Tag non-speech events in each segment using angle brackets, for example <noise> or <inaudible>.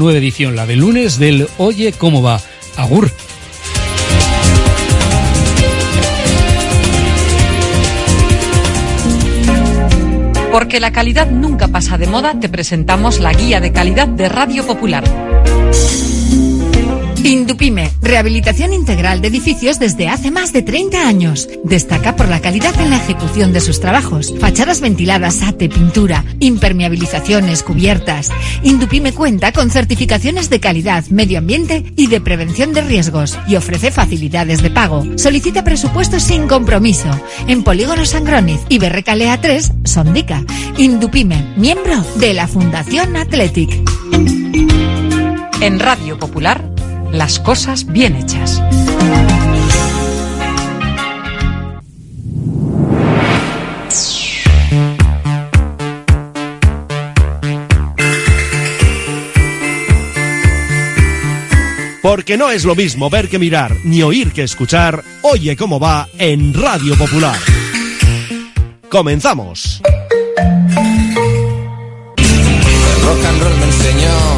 Nueva edición, la de lunes del Oye cómo va. Agur. Porque la calidad nunca pasa de moda, te presentamos la guía de calidad de Radio Popular. Indupime, rehabilitación integral de edificios desde hace más de 30 años. Destaca por la calidad en la ejecución de sus trabajos. Fachadas ventiladas, ate, pintura, impermeabilizaciones, cubiertas. Indupime cuenta con certificaciones de calidad, medio ambiente y de prevención de riesgos y ofrece facilidades de pago. Solicita presupuestos sin compromiso. En Polígono Sangroniz y Berrecalea 3, Sondica. Indupime, miembro de la Fundación Athletic. En Radio Popular, las cosas bien hechas. Porque no es lo mismo ver que mirar, ni oír que escuchar. Oye cómo va en Radio Popular. Comenzamos. rock and roll me enseñó.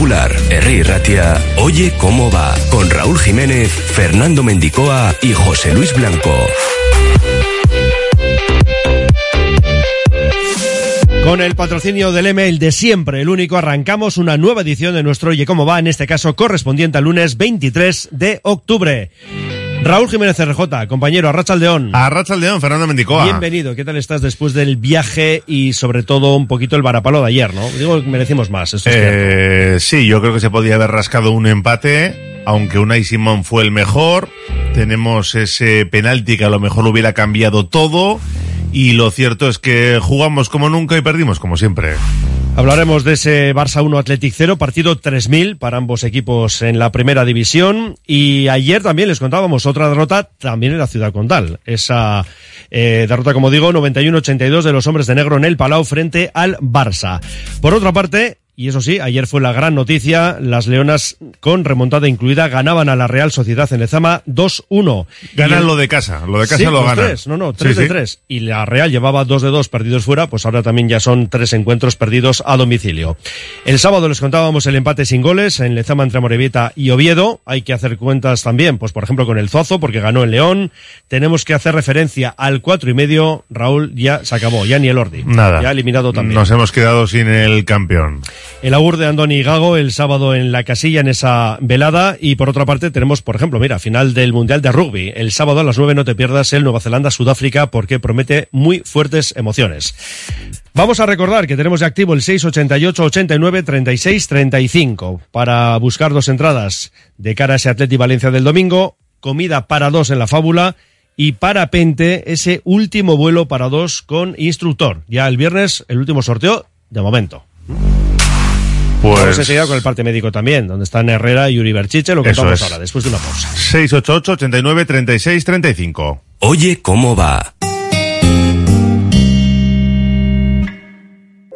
Popular. Ratia, Oye cómo va, con Raúl Jiménez, Fernando Mendicoa y José Luis Blanco. Con el patrocinio del email de siempre, el único, arrancamos una nueva edición de nuestro Oye cómo va, en este caso correspondiente al lunes 23 de octubre. Raúl Jiménez RJ, compañero, Arracha Aldeón. A Aldeón, Fernando Mendicoa. Bienvenido, ¿qué tal estás después del viaje y sobre todo un poquito el varapalo de ayer, no? Digo, merecimos más, esto es cierto. Eh, sí, yo creo que se podía haber rascado un empate, aunque Unai Simón fue el mejor. Tenemos ese penalti que a lo mejor lo hubiera cambiado todo. Y lo cierto es que jugamos como nunca y perdimos como siempre. Hablaremos de ese Barça 1 Athletic 0, partido 3000 para ambos equipos en la primera división. Y ayer también les contábamos otra derrota también en la ciudad condal. Esa eh, derrota, como digo, 91-82 de los hombres de negro en el Palau frente al Barça. Por otra parte, y eso sí, ayer fue la gran noticia, las Leonas con remontada incluida ganaban a la Real Sociedad en Lezama 2-1. Ganan el- lo de casa, lo de casa Sí, lo ganan. tres, no, no, tres Sí, de sí. tres. Y la Real llevaba dos de dos perdidos fuera, pues ahora también ya son tres encuentros perdidos a domicilio. El sábado les contábamos el empate sin goles en Lezama entre Morevieta y Oviedo. Hay que hacer cuentas también, pues por ejemplo con el Zozo, porque ganó el León. Tenemos que hacer referencia al cuatro y medio. Raúl ya se acabó, ya ni el Ordi. Nada. Ya eliminado también. Nos hemos quedado sin el campeón. El augur de Andoni Gago el sábado en la casilla en esa velada y por otra parte tenemos, por ejemplo, mira, final del Mundial de Rugby. El sábado a las 9 no te pierdas el Nueva Zelanda-Sudáfrica porque promete muy fuertes emociones. Vamos a recordar que tenemos ya activo el 688 89 36 35 para buscar dos entradas de cara a ese Atleti Valencia del domingo, comida para dos en la fábula y para Pente ese último vuelo para dos con instructor. Ya el viernes el último sorteo de momento. Vamos Pues enseguida con el parte médico también, donde están Herrera y Uri Berchiche, lo Eso contamos ahora, después de una pausa. 688 89 36 35. Oye cómo va.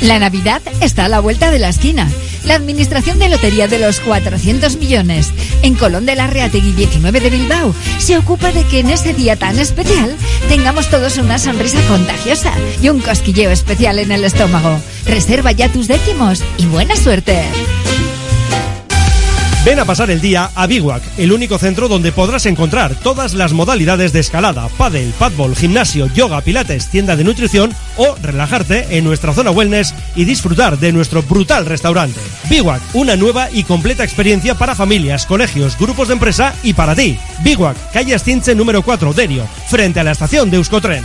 La Navidad está a la vuelta de la esquina. La Administración de Lotería de los 400 millones en Colón de la Reategui 19 de Bilbao se ocupa de que en ese día tan especial tengamos todos una sonrisa contagiosa y un cosquilleo especial en el estómago. Reserva ya tus décimos y buena suerte. Ven a pasar el día a Biwak, el único centro donde podrás encontrar todas las modalidades de escalada, pádel, padbol, gimnasio, yoga, pilates, tienda de nutrición o relajarte en nuestra zona wellness y disfrutar de nuestro brutal restaurante. Biwak, una nueva y completa experiencia para familias, colegios, grupos de empresa y para ti. Biwak, calle Astinche número 4, Derio, frente a la estación de Euskotren.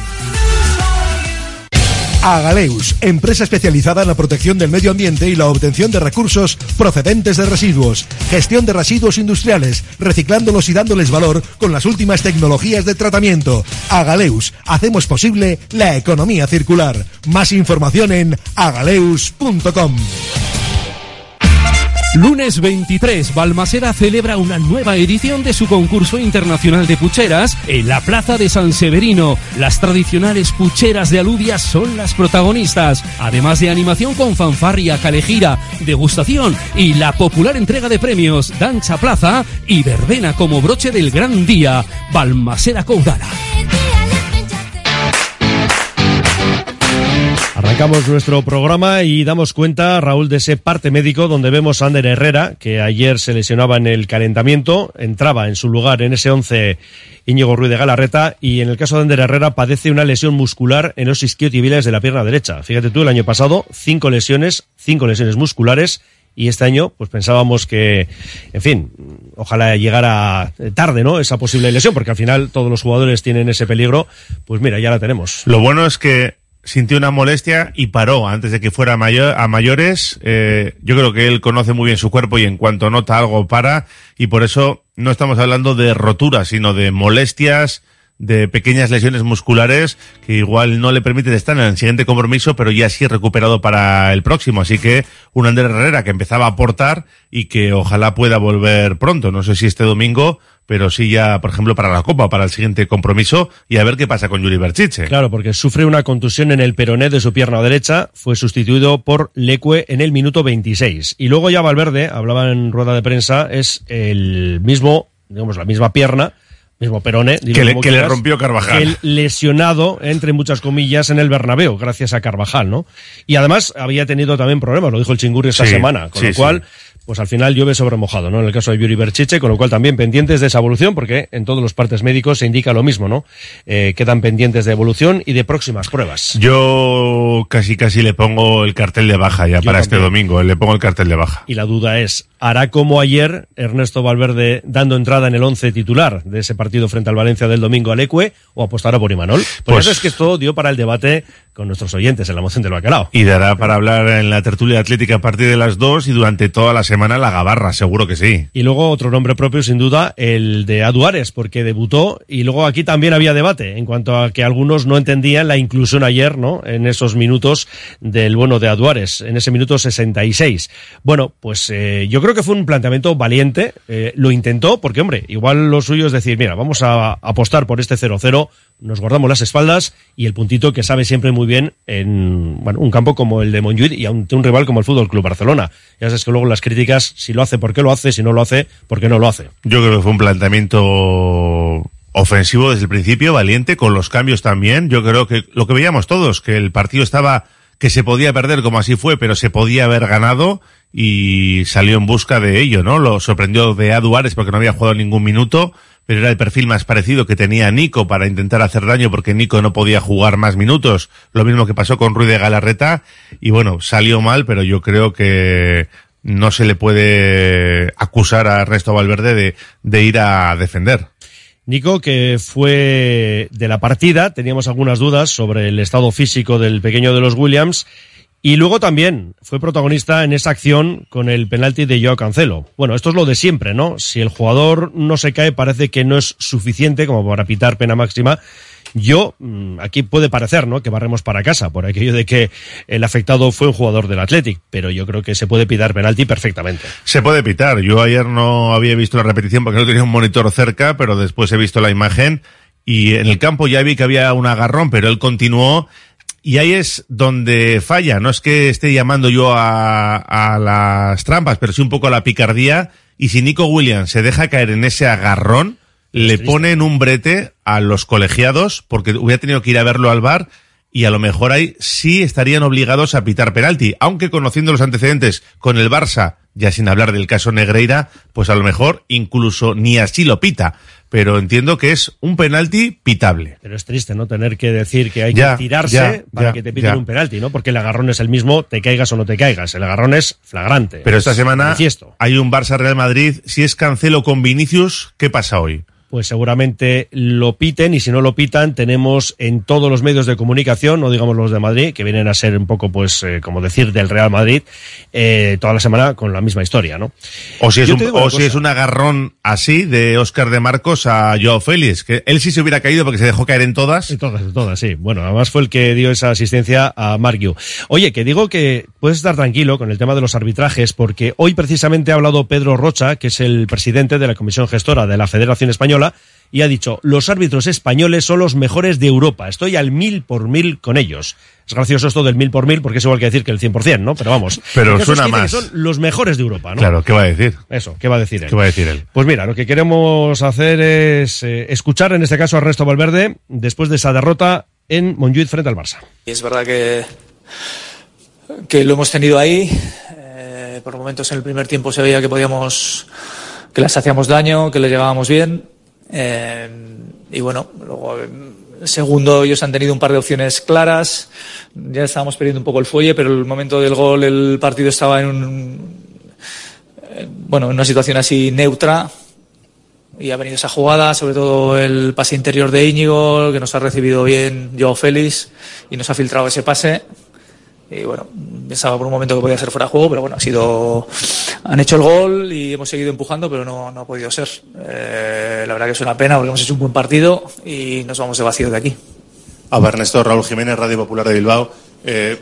Agaleus, empresa especializada en la protección del medio ambiente y la obtención de recursos procedentes de residuos, gestión de residuos industriales, reciclándolos y dándoles valor con las últimas tecnologías de tratamiento. Agaleus, hacemos posible la economía circular. Más información en agaleus.com. Lunes 23, Balmaseda celebra una nueva edición de su concurso internacional de pucheras en la Plaza de San Severino. Las tradicionales pucheras de alubias son las protagonistas, además de animación con fanfarria, calejira, degustación y la popular entrega de premios Dancha Plaza y verbena como broche del gran día. Balmaseda Coudara. Arrancamos nuestro programa y damos cuenta, Raúl, de ese parte médico donde vemos a Ander Herrera, que ayer se lesionaba en el calentamiento, entraba en su lugar en ese 11 Íñigo Ruiz de Galarreta y en el caso de Ander Herrera padece una lesión muscular en los isquiotibiales de la pierna derecha. Fíjate tú, el año pasado, cinco lesiones, cinco lesiones musculares y este año pues pensábamos que, en fin, ojalá llegara tarde, ¿no? Esa posible lesión, porque al final todos los jugadores tienen ese peligro, pues mira, ya la tenemos. Lo bueno es que sintió una molestia y paró antes de que fuera mayor, a mayores. Eh, yo creo que él conoce muy bien su cuerpo y en cuanto nota algo para y por eso no estamos hablando de roturas, sino de molestias, de pequeñas lesiones musculares que igual no le permiten estar en el siguiente compromiso, pero ya sí recuperado para el próximo. Así que un Andrés Herrera que empezaba a aportar y que ojalá pueda volver pronto. No sé si este domingo pero sí ya, por ejemplo, para la Copa, para el siguiente compromiso y a ver qué pasa con Yuri Berchiche. Claro, porque sufre una contusión en el peroné de su pierna derecha, fue sustituido por Leque en el minuto 26. Y luego ya Valverde, hablaba en rueda de prensa, es el mismo, digamos, la misma pierna, mismo Perone, que, le, que le, rompió Carvajal. El lesionado, entre muchas comillas, en el Bernabéu, gracias a Carvajal, ¿no? Y además había tenido también problemas, lo dijo el Chingurri esta semana, con lo cual pues al final llueve sobre mojado, ¿no? En el caso de Yuri Berchiche, con lo cual también pendientes de esa evolución, porque en todos los partes médicos se indica lo mismo, ¿no? Eh, quedan pendientes de evolución y de próximas pruebas. Yo casi casi le pongo el cartel de baja ya para este domingo, le pongo el cartel de baja. Y la duda es, ¿hará como ayer Ernesto Valverde dando entrada en el once titular de ese partido frente al Valencia del domingo al Ecue o apostará por Imanol? Pues, eso es que esto dio para el debate con nuestros oyentes en la moción del bacalao. Y dará para hablar en la tertulia atlética a partir de las dos y durante toda la semana la Gabarra, seguro que sí. Y luego otro nombre propio, sin duda, el de Aduares, porque debutó y luego aquí también había debate en cuanto a que algunos no entendían la inclusión ayer, ¿no? En esos minutos del bueno de Aduares, en ese minuto 66. Bueno, pues eh, yo creo que fue un planteamiento valiente, eh, lo intentó, porque hombre, igual lo suyo es decir, mira, vamos a apostar por este 0-0 nos guardamos las espaldas y el puntito que sabe siempre muy bien en bueno, un campo como el de Montjuic y ante un rival como el Fútbol Club Barcelona. Ya sabes que luego las críticas, si lo hace, ¿por qué lo hace? Si no lo hace, ¿por qué no lo hace? Yo creo que fue un planteamiento ofensivo desde el principio, valiente, con los cambios también. Yo creo que lo que veíamos todos, que el partido estaba, que se podía perder como así fue, pero se podía haber ganado y salió en busca de ello, ¿no? Lo sorprendió de Aduares porque no había jugado ningún minuto pero era el perfil más parecido que tenía Nico para intentar hacer daño porque Nico no podía jugar más minutos, lo mismo que pasó con Ruiz de Galarreta, y bueno, salió mal, pero yo creo que no se le puede acusar a Ernesto Valverde de, de ir a defender. Nico, que fue de la partida, teníamos algunas dudas sobre el estado físico del pequeño de los Williams, y luego también fue protagonista en esa acción con el penalti de Joao Cancelo. Bueno, esto es lo de siempre, ¿no? Si el jugador no se cae, parece que no es suficiente como para pitar pena máxima. Yo, mm, aquí puede parecer, ¿no? Que barremos para casa, por aquello de que el afectado fue un jugador del Athletic, pero yo creo que se puede pitar penalti perfectamente. Se puede pitar. Yo ayer no había visto la repetición porque no tenía un monitor cerca, pero después he visto la imagen y en el campo ya vi que había un agarrón, pero él continuó y ahí es donde falla. No es que esté llamando yo a, a las trampas, pero sí un poco a la picardía. Y si Nico Williams se deja caer en ese agarrón, le pone en un brete a los colegiados, porque hubiera tenido que ir a verlo al bar, y a lo mejor ahí sí estarían obligados a pitar penalti. Aunque conociendo los antecedentes con el Barça ya sin hablar del caso Negreira, pues a lo mejor incluso ni así lo pita. Pero entiendo que es un penalti pitable. Pero es triste, ¿no? Tener que decir que hay Ya, que tirarse ya, para ya, que te piten un penalti, ¿no? Porque el agarrón es el mismo, te caigas o no te caigas. El agarrón es flagrante. Pero esta Es semana manifiesto. hay un Barça Real Madrid. Si es Cancelo con Vinicius, ¿qué pasa hoy? Pues seguramente lo piten y si no lo pitan tenemos en todos los medios de comunicación, no digamos los de Madrid, que vienen a ser un poco pues eh, como decir del Real Madrid, eh, toda la semana con la misma historia, ¿no? O si es, un, o si es un agarrón así de Óscar de Marcos a Joao Félix, que él sí se hubiera caído porque se dejó caer en todas. En todas, en todas, sí. Bueno, además fue el que dio esa asistencia a Margiu. Oye, que digo que puedes estar tranquilo con el tema de los arbitrajes, porque hoy precisamente ha hablado Pedro Rocha, que es el presidente de la Comisión Gestora de la Federación Española, y ha dicho, los árbitros españoles son los mejores de Europa. Estoy al mil por mil con ellos. Es gracioso esto del mil por mil, porque es igual que decir que el 100%, ¿no? Pero vamos. <laughs> Pero caso es suena que más. que son los mejores de Europa, ¿no? Claro, ¿qué va a decir? Eso, ¿qué va a decir él? ¿Qué va a decir él? Pues mira, lo que queremos hacer es eh, escuchar en este caso a Ernesto Valverde después de esa derrota en Montjuic frente al Barça. Y es verdad que, que lo hemos tenido ahí. Eh, por momentos en el primer tiempo se veía que podíamos, que les hacíamos daño, que les llegábamos bien. Eh, y bueno, luego el segundo ellos han tenido un par de opciones claras. Ya estábamos perdiendo un poco el fuelle, pero el momento del gol el partido estaba en un, eh, bueno, en una situación así neutra. Y ha venido esa jugada, sobre todo el pase interior de Íñigo, que nos ha recibido bien Joao Félix y nos ha filtrado ese pase. Y bueno, pensaba por un momento que podía ser fuera de juego, pero bueno, ha sido. Han hecho el gol y hemos seguido empujando, pero no, no ha podido ser. Eh, la verdad que es una pena porque hemos hecho un buen partido y nos vamos de vacío de aquí. A Ernesto Raúl Jiménez, Radio Popular de Bilbao. Eh,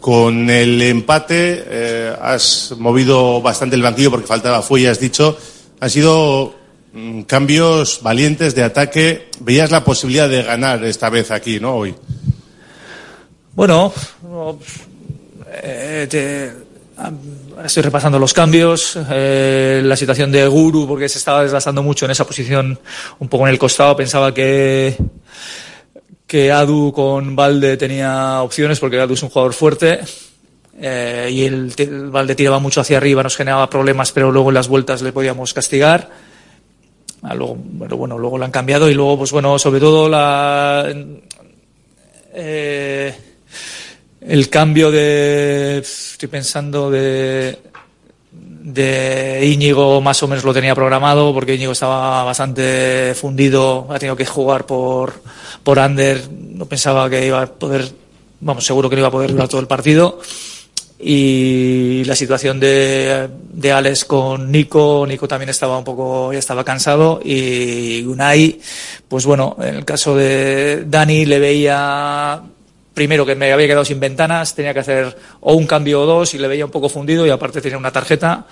con el empate eh, has movido bastante el banquillo porque faltaba fuelle, has dicho. Han sido mm, cambios valientes de ataque. Veías la posibilidad de ganar esta vez aquí, ¿no? Hoy. Bueno, eh, estoy repasando los cambios, eh, la situación de Guru, porque se estaba desgastando mucho en esa posición, un poco en el costado. Pensaba que, que Adu con Valde tenía opciones, porque Adu es un jugador fuerte. eh, y el, el Valde tiraba mucho hacia arriba, nos generaba problemas, pero luego en las vueltas le podíamos castigar. Ah, luego, bueno, bueno, luego lo han cambiado y luego, pues bueno, sobre todo la, el cambio de. Estoy pensando de. De Íñigo más o menos lo tenía programado porque Íñigo estaba bastante fundido, ha tenido que jugar por, por Ander, no pensaba que iba a poder, vamos, seguro que no iba a poder durar todo el partido. Y la situación de, de Alex con Nico, Nico también estaba un poco, ya estaba cansado y Unai, pues bueno, en el caso de Dani le veía primero que me había quedado sin ventanas, tenía que hacer o un cambio o dos y le veía un poco fundido y aparte tenía una tarjeta,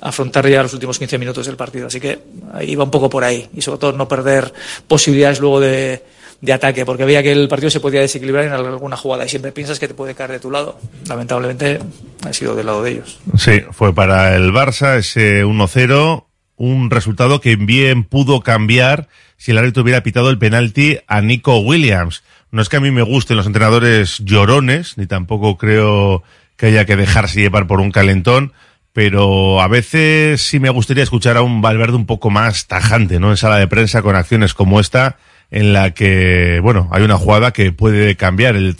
afrontar ya los últimos 15 minutos del partido. Así que iba un poco por ahí y sobre todo no perder posibilidades luego de, de ataque, porque veía que el partido se podía desequilibrar en alguna jugada y siempre piensas que te puede caer de tu lado. Lamentablemente ha sido del lado de ellos. Sí, fue para el Barça ese 1-0, un resultado que bien pudo cambiar si el árbitro hubiera pitado el penalti a Nico Williams. No es que a mí me gusten los entrenadores llorones, ni tampoco creo que haya que dejarse llevar por un calentón, pero a veces sí me gustaría escuchar a un Valverde un poco más tajante, ¿no? En sala de prensa con acciones como esta, en la que, bueno, hay una jugada que puede cambiar el,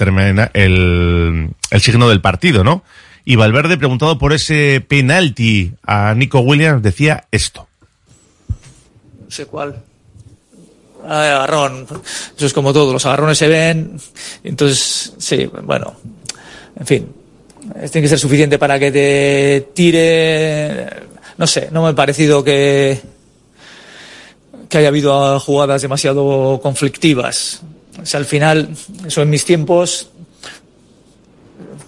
el, el signo del partido, ¿no? Y Valverde, preguntado por ese penalti a Nico Williams, decía esto. No sé cuál. Ah, agarrón. Eso es como todo. Los agarrones se ven. Entonces, sí, bueno. En fin. Tiene que ser suficiente para que te tire. No sé, no me ha parecido que. que haya habido jugadas demasiado conflictivas. O sea, al final, eso en mis tiempos.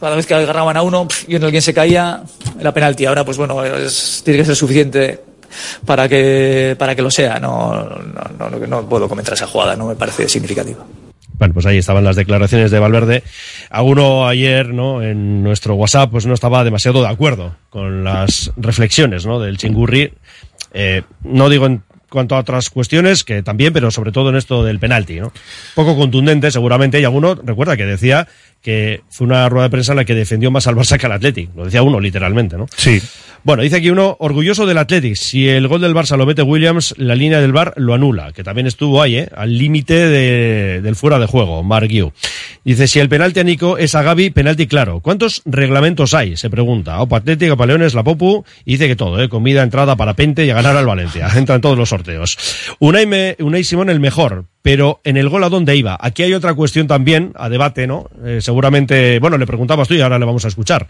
Cada vez que agarraban a uno y en alguien se caía, era penalti. Ahora, pues bueno, es- tiene que ser suficiente para que para que lo sea. No, no, no, no puedo comentar esa jugada, no me parece significativa. Bueno, pues ahí estaban las declaraciones de Valverde. Alguno ayer, ¿no? En nuestro WhatsApp, pues no estaba demasiado de acuerdo con las reflexiones, ¿no? Del chingurri. Eh, no digo en cuanto a otras cuestiones, que también, pero sobre todo en esto del penalti, ¿no? Poco contundente, seguramente, y alguno recuerda que decía que fue una rueda de prensa en la que defendió más al Barça que al Athletic. Lo decía uno, literalmente, ¿no? Sí. Bueno, dice aquí uno, orgulloso del Athletic. Si el gol del Barça lo mete Williams, la línea del bar lo anula, que también estuvo ahí, ¿eh? Al límite de, del fuera de juego, Mark Yu. Dice, si el penalti a Nico es a Gaby, penalti claro. ¿Cuántos reglamentos hay? Se pregunta. Opa Athletic, Opa Leones, La Popu, y dice que todo, ¿eh? Comida, entrada, parapente y a ganar al Valencia. <laughs> Entra en todos los sorteos. Unai, me, Unai Simón el mejor, pero en el gol a dónde iba. Aquí hay otra cuestión también, a debate, ¿no? Eh, seguramente, bueno, le preguntabas tú y ahora le vamos a escuchar.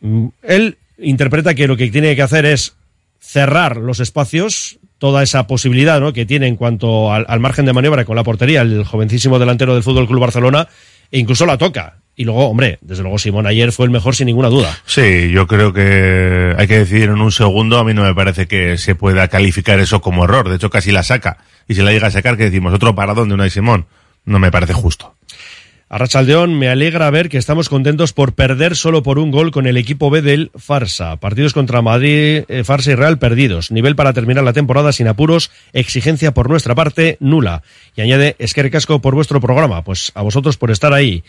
Mm, Él interpreta que lo que tiene que hacer es cerrar los espacios, toda esa posibilidad ¿no? que tiene en cuanto al, al margen de maniobra con la portería, el jovencísimo delantero del Fútbol Club Barcelona, e incluso la toca. Y luego, hombre, desde luego Simón ayer fue el mejor sin ninguna duda. Sí, yo creo que hay que decidir en un segundo. A mí no me parece que se pueda calificar eso como error. De hecho, casi la saca. Y si la llega a sacar, que decimos otro paradón de Unai Simón. No me parece justo. A Rachaldeón, me alegra ver que estamos contentos por perder solo por un gol con el equipo B del Farsa. Partidos contra Madrid, eh, Farsa y Real perdidos. Nivel para terminar la temporada sin apuros. Exigencia por nuestra parte nula. Y añade, es que por vuestro programa. Pues a vosotros por estar ahí.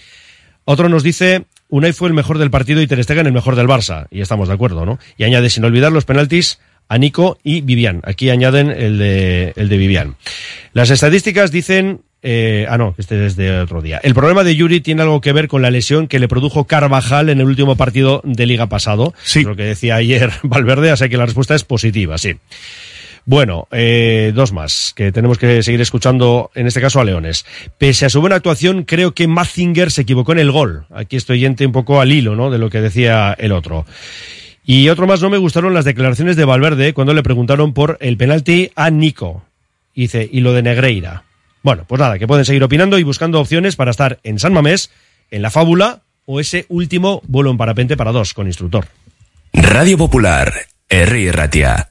Otro nos dice, Unai fue el mejor del partido y Ter Stegen el mejor del Barça. Y estamos de acuerdo, ¿no? Y añade, sin olvidar los penaltis a Nico y Vivian. Aquí añaden el de, el de Vivian. Las estadísticas dicen eh, ah, no, este es de otro día. El problema de Yuri tiene algo que ver con la lesión que le produjo Carvajal en el último partido de liga pasado. Sí. Lo que decía ayer <laughs> Valverde, así que la respuesta es positiva, sí. Bueno, eh, dos más, que tenemos que seguir escuchando, en este caso a Leones. Pese a su buena actuación, creo que Mazinger se equivocó en el gol. Aquí estoy yente un poco al hilo, ¿no? De lo que decía el otro. Y otro más, no me gustaron las declaraciones de Valverde cuando le preguntaron por el penalti a Nico. Dice, y lo de Negreira. Bueno, pues nada, que pueden seguir opinando y buscando opciones para estar en San Mamés, en la fábula o ese último vuelo en parapente para dos con instructor. Radio Popular, R. Ratia.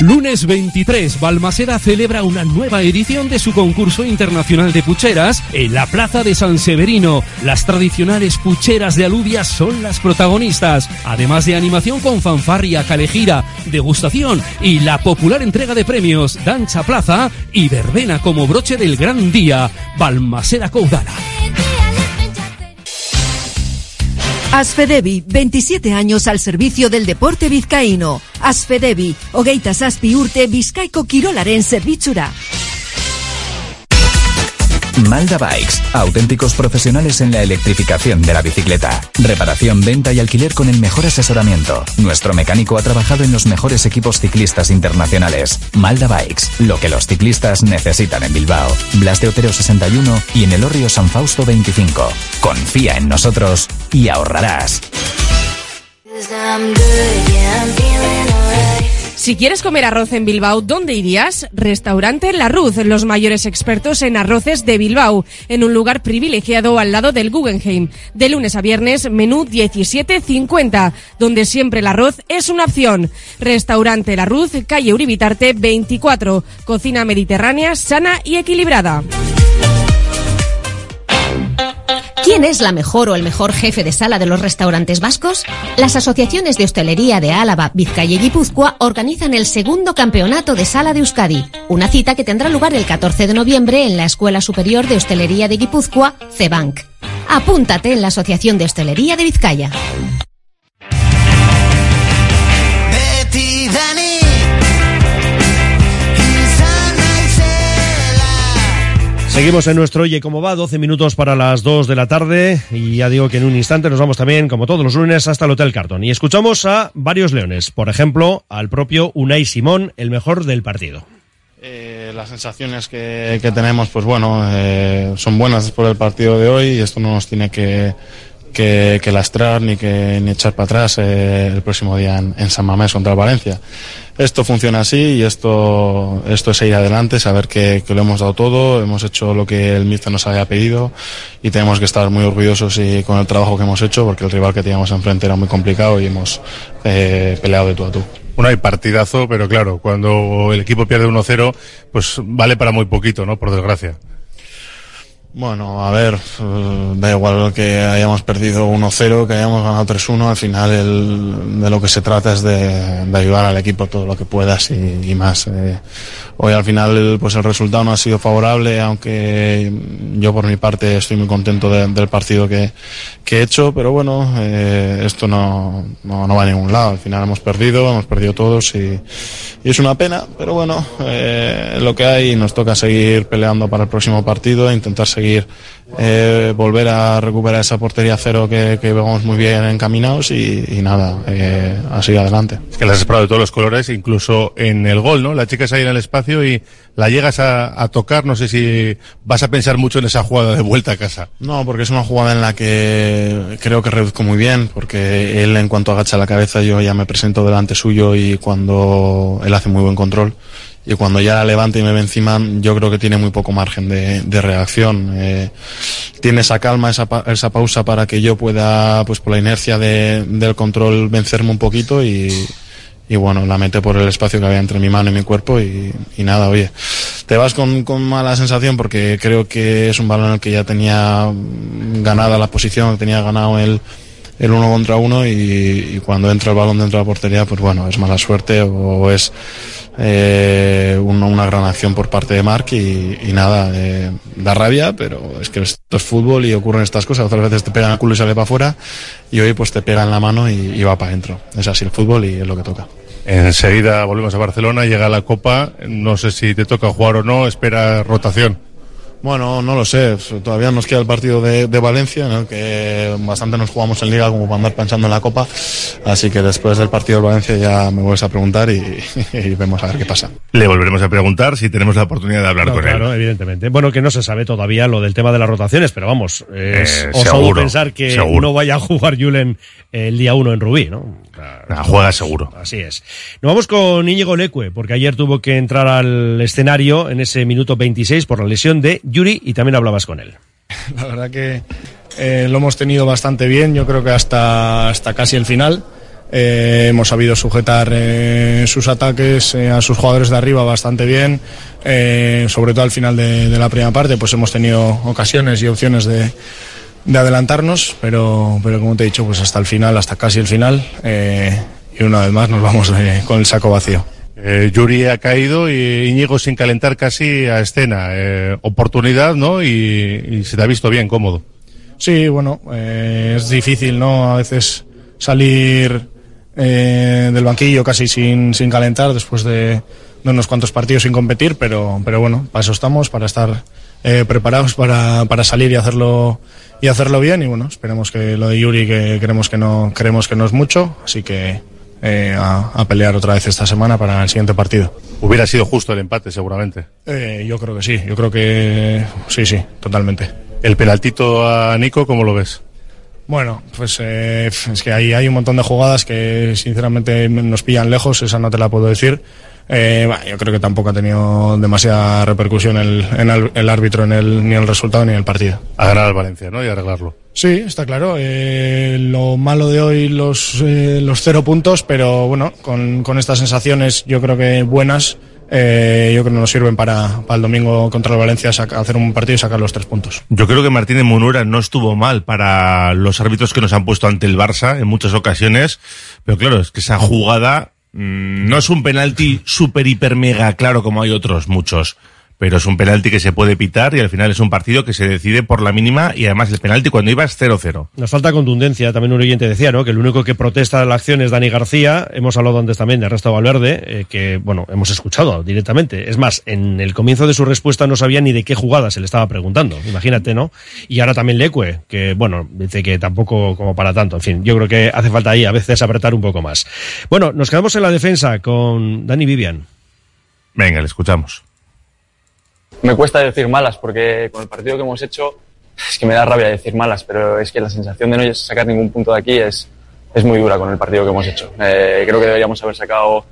Lunes 23, Balmaseda celebra una nueva edición de su concurso internacional de pucheras en la Plaza de San Severino. Las tradicionales pucheras de alubias son las protagonistas, además de animación con fanfarria, calejira, degustación y la popular entrega de premios, danza plaza y verbena como broche del gran día. Balmaseda Caudala. Asfedevi, 27 años al servicio del deporte vizcaíno. Asfedevi, hogeita zazpi urte bizkaiko kirolaren zerbitzura. Malda Bikes, auténticos profesionales en la electrificación de la bicicleta. Reparación, venta y alquiler con el mejor asesoramiento. Nuestro mecánico ha trabajado en los mejores equipos ciclistas internacionales. Malda Bikes, lo que los ciclistas necesitan en Bilbao. Blas de Otero 61 y en el Orrio San Fausto 25. Confía en nosotros y ahorrarás. Si quieres comer arroz en Bilbao, ¿dónde irías? Restaurante La Ruz, los mayores expertos en arroces de Bilbao, en un lugar privilegiado al lado del Guggenheim. De lunes a viernes, menú 17.50, donde siempre el arroz es una opción. Restaurante La Ruz, calle Uribitarte 24, cocina mediterránea, sana y equilibrada. ¿Quién es la mejor o el mejor jefe de sala de los restaurantes vascos? Las asociaciones de hostelería de Álava, Vizcaya y Guipúzcoa organizan el segundo campeonato de sala de Euskadi, una cita que tendrá lugar el 14 de noviembre en la Escuela Superior de Hostelería de Guipúzcoa, CEBANC. Apúntate en la Asociación de Hostelería de Vizcaya. Seguimos en nuestro Oye Cómo Va, 12 minutos para las 2 de la tarde. Y ya digo que en un instante nos vamos también, como todos los lunes, hasta el Hotel Carton. Y escuchamos a varios leones, por ejemplo, al propio Unai Simón, el mejor del partido. Eh, las sensaciones que, que tenemos, pues bueno, eh, son buenas después del partido de hoy y esto no nos tiene que, que, que lastrar ni que ni echar para atrás eh, el próximo día en, en San Mamés contra el Valencia. Esto funciona así y esto, esto es seguir adelante, saber que, que lo hemos dado todo, hemos hecho lo que el míster nos había pedido y tenemos que estar muy orgullosos y con el trabajo que hemos hecho porque el rival que teníamos enfrente era muy complicado y hemos eh, peleado de tú a tú. Bueno, hay partidazo, pero claro, cuando el equipo pierde 1-0, pues vale para muy poquito, ¿no? Por desgracia. Bueno, a ver, da igual que hayamos perdido 1-0, que hayamos ganado 3-1, al final el- de lo que se trata es de, de ayudar al equipo todo lo que puedas y, y más. Eh, hoy al final pues el resultado no ha sido favorable, aunque yo por mi parte estoy muy contento de- del partido que, he hecho, pero bueno, eh, esto no, no, va a ningún lado. Al final hemos perdido, hemos perdido todos y, es una pena, pero bueno, eh, lo que hay nos toca seguir peleando para el próximo partido e intentar seguir eh, volver a recuperar esa portería cero que, que vamos muy bien encaminados y, y nada, eh, a seguir adelante. Es que las has probado de todos los colores, incluso en el gol, ¿no? La chica es ahí en el espacio y la llegas a, a tocar. No sé si vas a pensar mucho en esa jugada de vuelta a casa. No, porque es una jugada en la que creo que reduzco muy bien, porque él en cuanto agacha la cabeza yo ya me presento delante suyo y cuando él hace muy buen control y cuando ya la levanta y me ve encima yo creo que tiene muy poco margen de, reacción. Eh, tiene esa calma, esa, pa- esa pausa para que yo pueda, pues por la inercia de- del control, vencerme un poquito y, y bueno, la mete por el espacio que había entre mi mano y mi cuerpo y, y nada, oye, te vas con, con mala sensación porque creo que es un balón en el que ya tenía ganada la posición, tenía ganado el, el uno contra uno y, cuando entra el balón dentro de la portería, pues bueno, es mala suerte o es eh, una, una gran acción por parte de Marc y, nada, eh, da rabia, pero es que esto es fútbol y ocurren estas cosas. Otras veces te pegan el culo y sale para afuera y hoy pues te pega en la mano y, y va para adentro. Es así el fútbol y es lo que toca. Enseguida volvemos a Barcelona, llega la Copa. No sé si te toca jugar o no, espera rotación. Bueno, no lo sé. Todavía nos queda el partido de, de Valencia, en el que bastante nos jugamos en Liga como para andar pensando en la Copa. Así que después del partido de Valencia ya me vuelves a preguntar y, <laughs> y vemos a ver qué pasa. Le volveremos a preguntar si tenemos la oportunidad de hablar No, con claro, él. evidentemente. Bueno, que no se sabe todavía lo del tema de las rotaciones, pero vamos, es Eh, seguro, pensar que seguro. no vaya a jugar Julen el día uno en Rubí, ¿no? Nah, juega seguro. Así es. Nos vamos con Íñigo Leque, porque ayer tuvo que entrar al escenario en ese minuto 26 por la lesión de Yuri y también hablabas con él. <laughs> La verdad que eh, lo hemos tenido bastante bien, yo creo que hasta, hasta casi el final. Eh, hemos sabido sujetar eh, sus ataques eh, a sus jugadores de arriba bastante bien. Eh, sobre todo al final de, de la primera parte, pues hemos tenido ocasiones y opciones de, de adelantarnos, pero, pero como te he dicho, pues hasta el final, hasta casi el final. eh, y una vez más nos vamos eh, con el saco vacío. Eh, Yuri ha caído y Íñigo sin calentar casi a escena. Oportunidad, ¿no? Y, y se te ha visto bien, cómodo. Sí, bueno, es difícil, ¿no? A veces salir del banquillo casi sin, sin calentar después de, de unos cuantos partidos sin competir, pero, pero bueno, para eso estamos, para estar eh, preparados para, para salir y hacerlo y hacerlo bien. Y bueno, esperemos que lo de Yuri, que creemos que no, creemos que no es mucho, así que eh, a, a pelear otra vez esta semana para el siguiente partido. Hubiera sido justo el empate, seguramente. Eh, yo creo que sí, yo creo que sí, sí, totalmente. El penaltito a Nico, ¿cómo lo ves? Bueno, pues eh, es que hay, hay un montón de jugadas que sinceramente nos pillan lejos, esa no te la puedo decir. Eh, bueno, yo creo que tampoco ha tenido demasiada repercusión el, en el, el árbitro en el, ni el resultado ni en el partido. A ganar al Valencia, ¿no? Y arreglarlo. Sí, está claro. Eh, lo malo de hoy los, eh, los cero puntos, pero bueno, con, con estas sensaciones yo creo que buenas, eh, yo creo que nos sirven para, para el domingo contra el Valencia saca- hacer un partido y sacar los tres puntos. Yo creo que Martínez Munura no estuvo mal para los árbitros que nos han puesto ante el Barça en muchas ocasiones, pero claro, es que esa jugada no es un penalti súper, hiper, mega claro como hay otros muchos, pero es un penalti que se puede pitar y al final es un partido que se decide por la mínima y además el penalti cuando iba es 0-0. Nos falta contundencia, también un oyente decía, ¿no? Que el único que protesta la acción es Dani García. Hemos hablado antes también de Ernesto Valverde, eh, que, bueno, hemos escuchado directamente. Es más, en el comienzo de su respuesta no sabía ni de qué jugada se le estaba preguntando. Imagínate, ¿no? Y ahora también Leque, que, bueno, dice que tampoco como para tanto. En fin, yo creo que hace falta ahí a veces apretar un poco más. Bueno, nos quedamos en la defensa con Dani Vivian. Venga, le escuchamos. Me cuesta decir malas porque con el partido que hemos hecho es que me da rabia decir malas, pero es que la sensación de no sacar ningún punto de aquí es, es muy dura con el partido que hemos hecho. Eh, creo que deberíamos haber sacado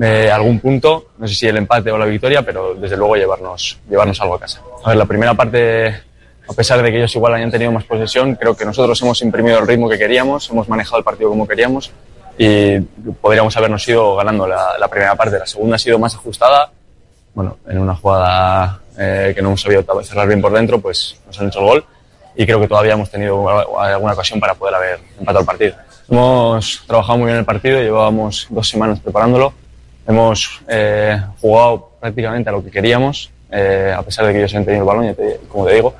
eh, algún punto, no sé si el empate o la victoria, pero desde luego llevarnos, llevarnos algo a casa. A ver, la primera parte, a pesar de que ellos igual hayan tenido más posesión, creo que nosotros hemos imprimido el ritmo que queríamos, hemos manejado el partido como queríamos y podríamos habernos ido ganando la, la primera parte. La segunda ha sido más ajustada, bueno, en una jugada eh, que no hemos sabido cerrar bien por dentro, pues nos han hecho el gol. Y creo que todavía hemos tenido alguna ocasión para poder haber empatado el partido. Hemos trabajado muy bien el partido, llevábamos dos semanas preparándolo, hemos eh, jugado prácticamente a lo que queríamos, eh, a pesar de que ellos han tenido el balón, como te digo,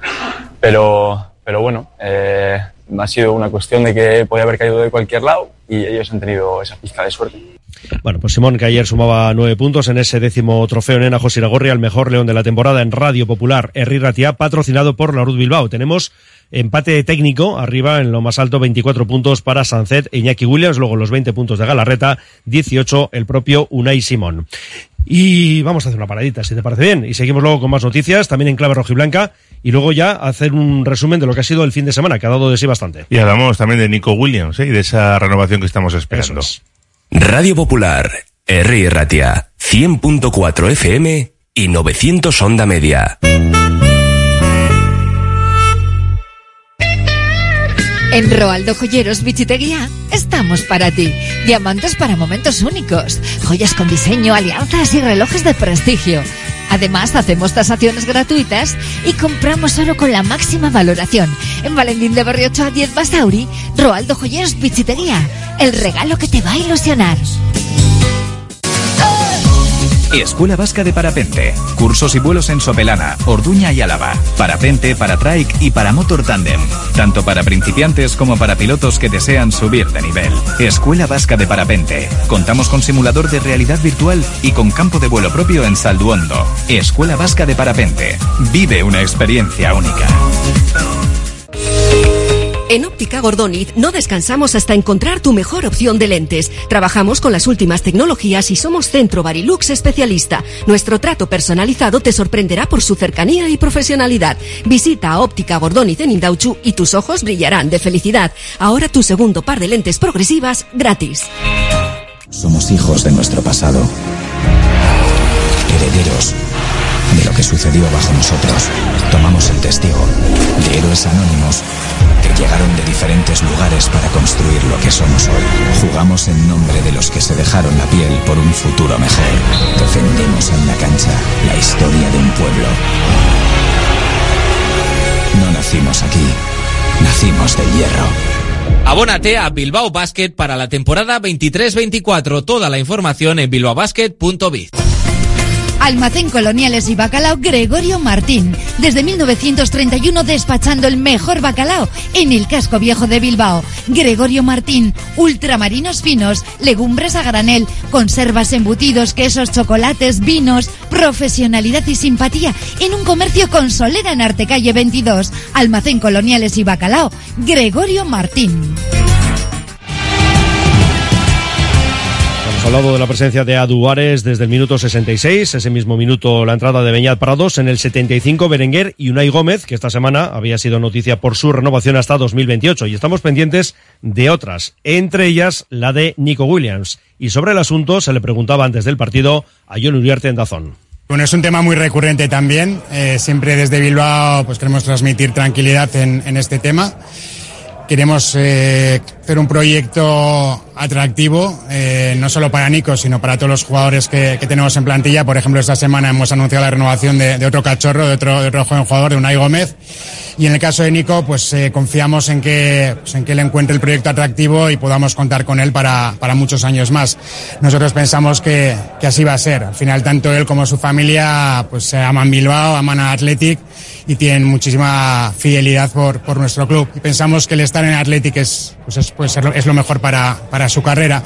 pero, pero bueno, eh, ha sido una cuestión de que podía haber caído de cualquier lado y ellos han tenido esa pizca de suerte. Bueno, pues Simón, que ayer sumaba nueve puntos en ese décimo trofeo Nena José Iragorri, al mejor león de la temporada en Radio Popular, Herri Ratia, patrocinado por la Rud Bilbao. Tenemos empate técnico, arriba en lo más alto, 24 puntos para Sancet e Iñaki Williams, luego los 20 puntos de Galarreta, 18 el propio Unai Simón. Y vamos a hacer una paradita, si te parece bien. Y seguimos luego con más noticias, también en clave rojiblanca, y luego ya hacer un resumen de lo que ha sido el fin de semana, que ha dado de sí bastante. Y hablamos también de Nico Williams ¿eh? y de esa renovación que estamos esperando. Radio Popular, R. Ratia, 100.4 FM y 900 Onda Media. En Roaldo Joyeros Bichiteguía estamos para ti. Diamantes para momentos únicos, joyas con diseño, alianzas y relojes de prestigio. Además, hacemos tasaciones gratuitas y compramos oro con la máxima valoración. En Valentín de Barriocho a 10 Basauri, Roaldo Joyeros Bichiteguía. El regalo que te va a ilusionar. Escuela Vasca de Parapente. Cursos y vuelos en Sopelana, Orduña y Álava. Parapente, para trike y para motor tandem. Tanto para principiantes como para pilotos que desean subir de nivel. Escuela Vasca de Parapente. Contamos con simulador de realidad virtual y con campo de vuelo propio en Salduondo. Escuela Vasca de Parapente. Vive una experiencia única. En Óptica Gordoniz no descansamos hasta encontrar tu mejor opción de lentes. Trabajamos con las últimas tecnologías y somos Centro Barilux especialista. Nuestro trato personalizado te sorprenderá por su cercanía y profesionalidad. Visita Óptica Gordoniz en Indauchu y tus ojos brillarán de felicidad. Ahora tu segundo par de lentes progresivas gratis. Somos hijos de nuestro pasado. Herederos de lo que sucedió bajo nosotros. Tomamos el testigo de héroes anónimos que llegaron de diferentes lugares para construir lo que somos hoy. Jugamos en nombre de los que se dejaron la piel por un futuro mejor. Defendemos en la cancha la historia de un pueblo. No nacimos aquí, nacimos del hierro. Abónate a Bilbao Basket para la temporada 23-24. Toda la información en bilbaobasket.biz. Almacén Coloniales y Bacalao Gregorio Martín. Desde 1931 despachando el mejor bacalao en el casco viejo de Bilbao. Gregorio Martín, ultramarinos finos, legumbres a granel, conservas embutidos, quesos, chocolates, vinos, profesionalidad y simpatía en un comercio con solera en Artecalle 22. Almacén Coloniales y Bacalao Gregorio Martín. Hablado de la presencia de Aduares desde el minuto 66, ese mismo minuto la entrada de Beñat Prados, en el 75 Berenguer y Unai Gómez, que esta semana había sido noticia por su renovación hasta 2028. Y estamos pendientes de otras, entre ellas la de Nico Williams. Y sobre el asunto se le preguntaba antes del partido a John Uriarte en Dazón. Bueno, es un tema muy recurrente también. Eh, siempre desde Bilbao pues queremos transmitir tranquilidad en, en este tema. Queremos eh, hacer un proyecto atractivo, eh, no solo para Nico, sino para todos los jugadores que, tenemos en plantilla. Por ejemplo, esta semana hemos anunciado la renovación de, otro cachorro, de otro, joven jugador, de Unai Gómez. Y en el caso de Nico, pues eh, confiamos en que, pues, en que él encuentre el proyecto atractivo y podamos contar con él para, para muchos años más. Nosotros pensamos que, así va a ser. Al final, tanto él como su familia pues aman Bilbao, aman a Athletic y tienen muchísima fidelidad por, por nuestro club. Y pensamos que el estar en Athletic es, pues es, es, lo, es lo mejor para, para su carrera.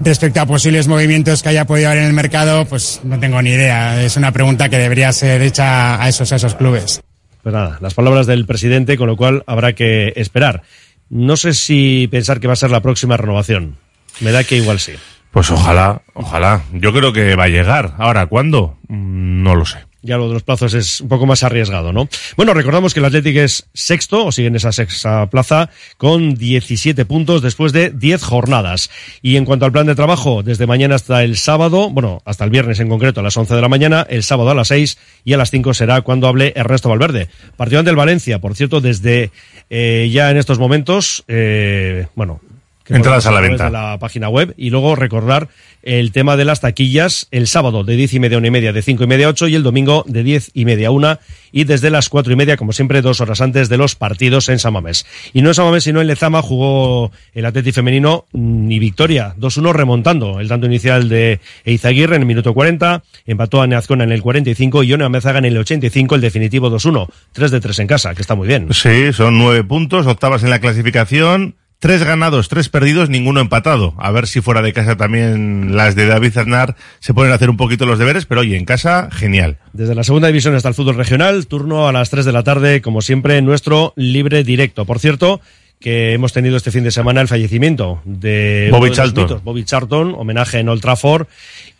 Respecto a posibles movimientos que haya podido haber en el mercado, pues no tengo ni idea. Es una pregunta que debería ser hecha a esos, a esos clubes. Pues nada, las palabras del presidente, con lo cual habrá que esperar. No sé si pensar que va a ser la próxima renovación. Me da que igual sí. Pues ojalá, ojalá. Yo creo que va a llegar. Ahora, ¿cuándo? Mm, No lo sé. Ya lo de los plazos es un poco más arriesgado, ¿no? Bueno, recordamos que el Athletic es sexto, o sigue en esa sexta plaza, con 17 puntos después de 10 jornadas. Y en cuanto al plan de trabajo, desde mañana hasta el sábado, bueno, hasta el viernes en concreto, a las 11 de la mañana, el sábado a las 6 y a las 5 será cuando hable Ernesto Valverde. Partido ante el Valencia, por cierto, desde eh, ya en estos momentos, eh, bueno, Entradas a la venta. de la página web y luego recordar el tema de las taquillas el sábado de diez y media a una y media, de cinco y media a ocho y el domingo de diez y media a una y desde las cuatro y media, como siempre, dos horas antes de los partidos en San Mamés. Y no en San Mamés, sino en Lezama jugó el Atleti femenino mm, y victoria, 2-1 remontando el tanto inicial de Eizaguirre en el minuto 40, empató a Neazcona en el 45 y Ione Amezaga en el 85, el definitivo 2-1, 3 de 3 en casa, que está muy bien. Sí, son nueve puntos, octavas en la clasificación, tres ganados, tres perdidos, ninguno empatado. A ver si fuera de casa también las de David Cernar se pueden hacer un poquito los deberes, pero oye, en casa, genial. Desde la segunda división hasta el fútbol regional, turno a las 3 de la tarde, como siempre, nuestro libre directo. Por cierto, que hemos tenido este fin de semana el fallecimiento de Bobby de Charlton. mitos, Bobby Charlton, homenaje en Old Trafford.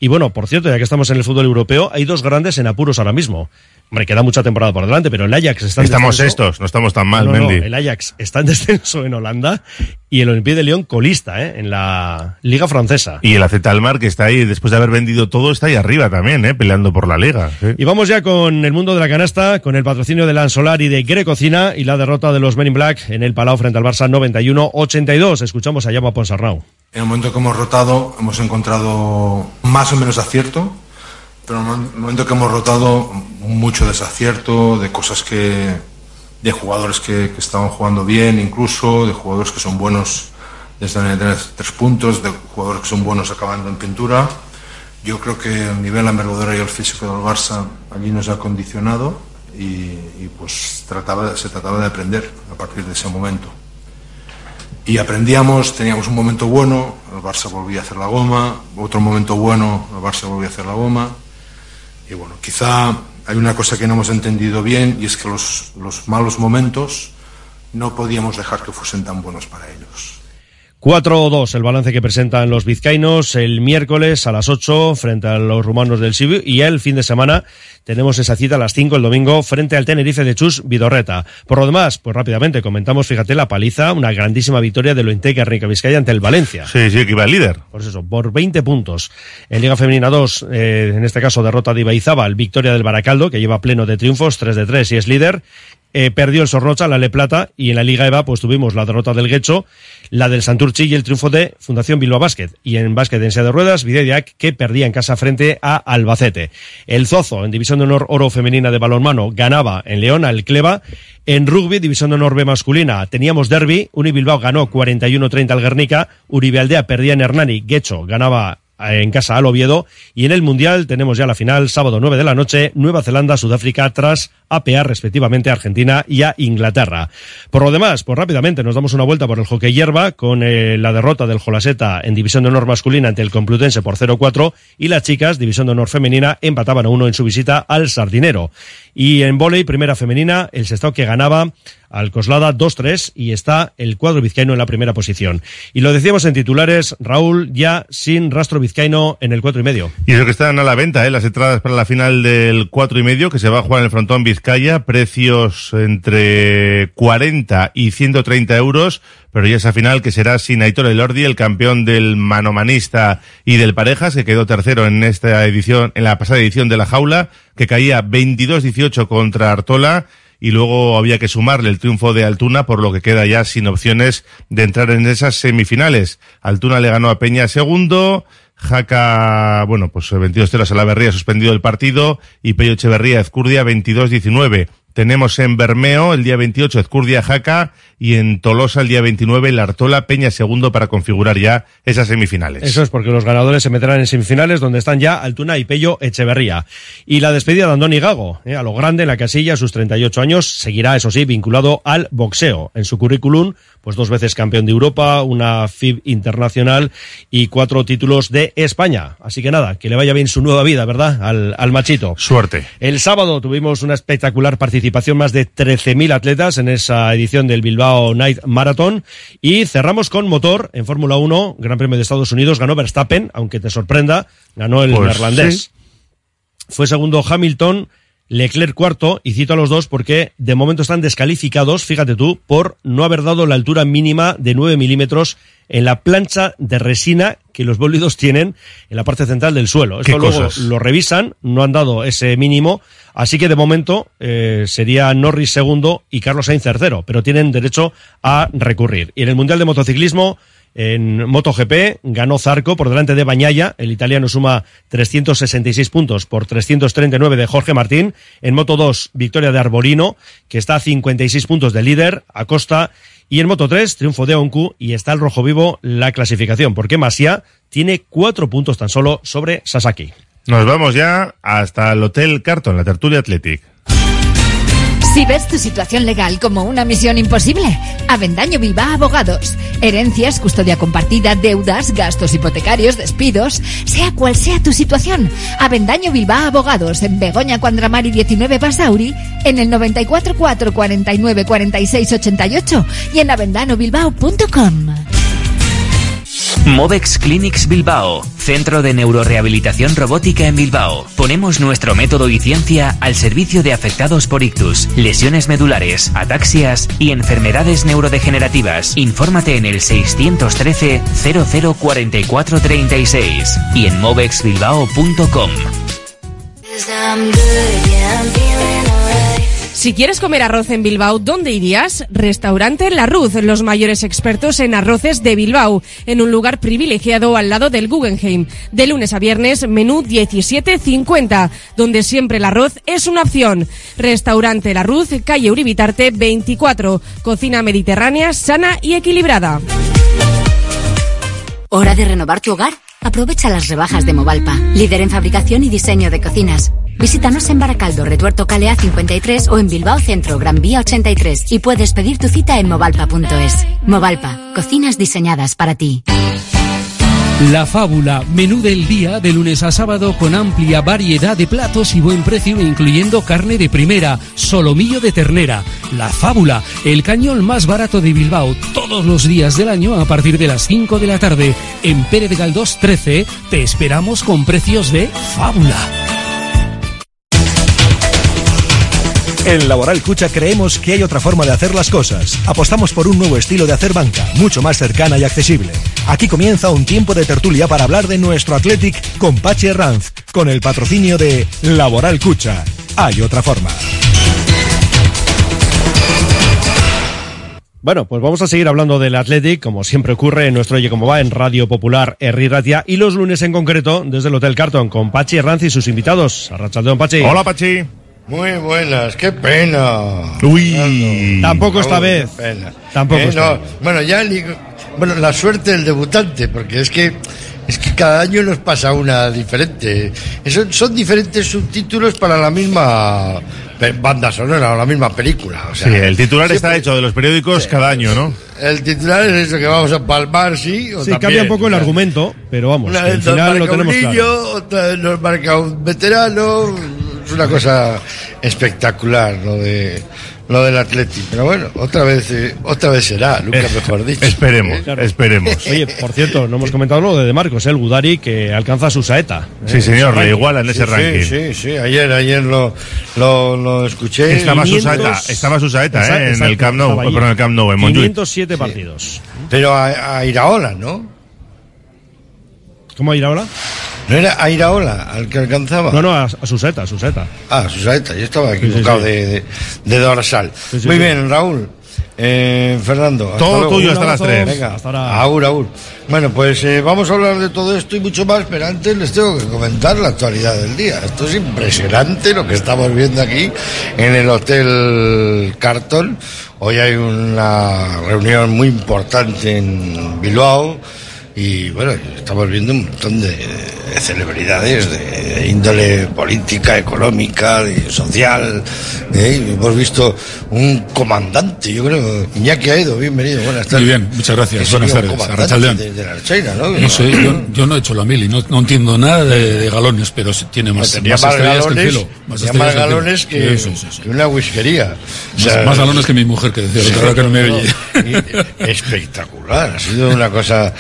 Y bueno, por cierto, ya que estamos en el fútbol europeo, hay dos grandes en apuros ahora mismo. Hombre, queda mucha temporada por delante, pero el Ajax está en Estamos descenso. estos, no estamos tan mal, No, no, Mendy. el Ajax está en <laughs> descenso en Holanda y el Olympique de Lyon colista ¿eh? en la Liga Francesa. Y el AZ Almar, que está ahí, después de haber vendido todo, está ahí arriba también, ¿eh? peleando por la liga. sí. Y vamos ya con el mundo de la canasta, con el patrocinio de Lansolar y de Grecocina y la derrota de los Men in Black en el Palau frente al Barça 91-82. Escuchamos a Llama Ponsarnau. En el momento que hemos rotado hemos encontrado más o menos acierto, pero en el momento que hemos rotado mucho desacierto, de cosas que, de jugadores que, que estaban jugando bien incluso, de jugadores que son buenos desde tres, tres puntos, de jugadores que son buenos acabando en pintura. Yo creo que el nivel, la envergadura y el físico del Barça allí nos ha condicionado y, y pues trataba, se trataba de aprender a partir de ese momento y aprendíamos, teníamos un momento bueno, el Barça volvía a hacer la goma, otro momento bueno, el Barça volvía a hacer la goma. Y bueno, quizá hay una cosa que no hemos entendido bien y es que los, los malos momentos no podíamos dejar que fuesen tan buenos para ellos. 4-2 el balance que presentan los vizcaínos el miércoles a las 8 frente a los rumanos del Sibiu y el fin de semana tenemos esa cita a las 5 el domingo frente al Tenerife de Chus Vidorreta. Por lo demás, pues rápidamente comentamos, fíjate, la paliza, una grandísima victoria de Lointeca Rica Vizcaya ante el Valencia. Sí, sí, que iba el líder. Por eso, por 20 puntos. En Liga Femenina 2, eh, en este caso derrota de Ibaizábal, victoria del Baracaldo, que lleva pleno de triunfos, 3 de 3 y es líder. Eh, perdió el Sorrocha, la Le Plata, y en la Liga EVA pues tuvimos la derrota del Guecho, la del Santurchi y el triunfo de Fundación Bilbao Basket. Y en básquet en silla de ruedas, Vidediac, que perdía en casa frente a Albacete. El Zozo, en División de Honor Oro Femenina de Balonmano, ganaba en León al Cleva. En rugby, División de Honor B masculina, teníamos derby, Unibilbao ganó 41-30 al Guernica, Uribe Aldea perdía en Hernani, Guecho ganaba en casa al Oviedo y en el Mundial tenemos ya la final sábado 9 de la noche Nueva Zelanda Sudáfrica tras APA respectivamente a Argentina y a Inglaterra. Por lo demás, pues rápidamente nos damos una vuelta por el hockey hierba con eh, la derrota del Jolaseta en División de Honor masculina ante el Complutense por 0-4 y las chicas División de Honor femenina empataban a uno en su visita al Sardinero. Y en volei primera femenina el Sestao que ganaba al Coslada 2-3 y está el cuadro vizcaíno en la primera posición. Y lo decíamos en titulares, Raúl ya sin rastro vizcaíno en el cuatro y medio. Y eso que están a la venta, ¿eh? las entradas para la final del cuatro y medio, que se va a jugar en el frontón Vizcaya, precios entre 40 y 130 euros, pero ya esa final que será sin Aitor Elordi, el campeón del manomanista y del parejas, que quedó tercero en esta edición, en la pasada edición de la jaula, que caía 22-18 contra Artola, y luego había que sumarle el triunfo de Altuna, por lo que queda ya sin opciones de entrar en esas semifinales. Altuna le ganó a Peña segundo, Jaca, bueno, pues 22 ceros a la Berría suspendido el partido y Pello Echeverría Ezcurdia 22-19. Tenemos en Bermeo el día 28 Ezcurdia Jaca y en Tolosa el día 29 el Artola Peña segundo para configurar ya esas semifinales. Eso es porque los ganadores se meterán en semifinales donde están ya Altuna y Pello Echeverría. Y la despedida de Andoni Gago, eh, a lo grande en la casilla, a sus 38 años, seguirá, eso sí, vinculado al boxeo. En su currículum, pues dos veces campeón de Europa, una FIB internacional y cuatro títulos de España. Así que nada, que le vaya bien su nueva vida, ¿verdad? Al, al machito. Suerte. El sábado tuvimos una espectacular participación, más de 13.000 atletas en esa edición del Bilbao Night Marathon. Y cerramos con motor en Fórmula 1, Gran Premio de Estados Unidos, ganó Verstappen, aunque te sorprenda, ganó el Pues neerlandés. sí. Fue segundo Hamilton, Leclerc cuarto, y cito a los dos porque de momento están descalificados, fíjate tú, por no haber dado la altura mínima de 9 milímetros en la plancha de resina que los bólidos tienen en la parte central del suelo. ¿Qué Esto luego cosas? lo revisan, no han dado ese mínimo, así que de momento eh, sería Norris segundo y Carlos Sainz tercero, pero tienen derecho a recurrir. Y en el Mundial de Motociclismo, En MotoGP ganó Zarco por delante de Bañaya. El italiano suma 366 puntos por 339 de Jorge Martín. En Moto 2, victoria de Arbolino, que está a 56 puntos de líder. Acosta. Y en Moto 3, triunfo de Onku y está el rojo vivo la clasificación, porque Masia tiene cuatro puntos tan solo sobre Sasaki. Nos vamos ya hasta el Hotel Carton, la tertulia Athletic. Si ves tu situación legal como una misión imposible, Avendaño Bilbao Abogados. Herencias, custodia compartida, deudas, gastos hipotecarios, despidos, sea cual sea tu situación. Avendaño Bilbao Abogados en Begoña Cuandramari 19 Basauri, en el 94 4 49 46 88 y en avendanobilbao.com. Movex Clinics Bilbao, centro de neurorehabilitación robótica en Bilbao. Ponemos nuestro método y ciencia al servicio de afectados por ictus, lesiones medulares, ataxias y enfermedades neurodegenerativas. Infórmate en el 613 004436 y en movexbilbao.com. Si quieres comer arroz en Bilbao, ¿dónde irías? Restaurante La Ruz, los mayores expertos en arroces de Bilbao, en un lugar privilegiado al lado del Guggenheim. De lunes a viernes, menú 17.50, donde siempre el arroz es una opción. Restaurante La Ruz, calle Uribitarte 24, cocina mediterránea, sana y equilibrada. ¿Hora de renovar tu hogar? Aprovecha las rebajas de Movalpa, líder en fabricación y diseño de cocinas. Visítanos en Baracaldo, Retuerto Calea 53 o en Bilbao Centro, Gran Vía 83 y puedes pedir tu cita en movalpa.es. Movalpa, cocinas diseñadas para ti. La Fábula, menú del día de lunes a sábado con amplia variedad de platos y buen precio incluyendo carne de primera, solomillo de ternera. La Fábula, el cañón más barato de Bilbao todos los días del año a partir de las 5 de la tarde. En Pérez Galdós 13 te esperamos con precios de Fábula. En Laboral Cucha creemos que hay otra forma de hacer las cosas. Apostamos por un nuevo estilo de hacer banca, mucho más cercana y accesible. Aquí comienza un tiempo de tertulia para hablar de nuestro Athletic con Pachi Herranz, con el patrocinio de Laboral Cucha. Hay otra forma. Bueno, pues vamos a seguir hablando del Athletic, como siempre ocurre en nuestro Oye Como Va en Radio Popular Herri Ratia y los lunes en concreto desde el Hotel Carton con Pachi Herranz y sus invitados. Arrachaldeón, Pachi. Hola, Pachi. Muy buenas, qué pena. Uy, tampoco esta Uy, vez. pena. Tampoco Eh, esta no, vez. Bueno, ya ni- bueno, la suerte del debutante, porque es que es que cada año nos pasa una diferente. Eso- son diferentes subtítulos para la misma banda sonora o la misma película. O sea, Sí, el titular siempre- está hecho de los periódicos cada año, ¿no? El titular es eso que vamos a palmar, sí. O Sí, también, cambia un poco el argumento, pero vamos, Una al vez nos final lo marca un tenemos niño, claro. otra vez nos marca un veterano. Es una cosa espectacular lo de lo del Atlético. Pero bueno, otra vez eh, otra vez será, nunca mejor dicho. Esperemos, esperemos. <laughs> Oye, por cierto, no hemos comentado lo de De Marcos, el Gudari, que alcanza su saeta. Sí, Eh, señor, su le iguala en ese Sí, ranking. Sí, sí, ayer, ayer lo, lo, lo escuché. Estaba 500 Susaeta, estaba Exacto, ¿eh? En el Camp Nou, perdón, en el Camp Nou, en Montjuic. 507 partidos. Pero a, a Iraola, ¿no? ¿Cómo ir ahora? ¿No era a Iraola al que alcanzaba? No, no, a, a Suseta, a Suseta. Ah, Susaeta, yo estaba sí, equivocado sí. De, de, de dorsal. Sí, sí, Muy sí. bien, Raúl. Eh, Fernando. hasta Todo luego. tuyo hasta las abrazo. tres. Venga, Hasta ahora. Aur, aur. Bueno, pues eh, vamos a hablar de todo esto y mucho más, pero antes les tengo que comentar la actualidad del día. Esto es impresionante lo que estamos viendo aquí en el Hotel Carton. Hoy hay una reunión muy importante en Bilbao y bueno, estamos viendo un montón de, de celebridades de, índole política, económica, de social. ¿eh? Hemos visto un comandante, yo creo, Iñaki Aedo, bienvenido, buenas tardes. Muy bien, muchas gracias. Que Buenas tardes. de, de la Archaina, ¿no? No sé, yo, yo no he hecho la mili, no, no entiendo nada de, galones, pero tiene más, Tenía más más estrellas que el galones, cielo. Más, más estrellas que el galones que, Sí, sí, sí, sí. que una whiskería. O Más, sea, más galones que mi mujer, que decía, Sí, que no me no, oye. espectacular, ha sido una cosa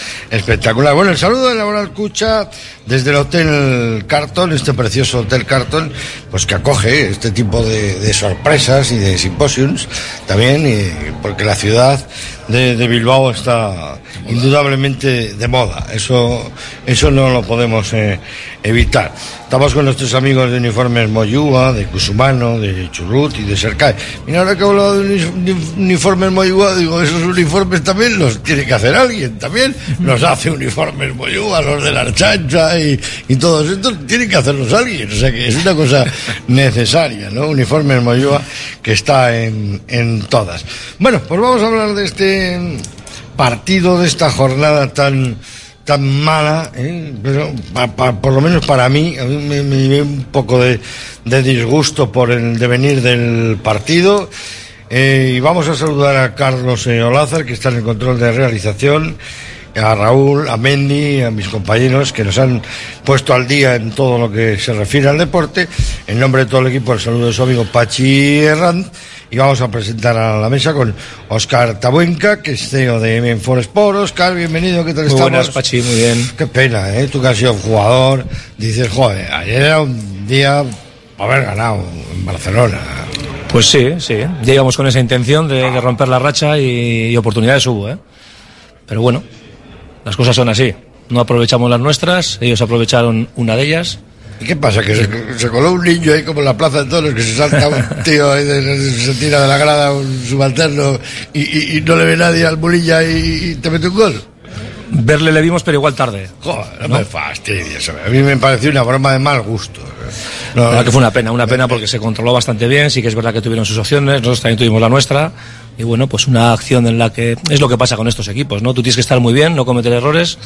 espectacular. Bueno, el saludo de Laboral Cucha desde el Hotel Carton, este precioso Hotel Carton, pues que acoge este tipo de, sorpresas y de simposiums también, porque la ciudad de, de Bilbao está indudablemente de moda. Eso, eso no lo podemos eh, evitar. Estamos con nuestros amigos de uniformes Moyúa, de Cusumano, de Churrut y de Sercae. Mira, ahora que he hablado de uni- uniformes Moyúa, digo, esos uniformes también los tiene que hacer alguien, también nos hace uniformes Moyúa, los de la Archancha y, y todos estos tienen que hacerlos alguien, o sea que es una cosa necesaria, ¿no? Uniformes Moyúa que está en, en todas. Bueno, pues vamos a hablar de este partido, de esta jornada tan tan mala, ¿eh? pero por lo menos para mí, me, me un poco de, de disgusto por el devenir del partido. Eh, y vamos a saludar a Carlos eh, Olázar, que está en el control de realización, a Raúl, a Mendy, a mis compañeros que nos han puesto al día en todo lo que se refiere al deporte. En nombre de todo el equipo, el saludo de su amigo Pachi Herranz. Y vamos a presentar a la mesa con Oscar Tabuenca, que es CEO de M4 Sport. Oscar, bienvenido, ¿qué tal Muy estamos? buenas, Pachi, muy bien. Qué pena, ¿eh? Tú que has sido jugador, dices, joder, ayer era un día para haber ganado en Barcelona. Pues sí, sí. Ya íbamos con esa intención de, de romper la racha y, y oportunidades hubo, ¿eh? Pero bueno, las cosas son así. No aprovechamos las nuestras, ellos aprovecharon una de ellas. ¿Y qué pasa? Que se, se coló un niño ahí como en la plaza de toros, que se salta un <laughs> tío ahí, de- se tira de la grada un subalterno y, y- y no le ve nadie al mulilla y, y te mete un gol. Verle le vimos, pero igual tarde. Joder, no, me fastidies. A mí me pareció una broma de mal gusto. La verdad que fue una pena, una pena porque se controló bastante bien, sí que es verdad que tuvieron sus opciones, nosotros también tuvimos la nuestra, y bueno, pues una acción en la que es lo que pasa con estos equipos, ¿no? Tú tienes que estar muy bien, no cometer errores,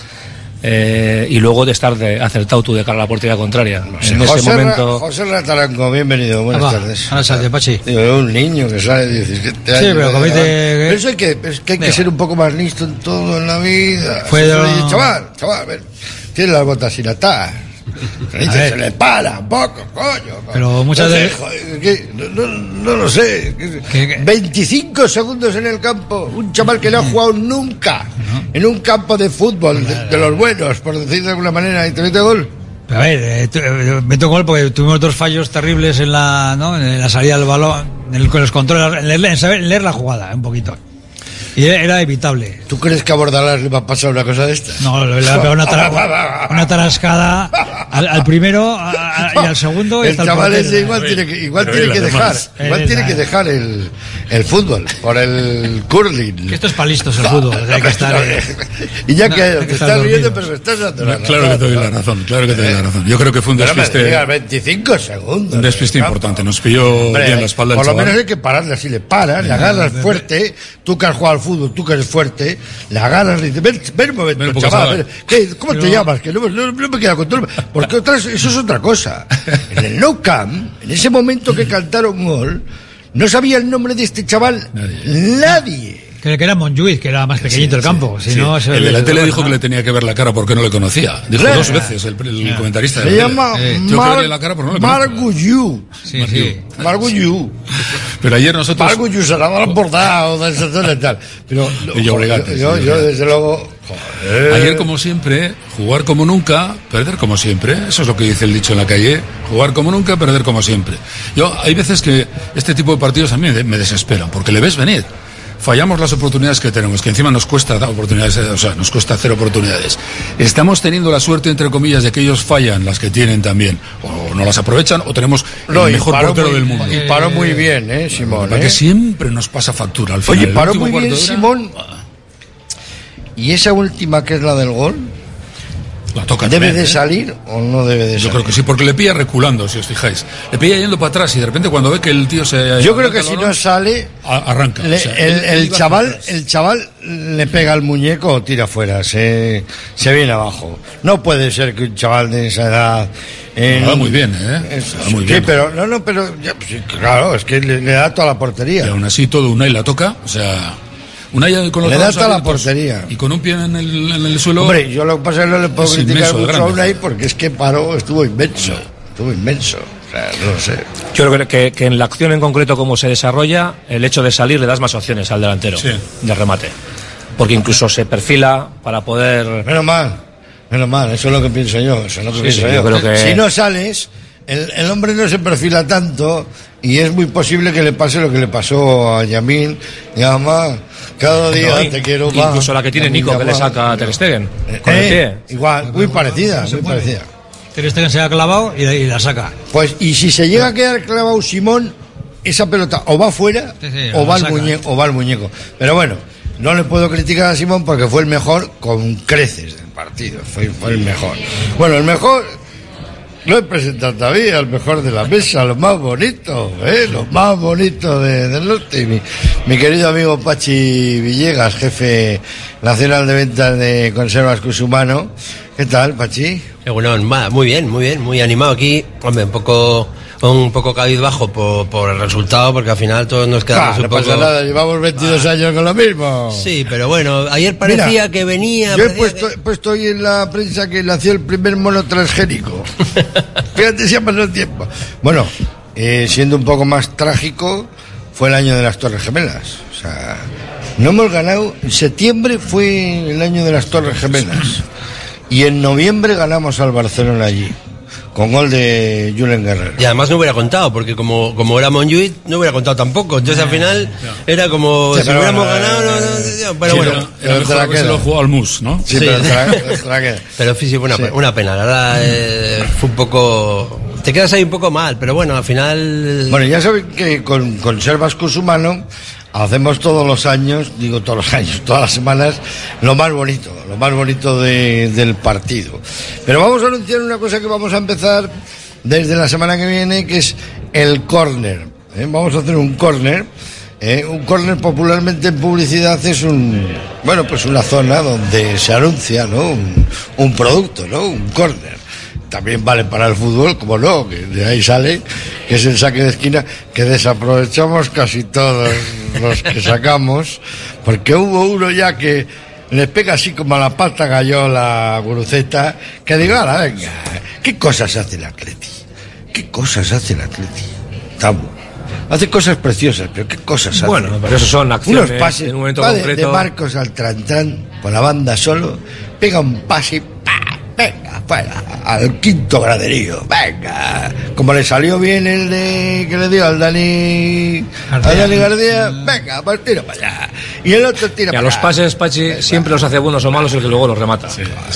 eh, y luego de estar de, acertado tú de cara a la portería contraria. en ese José, Ra- momento... José Rataranco, bienvenido, buenas Ah, tardes. Ahora sale, Pachi. Digo, un niño que sale de 17 años. pero comete- Pero eso hay que, es que, hay que ser un poco más listo en todo en la vida. Fue de Chaval, chaval, ven, tiene las botas sin atar. Se, dice, le para un poco, coño. Pero muchas veces- no, no- no lo sé. que- 25 segundos en el campo. Un chaval que no ha jugado nunca en un campo de fútbol, de, de los buenos, por decir de alguna manera, y te mete gol. A ver, eh, tu- eh, me tocó gol porque tuvimos dos fallos terribles en la, ¿no? en la salida del balón, en el- con los controles, en leer, en saber leer la jugada, un poquito. Y era, evitable. ¿Tú crees que a Bordalás le va a pasar una cosa de esta? No, le le ha pegado una, tara- <laughs> una tarascada al, al primero a- a- <laughs> y al segundo. y El chaval ese igual tiene que, igual tiene que dejar, además. igual tiene es- que dejar el, el fútbol por el curling. Que esto es para listos el fútbol. hay que estar, eh, <laughs> Y ya no, que que te estás riendo, pero me estás dando la Claro que te doy la razón, claro que te doy la razón. Yo creo que fue un Pero me despiste, digas, 25 segundos. un despiste importante. Nos pilló Hombre, bien la espalda por lo menos hay que pararle así, le paras, le agarras fuerte, tú que has jugado al fútbol, tú que eres fuerte, le agarras, le dices, ven, ven un momento, Ven chaval, ven, ¿qué? ¿cómo te llamas? Que no, no- no me queda control. Porque otra, eso es otra cosa. En el No Camp, en ese momento que cantaron gol, no sabía el nombre de este chaval nadie. Que, que era Monjuiz, que era más pequeñito el campo. Si Sí. no, se- el de la tele dijo que le tenía que ver la cara porque no le conocía. Dijo dos veces el, el comentarista. de Se la llama Eh, Mar- la cara porque no le. Marguyu. Sí, sí. Marguyu. Pero ayer nosotros... Marguyu se la esa zona y tal. Pero Y yo yo, sí, yo, sí. desde luego. joder. Ayer, como siempre, jugar como nunca, perder como siempre. Eso es lo que dice el dicho en la calle. Jugar como nunca, perder como siempre. Yo, hay veces que este tipo de partidos a mí me desesperan, porque le ves venir. Fallamos las oportunidades que tenemos, que encima nos cuesta dar oportunidades, eh, o sea, nos cuesta hacer oportunidades. Estamos teniendo la suerte, entre comillas, de que ellos fallan las que tienen también, o no las aprovechan, o tenemos No, el mejor portero muy- del mundo. Y paró muy bien, ¿eh, Simón? La ¿eh? siempre nos pasa factura al final. Oye, paró muy bien Simón. ¿Y esa última que es la del gol? La toca ¿Debe también, de ¿eh? salir o no debe de Yo salir? creo que sí, porque le pilla reculando, si os fijáis. Le pilla yendo para atrás y de repente cuando ve que el tío se... Yo creo que si no sale, Arranca. le- o sea, el, chaval, el chaval le pega al muñeco o tira fuera, se, se viene abajo. No puede ser que un chaval de esa edad. eh, da muy bien, ¿eh? da muy sí, bien. pero no, no, pero ya, pues claro, es que le, le da toda la portería. Y aún así todo Unai la toca, o sea... Unai con los Le da toda la portería. Y con un pie en el, en el suelo... Hombre, yo lo que pasa es que no le puedo criticar inmenso mucho a. Unai porque es que paró, estuvo inmenso. Estuvo inmenso. O sea, no lo sé. Yo creo que, que en la acción en concreto, como se desarrolla, el hecho de salir le das más opciones al delantero Sí. de remate. Porque incluso se perfila para poder. Menos mal, menos mal, eso es lo que pienso yo. Eso es lo que Sí, pienso sí, yo. yo creo que- Si no sales, el, el hombre no se perfila tanto y es muy posible que le pase lo que le pasó a Yamin y además Cada día No, te quiero más. Incluso la que tiene Nico, que le saca a Ter Stegen. Con el Eh, pie. igual, muy parecida, muy parecida. Ter Stegen se ha clavado y, y la saca. Pues, y si se llega a quedar clavado Simón, esa pelota o va fuera sí, o, va al muñeco, o va al muñeco. Pero bueno, no le puedo criticar a Simón porque fue el mejor con creces del partido. Fue, fue el mejor. Bueno, el mejor. Lo he presentado todavía, el mejor de la mesa, lo más bonito, ¿eh? lo más bonito de- del norte. Mi, querido amigo Pachi Villegas, jefe nacional de ventas de conservas Cusumano. ¿Qué tal, Pachi? Bueno, muy bien, muy bien, muy animado aquí. Hombre, un poco, un poco cabizbajo por, por el resultado, porque al final todos nos quedamos Ah, un no poco. pasa nada, llevamos 22 años con lo mismo. Sí, pero bueno, ayer parecía Mira, que venía. Yo he puesto, he puesto hoy en la prensa que nació el primer mono transgénico. <laughs> Fíjate si ha pasado el tiempo. Bueno, eh, siendo un poco más trágico, fue el año de las Torres Gemelas. O sea, no hemos ganado. En septiembre fue el año de las Torres Gemelas. Y en noviembre ganamos al Barcelona allí. Con gol de Julen Guerrero. Y además no hubiera contado, porque como, como era Monjuit, no hubiera contado tampoco. Entonces al final era como Sí, si pero hubiéramos bueno, ganado, no, no, no, pero Sí, bueno. era- era mejor habérselo jugado al mus, ¿no? Sí, pero la queda. Pero sí, sí, fue una, Sí. una pena, la verdad, eh, fue un poco... Te quedas ahí un poco mal, pero bueno, al final... Bueno, ya saben que con Conservas Cusumano hacemos todos los años, digo todos los <laughs> años, todas las semanas, lo más bonito, lo más bonito de- del partido. Pero vamos a anunciar una cosa que vamos a empezar desde la semana que viene, que es el córner. ¿eh? Vamos a hacer un córner. ¿eh? Un córner popularmente en publicidad es un, bueno, pues una zona donde se anuncia, ¿no? Un, un producto, ¿no? Un córner también vale para el fútbol, como no, que de ahí sale, que es el saque de esquina, que desaprovechamos casi todos los que sacamos, porque hubo uno ya que le pega así como a la pata gallola Guruceta, que digo, ala, venga, ¿qué cosas hace el Atleti? ¿Qué cosas hace el Atleti? Tamo. Hace cosas preciosas, pero ¿qué cosas hace? Bueno, pero eso son acciones Unos pases en un momento concreto. de Marcos al Trantán, por la banda solo, pega un pase, ¡pa! Venga, fuera, al quinto graderío, venga. Como le salió bien el de que le dio al Dani, al Dani Gardía, venga, pues tira para allá. Y el otro tira para los allá. pases, Pachi, siempre los hace buenos o malos el que luego los remata.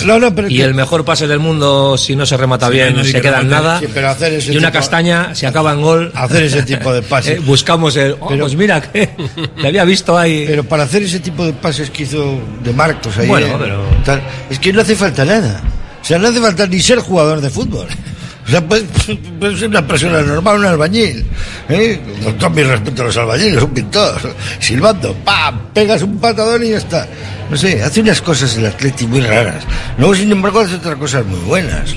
No, no, pero y que- el mejor pase del mundo, si no se remata Sí, no bien, nadie se que queda en nada. Sí, pero hacer ese y una tipo- castaña, se acaba en gol. Hacer ese tipo de <laughs> pases. Eh, buscamos el. oh, pues mira, que le había visto ahí. Pero para hacer ese tipo de pases que hizo de Marcos ahí, Bueno, pero- tal, es que no hace falta nada. O sea, no hace falta ni ser jugador de fútbol. O sea, puedes, puedes ser una persona normal, un albañil. ¿eh? Con todo respeto a los albañiles, un pintor. Silbando, ¡pam! Pegas un patadón y ya está. No sé, hace unas cosas el Atleti muy raras. Luego, sin embargo, hace otras cosas muy buenas.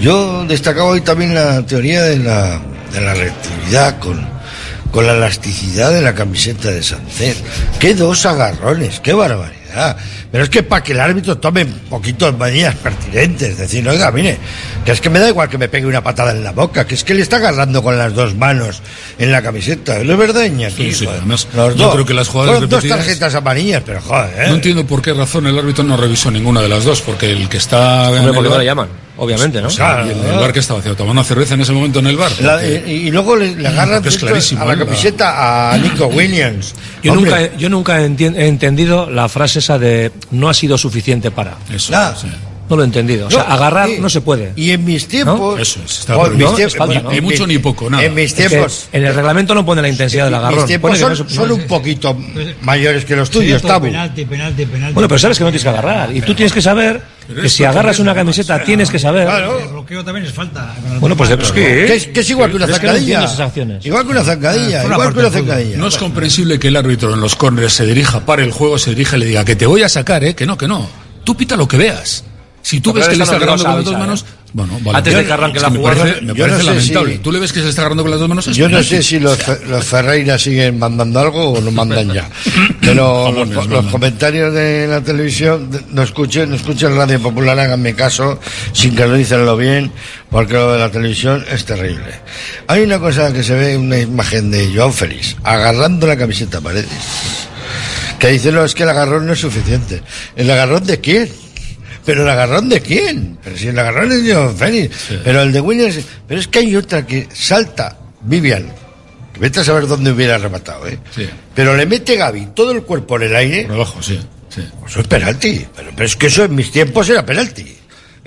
Yo destacaba hoy también la teoría de la, de la reactividad con, con la elasticidad de la camiseta de Sancet. ¡Qué dos agarrones! ¡Qué barbaridad! Pero es que para que el árbitro tome un poquito de medidas pertinentes, decir, oiga, mire, que es que me da igual que me pegue una patada en la boca, que es que le está agarrando con las dos manos en la camiseta. ¿No es verdad, Iñaki? Sí, sí, además, los yo dos. creo que las jugadas Fueron dos repetidas- tarjetas amarillas, pero joder. No entiendo por qué razón el árbitro no revisó ninguna de las dos, porque el que está. en Hombre, el porque no le llaman, obviamente, ¿no? O sea, y el, el bar que estaba haciendo, tomando cerveza en ese momento en el bar. La- y, y luego le, le agarran es dentro clarísimo, a la ¿eh? camiseta a Nico Williams. Yo Hombre, nunca, yo nunca he entendido la frase esa de no ha sido suficiente para. Eso, Nah. No lo he entendido. O sea, No, agarrar sí. no se puede. Y en mis tiempos. Eso es, está Oh, en mis tiempos- falta, ¿no? Ni mucho ni poco, nada. En mis Es que tiempos. en el reglamento no pone la intensidad del agarrón. mis tiempos Pone son, no se- son un poquito mayores que los tuyos, Tabu. penalti, penalti, penalti. Bueno, pero sabes que no tienes que agarrar. Y tú tienes que saber que si agarras una camiseta, tienes que saber. El bloqueo también es falta. Bueno, pues, pues que. Que es, que es igual que una no zancadilla. igual que una zancadilla. Ah, igual que una zancadilla. No es comprensible que el árbitro en los corners se dirija, para el juego, se dirija y le diga que te voy a sacar, ¿eh? Que no, que no. Tú pita lo que veas. Si tú ves que le está agarrando con las dos a manos, bueno, vale. Antes de que arranque la me jugada, parece, me yo parece no sé lamentable. si- ¿Tú le ves que se le está agarrando con las dos manos? Yo no sé si los, Fe- los Ferreira siguen mandando algo o no mandan ya. <laughs> Pero los, comentarios de la televisión, no escuchen, no escuchen Radio Popular, háganme caso, sin que lo dicen bien, porque lo de la televisión es terrible. Hay una cosa que se ve, una imagen de Joan Félix, agarrando la camiseta a paredes. Que dice, no, es que el agarrón no es suficiente. ¿El agarrón de quién? ¿Pero el agarrón de quién? Pero si el agarrón es de Joan Félix. Pero el de Williams... Pero es que hay otra que salta, Vivian, Vete a saber dónde hubiera rematado, ¿eh? Sí. Pero le mete Gaby todo el cuerpo en el aire. Por abajo, sí. sí. Eso es penalti. Pero, pero es que eso en mis tiempos era penalti.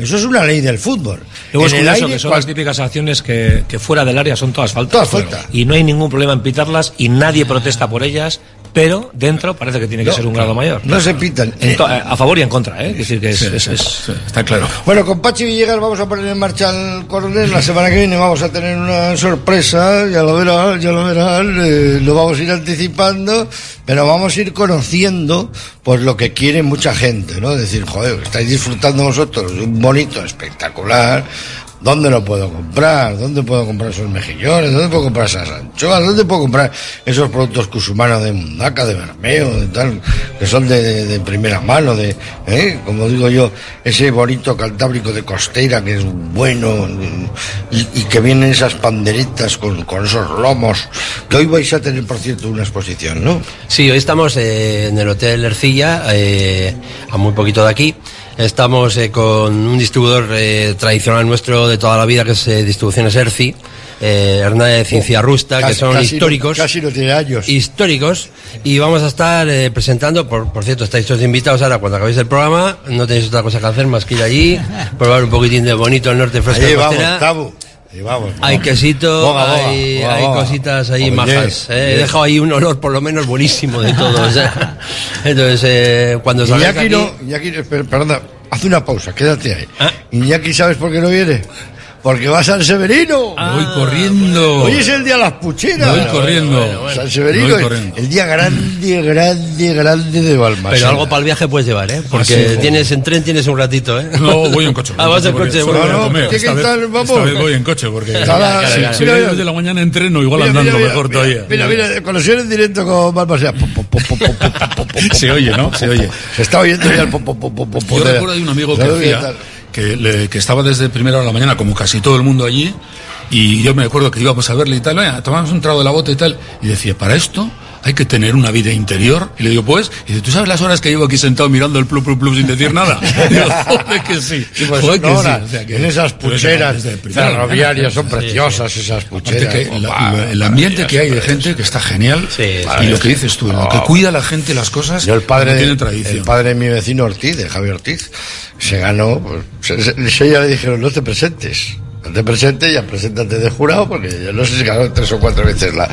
Eso es una ley del fútbol. Luego es el aire, que son cual- las típicas acciones que, que fuera del área son todas faltas. Todas faltas. Y no hay ningún problema en pitarlas y nadie protesta por ellas, pero dentro parece que tiene que No, ser un grado mayor. No se pitan. To- a favor y en contra, ¿eh? Es decir, que es, es- es- Está claro. Bueno, con Pachi Villegas vamos a poner en marcha el coronel. La semana que viene vamos a tener una sorpresa, ya lo verán, ya lo verán. eh, lo vamos a ir anticipando, pero vamos a ir conociendo pues lo que quiere mucha gente, ¿no? Decir, joder, estáis disfrutando vosotros un bonito espectacular. ¿Dónde lo puedo comprar? ¿Dónde puedo comprar esos mejillones? ¿Dónde puedo comprar esas anchoas? ¿Dónde puedo comprar esos productos cusumanos de Mundaca, de Bermeo, de tal, que son de, de- de primera mano, de, ¿eh? como digo yo, ese bonito cantábrico de costera que es bueno y, y que vienen esas panderetas con, con esos lomos, que hoy vais a tener, por cierto, una exposición, ¿no? Sí, hoy estamos eh, en el Hotel Ercilla, eh, a muy poquito de aquí. Estamos eh, con un distribuidor eh, tradicional nuestro de toda la vida, que es eh, Distribuciones Erci, eh, Hernández Ciencia Rusta, que son casi no- históricos. casi no tiene años. Históricos. Y vamos a estar presentando, por, por cierto, estáis todos invitados ahora cuando acabéis el programa. No tenéis otra cosa que hacer más que ir allí, <laughs> probar un poquitín de bonito el norte fresco de vamos, vamos. Hay quesito, Boga, boga, hay, boga, hay cositas ahí majas. eh. He dejado ahí un olor por lo menos buenísimo de todo. o sea. <laughs> Entonces, eh, cuando Iñaki aquí... no, Iñaki, espera, perdona, haz una pausa, quédate ahí. Ah. Iñaki, ¿sabes por qué no viene? Porque va San Severino. Voy corriendo. Hoy es el día de las pucheras. Voy corriendo. San Severino es corriendo. el día grande, grande, grande de Balmaseda. Pero algo para el viaje puedes llevar, ¿eh? Porque Así, tienes en tren tienes un ratito, ¿eh? No, voy en coche. Ah, vas en coche. Voy vamos. Voy en coche porque si, mira, si de la mañana en tren, igual andando mejor todavía. Mira, mira, conexiones en directo con Balmaseda. Se oye, ¿no? Se oye. Se está oyendo ya el po, po, po, Yo recuerdo de un amigo que decía que, le- que estaba desde primera hora de la mañana, como casi todo el mundo allí, y yo me acuerdo que íbamos a verle y tal, "Venga, tomamos un trago de la bota y tal, y decía, para esto hay que tener una vida interior. Y le digo, pues, y dice, ¿tú sabes las horas que llevo aquí sentado mirando el plus plus plus sin decir nada? <laughs> Y digo, joder que sí. Sí, pues joder que son sí. horas O sea que- en esas pucheras ferroviarias son preciosas esas pucheras. que la- la- el ambiente que hay de gente que está genial y lo que dices tú, lo que cuida la gente las cosas Yo el padre, no tiene de, tradición. el padre de mi vecino Ortiz, de Javier Ortiz, se ganó, pues, se, se- se- ya le dijeron, no te presentes. No te presentes, ya preséntate de jurado, porque yo no sé si ganó tres o cuatro veces la-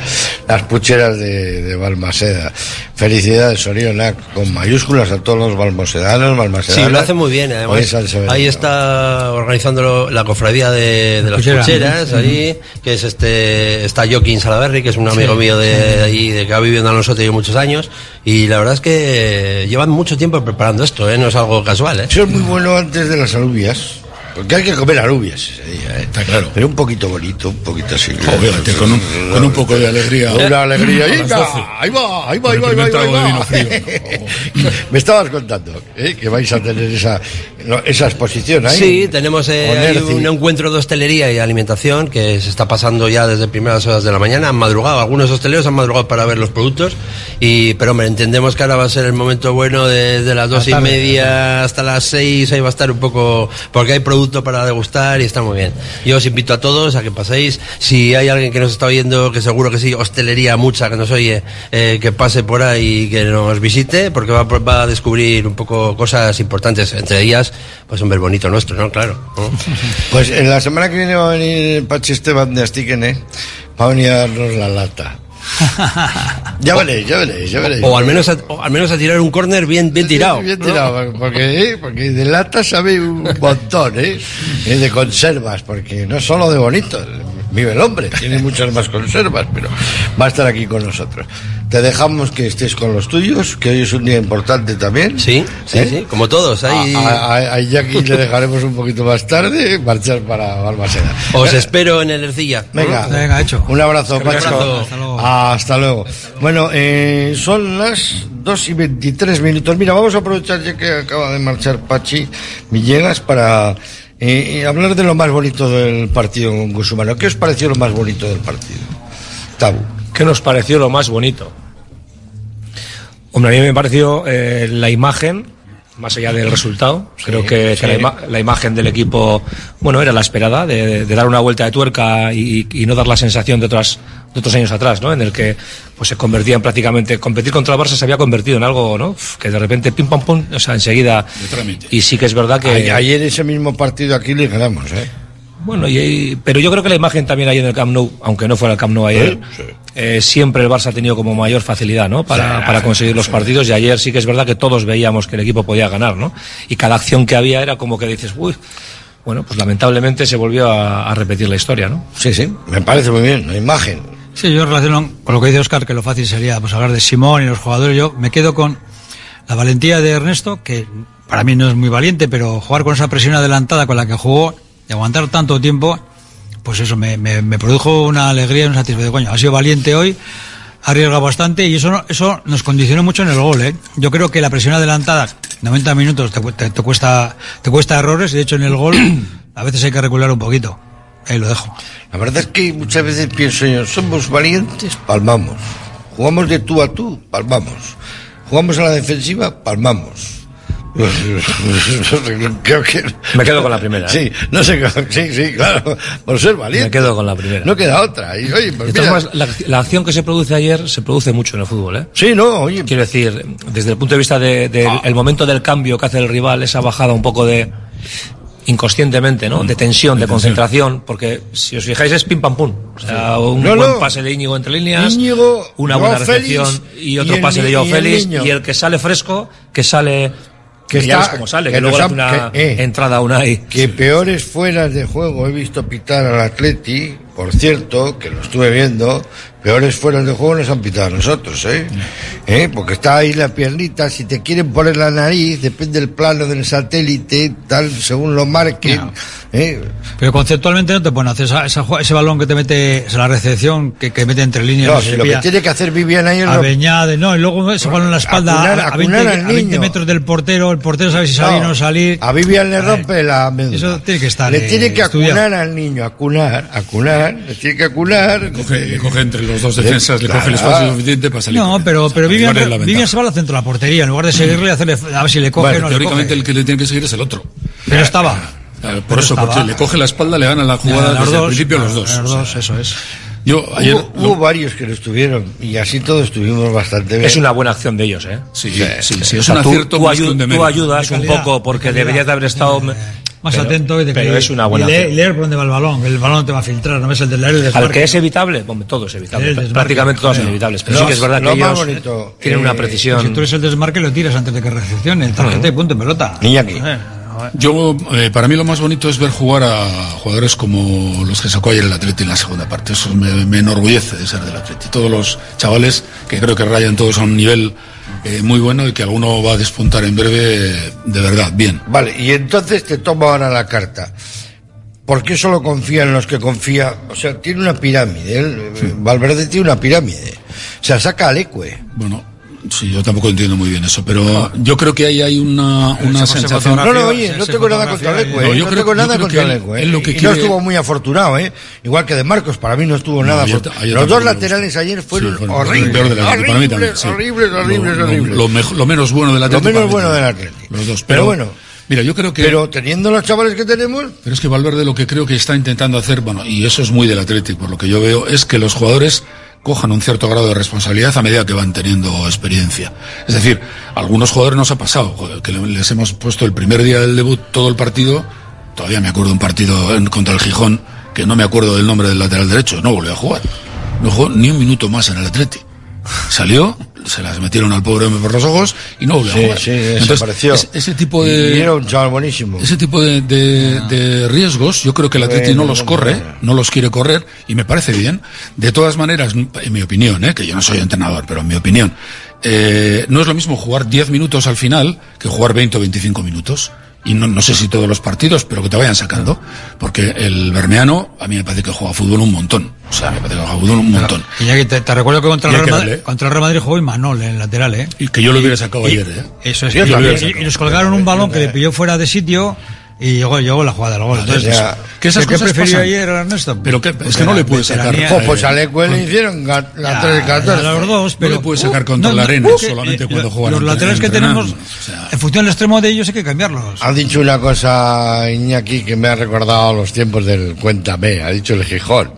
las pucheras de, de Balmaseda. Felicidades, Orionac, con mayúsculas a todos los balmosedanos, balmasedanas. Sí, lo hace muy bien. Además, ahí está organizando la cofradía de, de las Puchera. pucheras, ahí, que es este, está Joaquín Salaberry, que es un amigo Sí. mío de ahí, de que ha vivido en Alonsote muchos años, y la verdad es que llevan mucho tiempo preparando esto, ¿eh? no es algo casual. ¿eh? Eso es muy bueno antes de las alubias. Porque hay que comer alubias ese día, ¿eh? Está claro. Pero un poquito bonito, un poquito así. Fíjate, con un, con un poco de alegría. Una alegría. A las Venga, 12. ahí va, ahí va, ahí va, ahí va, ahí de va. vino frío. <laughs> <laughs> Me estabas contando ¿eh? que vais a tener esa, no, esa exposición ahí. Sí, tenemos eh, ahí un encuentro de hostelería y alimentación que se está pasando ya desde primeras horas de la mañana. Han madrugado, algunos hosteleros han madrugado para ver los productos. Y, pero hombre, entendemos que ahora va a ser el momento bueno desde las dos y tarde, media hasta las seis. Ahí va a estar un poco, porque hay producto para degustar y está muy bien. Yo os invito a todos a que paséis. Si hay alguien que nos está oyendo, que seguro que sí, hostelería mucha que nos oye, eh, que pase por ahí y que nos visite, porque va, va a descubrir un poco cosas importantes. Entre ellas, pues un ver bonito nuestro, ¿no? Claro. ¿no? <laughs> Pues en la semana que viene va a venir Pachi Esteban de Astiquen, ¿eh? Va a venir a darnos la lata. <laughs> Ya veréis, ya veréis, ya veréis. O al menos a, o al menos a tirar un córner bien, bien tirado. Bien tirado, porque, ¿eh? porque de lata sabe un montón, ¿eh? Eh, De conservas, porque no solo de bonito, vive el hombre, tiene muchas más conservas, pero va a estar aquí con nosotros. Te dejamos que estés con los tuyos, que hoy es un día importante también. Sí, sí, sí, como todos. Ahí... A, a, a- Jackie le dejaremos un poquito más tarde marchar para Balmaseda. Os espero en el Ercilla. Venga, Venga, hecho. un abrazo, Un Pacho. abrazo. Hasta luego. Hasta luego. Bueno, eh, son las 2 y 23 minutos. Mira, vamos a aprovechar ya que acaba de marchar Pachi Villegas para eh, eh, hablar de lo más bonito del partido con Guzmán. ¿Qué os pareció lo más bonito del partido? Tabu. ¿Qué nos pareció lo más bonito? Hombre, a mí me pareció eh, la imagen más allá del resultado. Creo que, sí. que la, ima- la imagen del equipo, bueno, era la esperada, de, de dar una vuelta de tuerca y, y no dar la sensación de otras de otros años atrás, ¿no? En el que pues se convertía en prácticamente competir contra el Barça se había convertido en algo, ¿no? Que de repente pim pam pum, o sea, enseguida. Y sí que es verdad que Ayer ese mismo partido aquí le ganamos, ¿eh? Bueno, y, y- pero yo creo que la imagen también ahí en el Camp Nou, aunque no fuera el Camp Nou ayer, eh, siempre el Barça ha tenido como mayor facilidad, ¿no? Para, Sí, para sí, conseguir los sí. partidos y ayer sí que es verdad que todos veíamos que el equipo podía ganar, ¿no? Y cada acción que había era como que dices, uy, bueno, pues lamentablemente se volvió a, a repetir la historia, ¿no? Sí, sí, me parece muy bien, la imagen. Sí, yo relaciono con lo que dice Oscar, que lo fácil sería pues hablar de Simón y los jugadores. Yo me quedo con la valentía de Ernesto, que para mí no es muy valiente, pero jugar con esa presión adelantada con la que jugó y aguantar tanto tiempo, pues eso me, me- me produjo una alegría y una satisfacción. Coño, ha sido valiente hoy, ha arriesgado bastante y eso, eso nos condicionó mucho en el gol. ¿eh? Yo creo que la presión adelantada, 90 minutos, te, te- te cuesta, te cuesta errores y de hecho en el gol <clears throat> a veces hay que recular un poquito. Ahí lo dejo. La verdad es que muchas veces pienso yo, somos valientes, palmamos. Jugamos de tú a tú, palmamos. Jugamos a la defensiva, palmamos. <laughs> Creo que... Me quedo con la primera. Sí, no sé, sí, sí, claro, por ser valiente. Me quedo con la primera. No queda otra. Y, oye, pues mira, la, la acción que se produce ayer se produce mucho en el fútbol, ¿eh? Sí, no, oye. Quiero decir, desde el punto de vista del de, Ah. el momento del cambio que hace el rival, esa bajada un poco de inconscientemente, ¿no? De tensión, de concentración, porque si os fijáis es pim pam pum. O sea, un No, buen no. pase de Íñigo entre líneas, Íñigo, una buena recepción Félix y otro y el pase de Joao el Félix y el que sale fresco, que sale Que que ya está- ves cómo sale, que que, luego hace una que, eh, entrada a Unai. que peores fueras de juego he visto pitar al Atleti, por cierto, que lo estuve viendo, peores fueras de juego nos han pitado a nosotros, ¿eh? ¿Eh? Porque está ahí la piernita, si te quieren poner la nariz, depende del plano del satélite, tal, según lo marquen, ¿eh? Pero conceptualmente no te pueden hacer esa- esa ese balón que te mete, esa la recepción que, que mete entre líneas. No, si le lo que tiene que hacer Vivian ahí es a lo- Beñade, no, y luego ese balón en la espalda Acunar- a, a 20, acunar al a 20 niño. metros del portero, el portero sabe si salir o No, no salir. A Vivian le rompe la médula. Eso tiene que estar, Le eh, tiene que estudiado. acunar al niño, acunar, acunar, le tiene que acunar. Coge, le coge entre los dos defensas, le coge el espacio suficiente para salir. No, pero, pero Vivian. Vivian se va al centro de la portería, en lugar de seguirle y hacerle, a ver si le coge Bueno, o no le teóricamente coge. el que le tiene que seguir es el otro. Pero estaba. Claro, por Pero eso, estaba. porque le coge la espalda, le gana la jugada desde el principio a los dos. los O sea, dos, eso es. Yo ayer Hubo, hubo varios que lo estuvieron y así todos estuvimos bastante bien. Es una buena acción de ellos, ¿eh? Sí, sí, sí, O es sea, un tú, acierto tú ayu- tú ayudas De un poco porque de calidad. deberías de haber estado Más pero- atento y de pero que- es una buena y leer, leer por dónde va el balón. El balón te va a filtrar, no ves el del aire. el Al desmarque. que es evitable, hombre, todo es evitable. Prácticamente todos son evitables. Pero sí que es verdad que más ellos bonito, tienen eh, una Si precisión. tú eres el desmarque, lo tiras antes de que recepcione. Tarjeta y punto en pelota. Iñaki. Eh, Yo, eh, para mí lo más bonito es ver jugar a jugadores como los que sacó ayer el Atleti en la segunda parte. Eso me, me enorgullece de ser del Atleti. Todos los chavales que creo que rayan todos a un nivel eh, muy bueno y que alguno va a despuntar en breve de verdad, bien. Vale, y entonces te tomo ahora la carta. ¿Por qué solo confía en los que confía? O sea, tiene una pirámide. él, eh, Valverde tiene una pirámide. O sea, saca al Ecue. Bueno, sí, yo tampoco entiendo muy bien eso, pero yo creo que ahí hay una, una Se sensación. No, no, oye, no tengo nada contra. No, ¿eh? yo No creo- tengo yo nada creo contra Ecue. ¿eh? lo que Y no estuvo muy afortunado, ¿eh? Igual que de Marcos, para mí no estuvo nada afortunado. Los dos laterales ayer fueron Sí, fueron horribles. el peor del Atleti, para mí también, horribles, sí. horribles, horribles, Lo- lo- horribles. Lo, mejo- lo menos bueno del Lo Atlético. menos para mí bueno del. Atlético. Los dos. Pero Pero, bueno. Mira, yo creo que. Pero teniendo los chavales que tenemos, Pero es que Valverde lo que creo que está intentando hacer, bueno, y eso es muy del Atlético, por lo que yo veo, es que los jugadores cojan un cierto grado de responsabilidad a medida que van teniendo experiencia. Es decir, algunos jugadores nos ha pasado, que les hemos puesto el primer día del debut todo el partido, todavía me acuerdo un partido contra el Gijón, que no me acuerdo del nombre del lateral derecho, no volvió a jugar. No jugó ni un minuto más en el Atlético. Salió, se las metieron al pobre hombre por los ojos y no volvió Sí, a jugar. sí, desapareció. ese, ese tipo de... y era un chaval buenísimo. Ese tipo de, de- de riesgos, yo creo que el Atleti no los corre, no. no los quiere correr, y me parece bien. De todas maneras, en mi opinión, ¿eh? que yo no soy entrenador, pero en mi opinión, eh, no es lo mismo jugar 10 minutos al final que jugar 20 o 25 minutos. Y no, no sé si todos los partidos, pero que te vayan sacando. Porque el Bermeano, a mí me parece que juega fútbol un montón. O sea, me parece que juega fútbol un montón. Y ya que te, te recuerdo que contra el, Real Madrid, contra el Real Madrid jugó Imanol en el lateral, ¿eh? Y que yo lo hubiera sacado Y- ayer, ¿eh? Eso es. Y, y- y nos colgaron un balón que le pilló fuera de sitio y llegó, llegó la jugada del gol. Entonces, o sea, ¿qué, esas ¿qué cosas prefirió pasan. ayer Ernesto? Pero que, es que no le puede sacar. Oh, pues a Leque le hicieron la Ya, 3 14. a los dos, pero- no le puede sacar contra no, la arena uh, solamente eh, cuando lo- juega Los laterales que tenemos, en función del extremo de ellos hay que cambiarlos. Ha dicho una cosa Iñaki que me ha recordado los tiempos del Cuéntame, ha dicho el Gijón,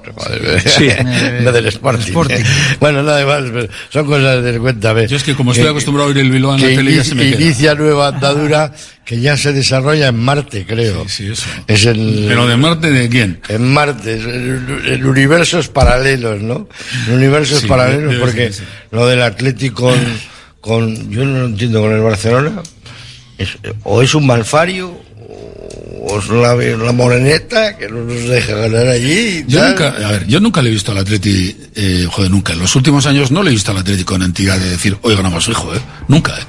Sí. <laughs> no del Sporting. Sporting. <laughs> Bueno, nada más, pero son cosas del Cuéntame. Yo es que como estoy acostumbrado a oír el Bilbao en la que tele ya se me queda. inicia nueva andadura <laughs> que ya se desarrolla en Marte, creo. Sí, eso. Es el, Pero de Marte, ¿de quién? En Marte, el, el universos paralelos, ¿no? El universos Sí, paralelos, porque sí. lo del Atlético con, con, yo no lo entiendo con el Barcelona, es- o es un malfario, o es la, la moreneta que no nos deja ganar allí. Yo nunca, a ver, yo nunca le he visto al Atleti, eh, joder, nunca. En los últimos años no le he visto al Atleti con entidad de decir, hoy ganamos fijo, ¿eh? Nunca, ¿eh?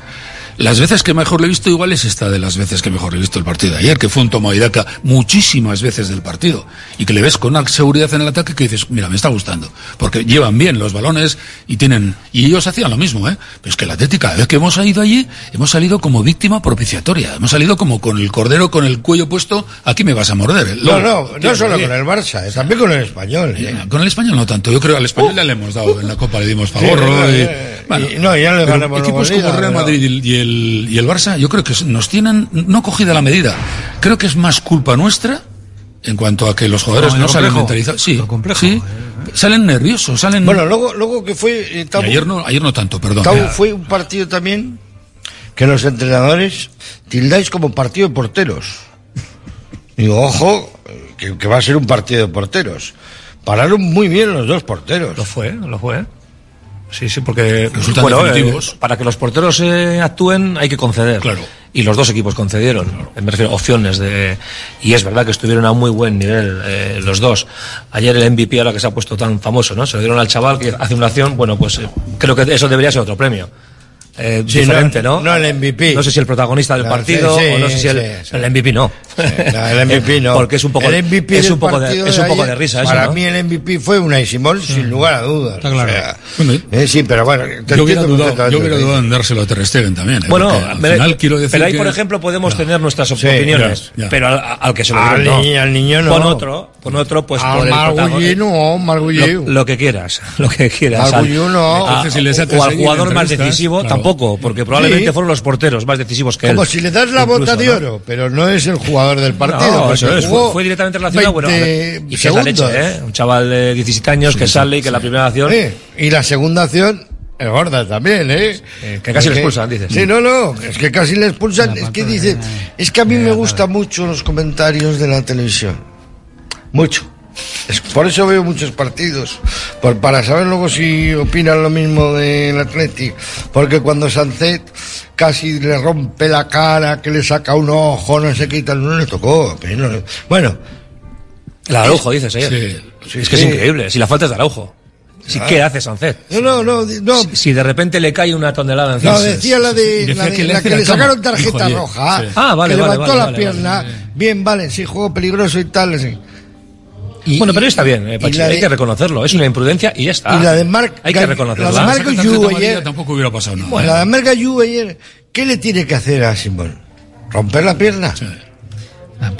Las veces que mejor le he visto igual es esta de las veces que mejor le he visto el partido de ayer, que fue un toma y daca muchísimas veces del partido. Y que le ves con una seguridad en el ataque que dices, mira, me está gustando. Porque llevan bien los balones y tienen, y ellos hacían lo mismo, ¿eh? Pero es que el Atleti cada vez que hemos ido allí, hemos salido como víctima propiciatoria. Hemos salido como con el cordero con el cuello puesto, aquí me vas a morder. ¿eh? No, Luego, no, no solo con el Barça, eh, también con el español. eh. Con el español no tanto. Yo creo que al español ya le hemos dado en la Copa, le dimos favor. Sí, no, y, eh, bueno, no, ya le Equipos como Real Madrid y el, y el, Barça, yo creo que nos tienen no cogida la medida. Creo que es más culpa nuestra en cuanto a que los jugadores No, salen complejo. mentalizados. Sí, sí. Salen nerviosos, salen. Bueno, luego, luego que fue... eh, Tabu- ayer no, ayer no tanto, perdón. Tabu, fue un partido también que los entrenadores tildáis como partido de porteros. Digo, ojo, que, que va a ser un partido de porteros. Pararon muy bien los dos porteros. Lo fue, lo fue. Sí, sí, porque Resultan bueno, definitivos. eh, para que los porteros eh, actúen hay que conceder. Claro. Y los dos equipos concedieron, me refiero, opciones de... Y es verdad que estuvieron a muy buen nivel eh, los dos. Ayer el MVP, ahora que se ha puesto tan famoso, ¿no? Se lo dieron al chaval que hace una acción, bueno, pues eh, creo que eso debería ser otro premio. Eh, Sí, diferente, no- ¿no? no el MVP. No sé si el protagonista del No, partido sí, sí, o no sé si el, el MVP no. El <laughs> MVP no. Porque es un poco, el MVP es un poco de, es un poco ayer, de risa eso, Para ¿no? mí el MVP fue Unai Simón, sin lugar a dudas. Está claro. O sea, eh, sí, pero bueno, te Yo hubiera dudado, yo hubiera dudado en dárselo a Ter Stegen también. ¿eh? Bueno, al pero- final quiero decir pero ahí, que- por ejemplo, podemos tener nuestras Sí, opiniones. ya, ya. Pero al, al que se lo Al dieron, niño- al niño no. Con otro, con otro, pues Al por el Margullí protagonista. no, Margullí. Lo, lo que quieras, <laughs> lo que quieras. Margullí no. a- Entonces, si o al jugador más decisivo, claro. tampoco, porque probablemente Sí. fueron los porteros más decisivos que él. Como si le das la Incluso, bota de ¿no? oro, pero no es el jugador del partido. No, eso es, fue, fue directamente relacionado. Bueno, ver, 20 y que es la leche. ¿eh? Un chaval de 17 años que sale y que la primera acción. Sí, Y la segunda acción es gorda también, ¿eh? que casi le Es expulsan, dices. Sí, no, no, es que casi le expulsan. Es que dice, es que a mí me gustan mucho los comentarios de la televisión. Mucho. Es- por eso veo muchos partidos. Por, para saber luego si opinan lo mismo del Athletic. Porque cuando Sancet casi le rompe la cara, que le saca un ojo, no sé qué y tal, no le tocó. pero no le- bueno, El Araujo, dices ayer. Sí, es que sí. es increíble. Si la falta es de Araujo. Si, Ah. ¿Qué hace Sancet? no, no, no, no, Si, si de repente le cae una tonelada encima. No, decía la de Decía la, de- que le la que la sacaron tarjeta roja. Sí. Ah, vale, que vale, levantó vale, la vale, pierna. Bien, vale, sí, juego peligroso y tal. sí. Y- bueno, pero está bien, eh, Pachi, hay de- que reconocerlo. Es una imprudencia y ya está. Y la de Marc Hay que reconocerla. la de Marc Esa Yu ayer- tampoco hubiera pasado nada. Bueno, la de Marga Yu ayer, ¿qué le tiene que hacer a Simón? ¿Romper la pierna?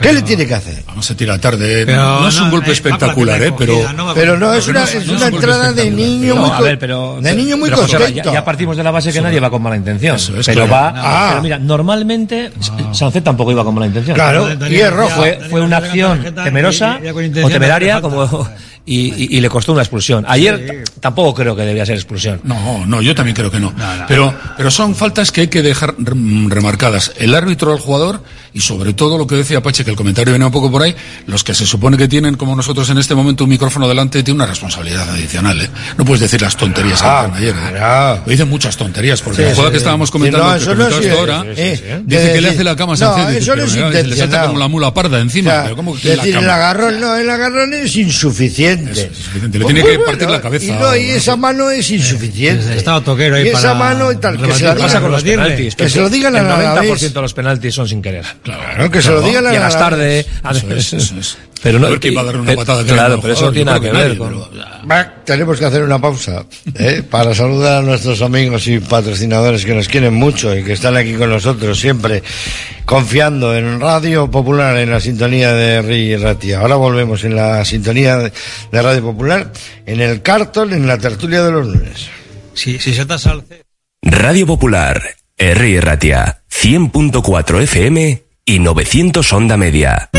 ¿Qué le tiene que hacer? Vamos a tirar tarde. Pero no, es un golpe eh, espectacular, ¿eh? Pero, no va Pero no, es una- es entrada de niño muy a co- ver, pero, de niño muy pero, ya, ya partimos de la base que nadie va con mala intención. Eso es, pero claro. va. Ah. Pero mira, normalmente Sancet tampoco iba con mala intención. Claro, y es rojo. Fue, fue una acción temerosa o temeraria como y, y- y le costó una expulsión. Ayer tampoco creo que debía ser expulsión. No, no, yo también creo que no. Pero, pero son faltas que hay que dejar rem- remarcadas. El árbitro al jugador y sobre todo lo que decía Pache, que el comentario viene un poco por ahí, los que se supone que tienen, como nosotros en este momento, un micrófono delante, tiene una responsabilidad adicional. ¿eh? No puedes decir las tonterías que Ah, hacen ayer. ¿eh? Dicen muchas tonterías, porque Sí, la jugada sí, que sí. estábamos Sí, comentando, que comentaste ahora, sí, sí, sí. dice De que le hace la cama a eso no es le salta intencionado. como la mula parda encima. O sea, pero ¿cómo que la decir, cama? el agarrón no, el agarrón es insuficiente. Eso es insuficiente, le tiene que partir la cabeza Y, no, y esa mano es insuficiente. Estaba toquero ahí y esa para mano y tal, que se la digan, con los penaltis. que se lo digan a el la 90% Alavés. de los penaltis son sin querer. Claro, que se lo digan a Llegas la tarde. a Eso es, eso es. Pero no, A ver quién va a dar una pero- patada que Claro, pero eso no tiene nada que que ver nadie, con. tenemos que hacer una pausa ¿eh? para saludar a nuestros amigos y patrocinadores que nos quieren mucho y que están aquí con nosotros siempre. Confiando en Radio Popular, en la sintonía de Ri Ratia. Ahora volvemos en la sintonía de Radio Popular, en el cartón, en la tertulia de los lunes. Sí, si se te salce. Radio Popular, R. Ratia, 100.4 FM y 900 Onda Media.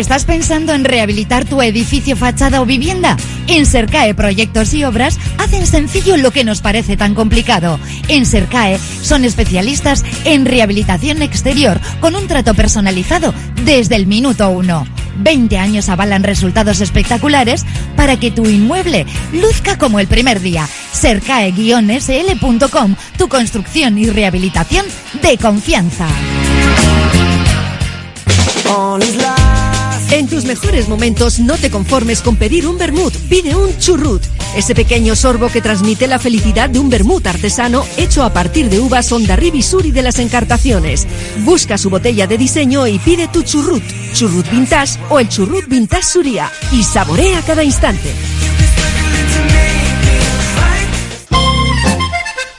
¿Estás pensando en rehabilitar tu edificio, fachada o vivienda? En Sercae Proyectos y Obras hacen sencillo lo que nos parece tan complicado. En Sercae son especialistas en rehabilitación exterior con un trato personalizado desde el minuto uno. 20 años avalan resultados espectaculares para que tu inmueble luzca como el primer día. Sercae-sl.com, tu construcción y rehabilitación de confianza. En tus mejores momentos no te conformes con pedir un vermut, pide un churrut. Ese pequeño sorbo que transmite la felicidad de un vermut artesano hecho a partir de uvas Ondarribi Suri de las Encartaciones. Busca su botella de diseño y pide tu churrut, churrut vintage o el churrut vintage Suria y saborea cada instante.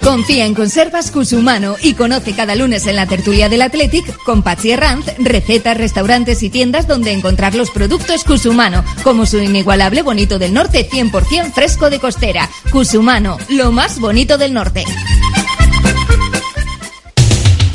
Confía en Conservas Cusumano y conoce cada lunes en la tertulia del Athletic con Patsy Ranz recetas, restaurantes y tiendas donde encontrar los productos Cusumano, como su inigualable bonito del norte 100% fresco de costera. Cusumano, lo más bonito del norte.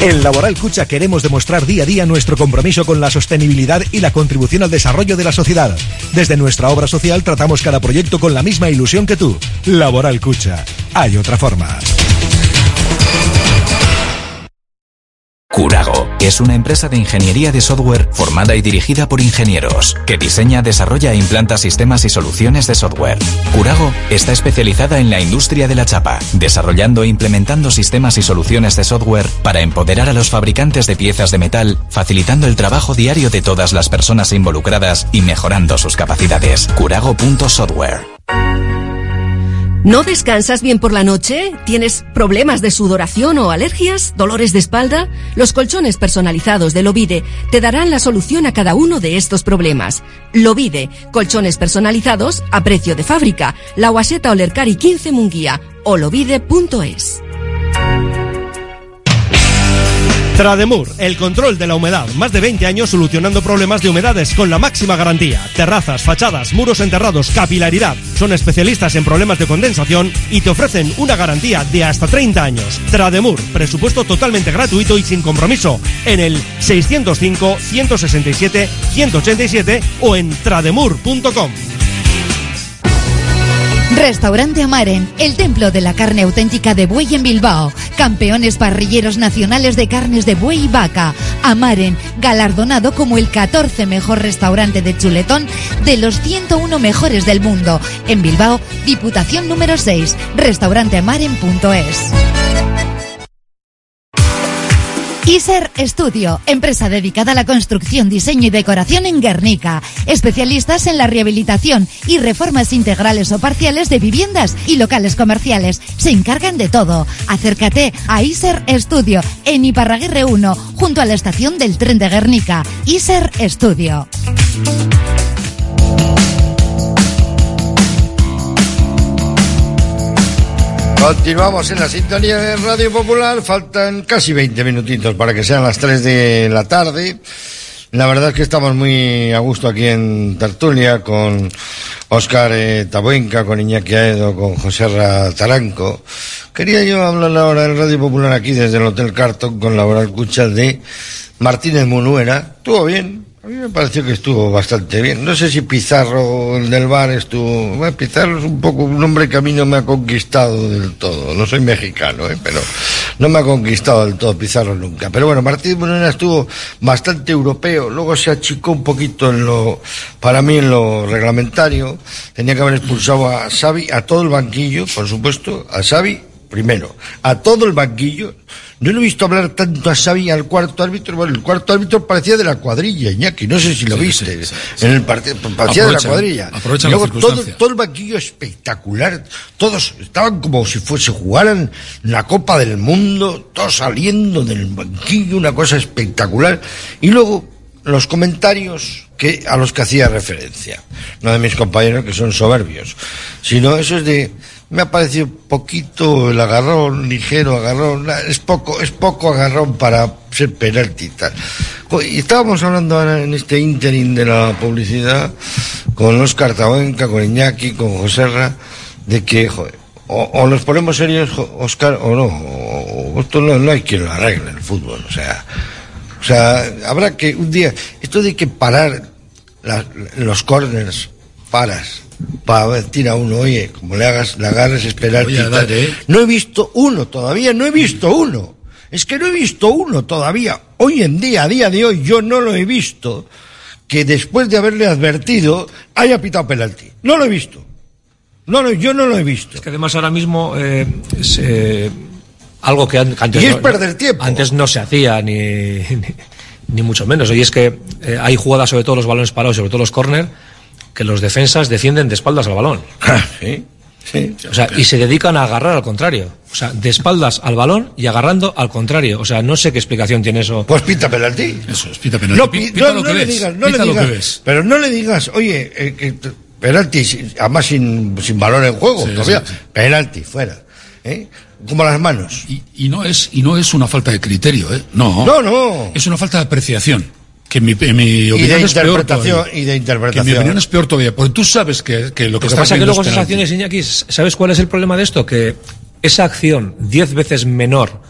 En Laboral Cucha queremos demostrar día a día nuestro compromiso con la sostenibilidad y la contribución al desarrollo de la sociedad. Desde nuestra obra social tratamos cada proyecto con la misma ilusión que tú. Laboral Cucha. Hay otra forma. Curago es una empresa de ingeniería de software formada y dirigida por ingenieros que diseña, desarrolla e implanta sistemas y soluciones de software. Curago está especializada en la industria de la chapa, desarrollando e implementando sistemas y soluciones de software para empoderar a los fabricantes de piezas de metal, facilitando el trabajo diario de todas las personas involucradas y mejorando sus capacidades. Curago.software. ¿No descansas bien por la noche? ¿Tienes problemas de sudoración o alergias? ¿Dolores de espalda? Los colchones personalizados de Lovide te darán la solución a cada uno de estos problemas. Lovide, colchones personalizados a precio de fábrica. La Guaseta Olercari 15 Munguía o lovide.es. Trademur, el control de la humedad. Más de 20 años solucionando problemas de humedades con la máxima garantía. Terrazas, fachadas, muros enterrados, capilaridad. Son especialistas en problemas de condensación y te ofrecen una garantía de hasta 30 años. Trademur, presupuesto totalmente gratuito y sin compromiso. En el 605-167-187 o en trademur.com. Restaurante Amaren, el templo de la carne auténtica de buey en Bilbao. Campeones parrilleros nacionales de carnes de buey y vaca. Amaren, galardonado como el 14 mejor restaurante de chuletón de los 101 mejores del mundo. En Bilbao, Diputación número 6, restauranteamaren.es. Iser Studio, empresa dedicada a la construcción, diseño y decoración en Guernica. Especialistas en la rehabilitación y reformas integrales o parciales de viviendas y locales comerciales. Se encargan de todo. Acércate a Iser Studio en Iparraguirre 1, junto a la estación del tren de Guernica. Iser Studio. Continuamos en la sintonía de Radio Popular. Faltan casi 20 minutitos para que sean las 3 de la tarde. La verdad es que estamos muy a gusto aquí en Tertulia con Óscar eh, Tabuenca, con Iñaki Aedo, con José Ra Taranco. Quería yo hablar ahora en Radio Popular aquí desde el Hotel Carton con la hora escucha de Martínez Munuera. Estuvo bien, a mí me pareció que estuvo bastante bien. No sé si Pizarro, el del bar, estuvo... Bueno, Pizarro es un poco un hombre que a mí no me ha conquistado del todo. No soy mexicano, ¿eh? pero no me ha conquistado del todo Pizarro nunca. Pero bueno, Martín Morena estuvo bastante europeo. Luego se achicó un poquito en lo... Para mí en lo reglamentario. Tenía que haber expulsado a Xavi, a todo el banquillo, por supuesto. A Xavi primero, a todo el banquillo. No lo he visto hablar tanto a Xavi al cuarto árbitro. Bueno, el cuarto árbitro parecía de la cuadrilla, Iñaki. No sé si lo viste. En el partido, parecía de la cuadrilla. Y luego todo, todo el banquillo espectacular. Todos estaban como si fuese jugaran la Copa del Mundo, todos saliendo del banquillo, una cosa espectacular. Y luego los comentarios que a los que hacía referencia. No de mis compañeros que son soberbios, sino eso es de me ha parecido poquito el agarrón, ligero agarrón, es poco, es poco agarrón para ser penalti y tal. Y estábamos hablando ahora en este ínterin de la publicidad con Oscar Tabuenca, con Iñaki, con Joserra, de que, o, o nos ponemos serios, Oscar, o no, o, esto no, no hay quien lo arregle el fútbol, o sea, o sea, habrá que un día, esto de que parar los corners, paras, para tira uno, oye, como le hagas, le agarres esperar. Voy a dar, ¿eh? No he visto uno todavía, no he visto uno. Es que no he visto uno todavía. Hoy en día, a día de hoy, yo no lo he visto que después de haberle advertido haya pitado penalti. No lo he visto. No, lo- yo no lo he visto. Es que además ahora mismo eh, es eh, algo que, an- que antes, Y es no, perder tiempo. antes no se hacía ni, <laughs> ni, ni mucho menos. Y es que eh, hay jugadas, sobre todo los balones parados, sobre todo los córner, que los defensas defienden de espaldas al balón. <laughs> sí, sí. O sea, y se dedican a agarrar al contrario. O sea, de espaldas al balón y agarrando al contrario. O sea, no sé qué explicación tiene eso. Pues pita penalti. Eso es, pita penalti. No, Pi- pi- pita no, lo no que le ves, digas, no pita le lo que digas, ves. pero no le digas, oye, eh, penalti, además sin, sin balón en juego, Sí, todavía, sí, sí. penalti, fuera, ¿eh? como las manos. Y, y no es y no es una falta de criterio, ¿eh? No. No, no. Es una falta de apreciación. Que en mi, en mi Y opinión de es peor interpretación, todavía. y de Que en mi interpretación. opinión es peor todavía. Porque tú sabes que, que lo que Lo que pasa es que luego es esas acciones, Iñaki, ¿sabes cuál es el problema de esto? Que esa acción, diez veces menor,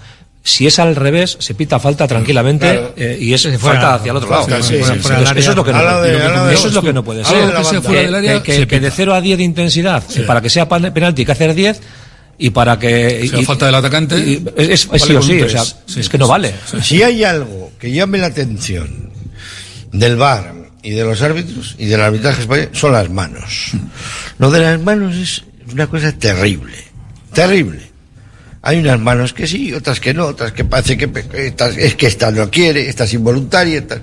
si es al revés, se pita falta tranquilamente Claro. eh, y es fuera, falta hacia el otro lado. sí, sí, eso es lo que no, de- lo que- eso es lo que no puede ser. de fuera del área, que, se que- que de 0 a 10 de intensidad, para que sea penalti hay que hacer 10 y para que... sea y- falta del atacante, y- es, es- vale sí o sí, o sea, es que no sí, vale. Si hay algo que llame la atención del VAR y de los árbitros y del arbitraje español, son las manos. Lo de las manos es una cosa terrible, terrible. Hay unas manos que sí, otras que no, otras que parece que estas- es que esta no quiere, esta es involuntaria, esta-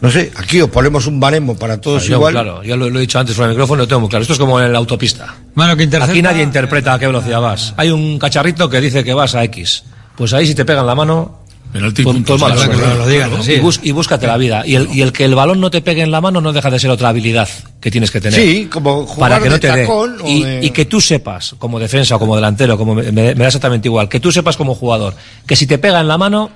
no sé, aquí os ponemos un baremo para todos Yo, igual. Claro, ya lo, lo he dicho antes fuera del micrófono, lo tengo muy claro. Esto es como en la autopista. Mano que intercepta. Aquí nadie interpreta a qué velocidad vas. Hay un cacharrito que dice que vas a X. Pues ahí si te pegan la mano, Penalti, pues, punto. lo digan Claro. y, bus- y búscate la vida. Y el, y el que el balón no te pegue en la mano no deja de ser otra habilidad que tienes que tener. Sí, como jugar para que no te tacón o Y, de- y que tú sepas, como defensa o como delantero, como me, me- me da exactamente igual, que tú sepas como jugador, que si te pega en la mano,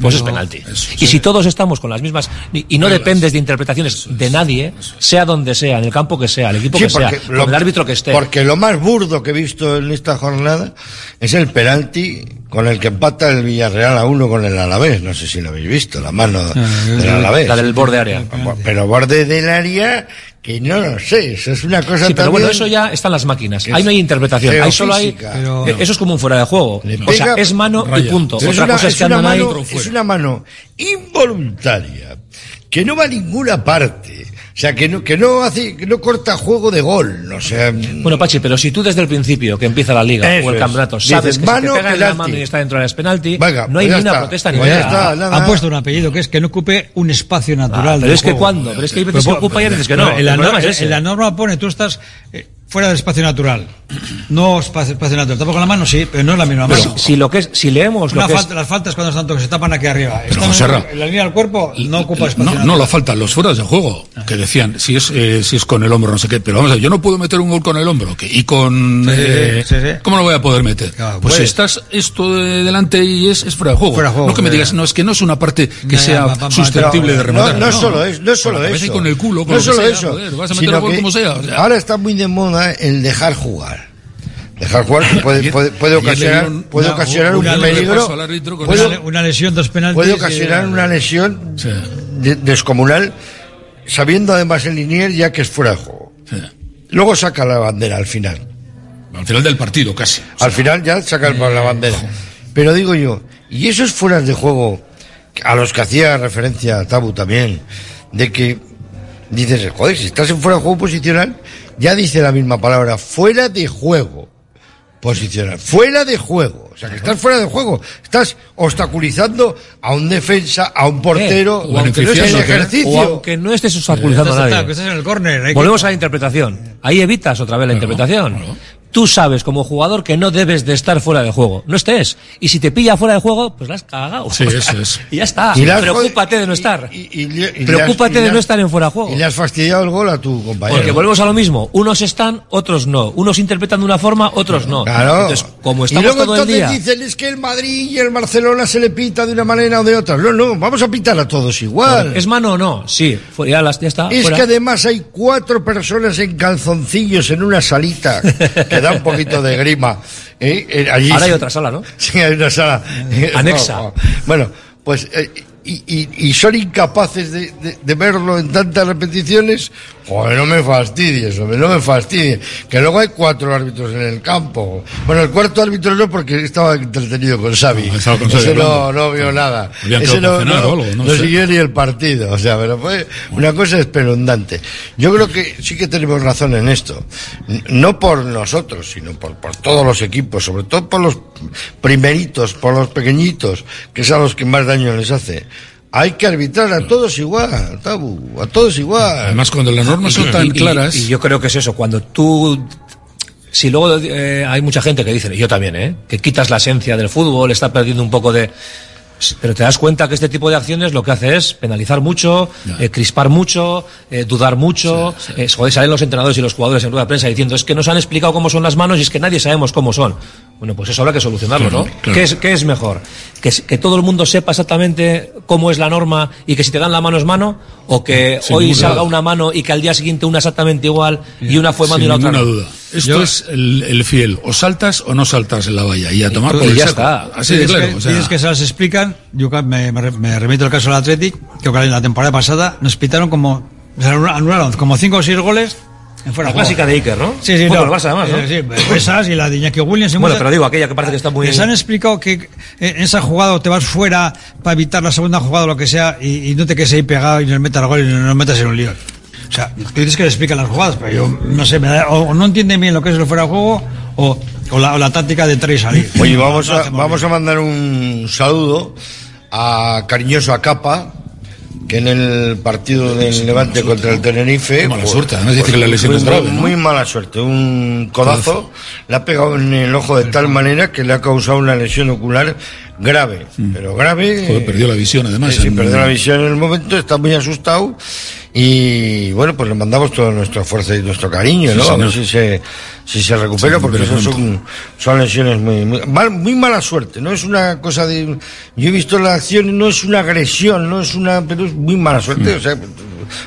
pues es penalti. eso, y sí. si todos estamos con las mismas, y, y no dependes de interpretaciones de nadie, sea donde sea, en el campo que sea, el equipo Sí, que sea, el árbitro que esté. Porque lo más burdo que he visto en esta jornada es el penalti con el que empata el Villarreal a uno con el Alavés. No sé si lo habéis visto, la mano del Alavés. La del borde área. Pero borde del área, que no lo sé, eso es una cosa Sí, pero bueno, eso ya están las máquinas. Ahí no hay interpretación. Ahí solo hay. Pero- eh, Eso es como un fuera de juego. O sea, es mano y raya. punto. Pero es Otra una, cosa es es que andan ahí. mano, es una mano involuntaria que no va a ninguna parte. O sea, que no, que no hace, que no corta juego de gol. O sea, Bueno, Pachi, pero si tú desde el principio que empieza la liga o el es. campeonato Dices, sabes que mano, si te pega en la mano y está dentro de las penalti, Venga, no hay pues ya ni una está. protesta ni Pues nada. Ha puesto un apellido que es que no ocupe un espacio natural. Ah, pero del es que cuando, pero es que hay veces Pero que ocupa y hay veces que no. En la, norma, en la norma pone, tú estás eh, fuera del espacio natural. No espacio, espacio natural. Tampoco la mano sí, pero no es la misma Pero si lo que es, si leemos lo que es, falta- las faltas cuando están que se tapan aquí arriba. Pero, en la línea del cuerpo, no ocupa espacio No, natural. no la falta, los fueras de juego, que decían, si es, eh, si es con el hombro, no sé qué, pero vamos a ver, yo no puedo meter un gol con el hombro, que, y con, Sí, eh, sí, sí. ¿cómo lo voy a poder meter? Claro, pues estás esto de delante y es, es fuera de juego. Fuera de juego, no que me digas, no, es que no es una parte que sea susceptible de rematar. No, no, es solo eso, no es solo Con eso. con el culo, con no es solo eso. vas a meter el gol como sea. Ahora está muy de moda el dejar jugar. Dejar jugar puede, ocasionar, dieron puede una- ocasionar un una- un peligro. puede- Una, lesión, dos penaltis. puede ocasionar una lesión Sí. de- descomunal, sabiendo además el linier ya que es fuera de juego. Sí. Luego saca la bandera al final. Al final del partido, casi. Al final ya saca la bandera. Pero digo yo, y esos fueras de juego, a los que hacía referencia Tabu también, de que dices, joder, si estás en fuera de juego posicional, ya dice la misma palabra, fuera de juego. posicionar. Fuera de juego. O sea, que estás fuera de juego. Estás obstaculizando a un defensa, a un portero, O aunque no estés- ejercicio. o aunque no estés obstaculizando a nadie. estás en el córner. hay que- Volvemos a la interpretación. Ahí evitas otra vez la interpretación. Tú sabes como jugador que no debes de estar fuera de juego. No estés. Y si te pilla fuera de juego, pues la has cagado. Sí, eso es. <laughs> y ya está. Y Preocúpate de no estar. Y Preocúpate y le de no estar en fuera de juego. Y le has fastidiado el gol a tu compañero. Porque volvemos a lo mismo. Unos están, otros no. Unos interpretan de una forma, otros no. Claro. Entonces, como y estamos luego todo el entonces día. dicen es que el Madrid y el Barcelona se le pita de una manera o de otra. No, no, vamos a pitar a todos igual. ¿Es mano o no? Sí. Ya, las- ya está. Es fuera. que además hay cuatro personas en calzoncillos en una salita <laughs> que da un poquito de grima. ¿eh? Allí Ahora hay otra sala, ¿no? Sí, hay una sala. Anexa. Bueno, pues eh, y, y- y son incapaces de, de- de verlo en tantas repeticiones. Joder, no me fastidies, hombre, no me fastidies. Que luego hay cuatro árbitros en el campo. Bueno, el cuarto árbitro no, porque estaba entretenido con Xavi. con Xavi Ese no, no vio nada. Ese no, no- algo, no no sé. siguió ni el partido. O sea, pero fue una cosa espeluznante. Yo creo que sí que tenemos razón en esto. No por nosotros, sino por, por todos los equipos, sobre todo por los primeritos, por los pequeñitos, que a los que más daño les hace. Hay que arbitrar a todos igual, Tabu, a todos igual. Además, cuando las normas son tan y- claras. Y, yo creo que es eso, cuando tú. Si luego eh, hay mucha gente que dice, yo también, ¿eh? que quitas la esencia del fútbol, está perdiendo un poco de. Pero te das cuenta que este tipo de acciones lo que hace es penalizar mucho, eh, crispar mucho, eh, dudar mucho. eh, joder, salen los entrenadores y los jugadores en rueda de prensa diciendo es que nos han explicado cómo son las manos y es que nadie sabemos cómo son. Bueno, pues eso habrá que solucionarlo, Claro, ¿no? claro. ¿Qué, es, qué es mejor? ¿Que, ¿Que todo el mundo sepa exactamente cómo es la norma y que si te dan la mano es mano? ¿O que Sin hoy salga duda. una mano y que al día siguiente una exactamente igual y una fue mano Sin y la otra no? duda. Esto es el, el fiel. O saltas o no saltas en la valla. Y a tomar por y el ya saco. está. Así de claro. que, o sea, dices que se las explican. Yo me, me re- me remito al caso del Athletic, que en la temporada pasada nos pitaron como. anularon como 5 o 6 goles en fuera La clásica de Iker, ¿no? Sí, sí, Fue no. el Barça, además, ¿no? Eh, Sí, esas y la de Iñaki Williams. y Bueno, muchas- pero digo, aquella que parece que está muy... Les han explicado que eh, en esa jugada te vas fuera para evitar la segunda jugada o lo que sea y, y no te quedes ahí pegado y nos metas el gol y nos metas en un lío. O sea, tú dices que le explican las jugadas, pero yo no sé, me da- o, no entienden bien lo que es el fuera de juego o, o la, o la táctica de entrar y salir. <laughs> Oye, vamos No a, vamos a mandar un saludo a cariñoso a Capa, que en el partido del Levante contra el Tenerife. Mala pues- suerte, además dice que la lesión muy- es grave, ¿no? Muy mala suerte, un codazo, le ha pegado en el ojo de tal manera que le ha causado una lesión ocular grave, pero grave. Mm. Joder, perdió la visión, además, Sí, sí, en- perdió la visión en el momento, está muy asustado y bueno, pues le mandamos toda nuestra fuerza y nuestro cariño, Sí, ¿no? a ver si se, si se recupera, porque esas son, son lesiones muy, muy, mal- muy mala suerte, no es una cosa de... Yo he visto la acción, no es una agresión, no es una... pero es muy mala suerte, o sea,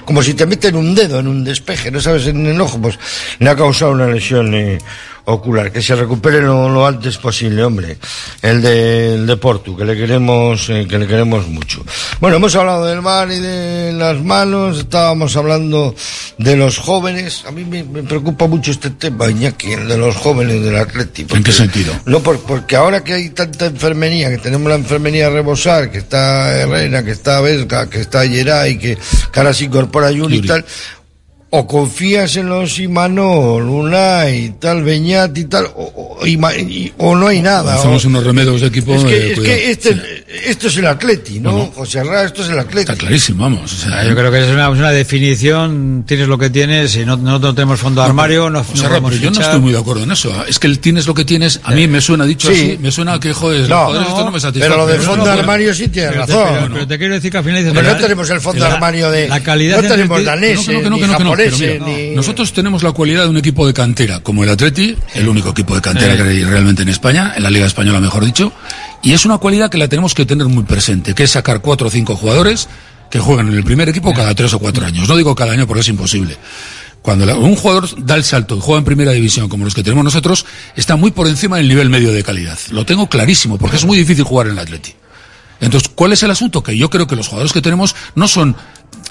como si te meten un dedo en un despeje, no sabes, en el ojo, pues le ha causado una lesión eh, ocular, que se recupere lo, lo antes posible, hombre, el de, el de Portu, que le queremos, eh, que le queremos mucho. Bueno, hemos hablado del mar y de las manos, estábamos hablando de los jóvenes, a mí me, me preocupa mucho este tema, Iñaki, el de los jóvenes del Atlético. ¿En qué sentido? No, por- porque ahora que hay tanta enfermería, que tenemos la enfermería Rebosar, que está Herrera, que está Vesga, que está Geray, que, que ahora se incorpora Yuri, y tal, o confías en los Imano, Luna y tal, Beñat y tal, o, o- y ma- y- o no hay nada. Hacemos unos remedios de equipo. es que, eh, es cuidado. que este, esto es el Atleti, ¿no? Bueno. José Arra, esto es el Atleti. Está clarísimo, vamos. o sea, Ah, Yo creo que es una, es una definición, tienes lo que tienes y no, no, no tenemos fondo de armario, no, pero yo no estoy muy de acuerdo en eso. Es que el tienes lo que tienes, a mí me suena dicho Sí. así, me suena que, joder, No, estos no me satisfacen. pero lo del fondo de armario sí tiene Pero te, razón. pero- pero te quiero decir que al final dices, Pero no tenemos el fondo de armario de. La calidad no tenemos daneses, No, japoneses, mira, ni. Nosotros tenemos la cualidad de un equipo de cantera, como el Atleti, el único equipo de cantera que hay realmente en España, en la Liga Española mejor dicho, y es una cualidad que la tenemos que tener muy presente, que es sacar cuatro o cinco jugadores que juegan en el primer equipo cada tres o cuatro años. No digo cada año porque es imposible. Cuando un jugador da el salto y juega en primera división como los que tenemos nosotros, está muy por encima del nivel medio de calidad. Lo tengo clarísimo, porque es muy difícil jugar en el Atleti. Entonces, ¿cuál es el asunto? Que yo creo que los jugadores que tenemos no son,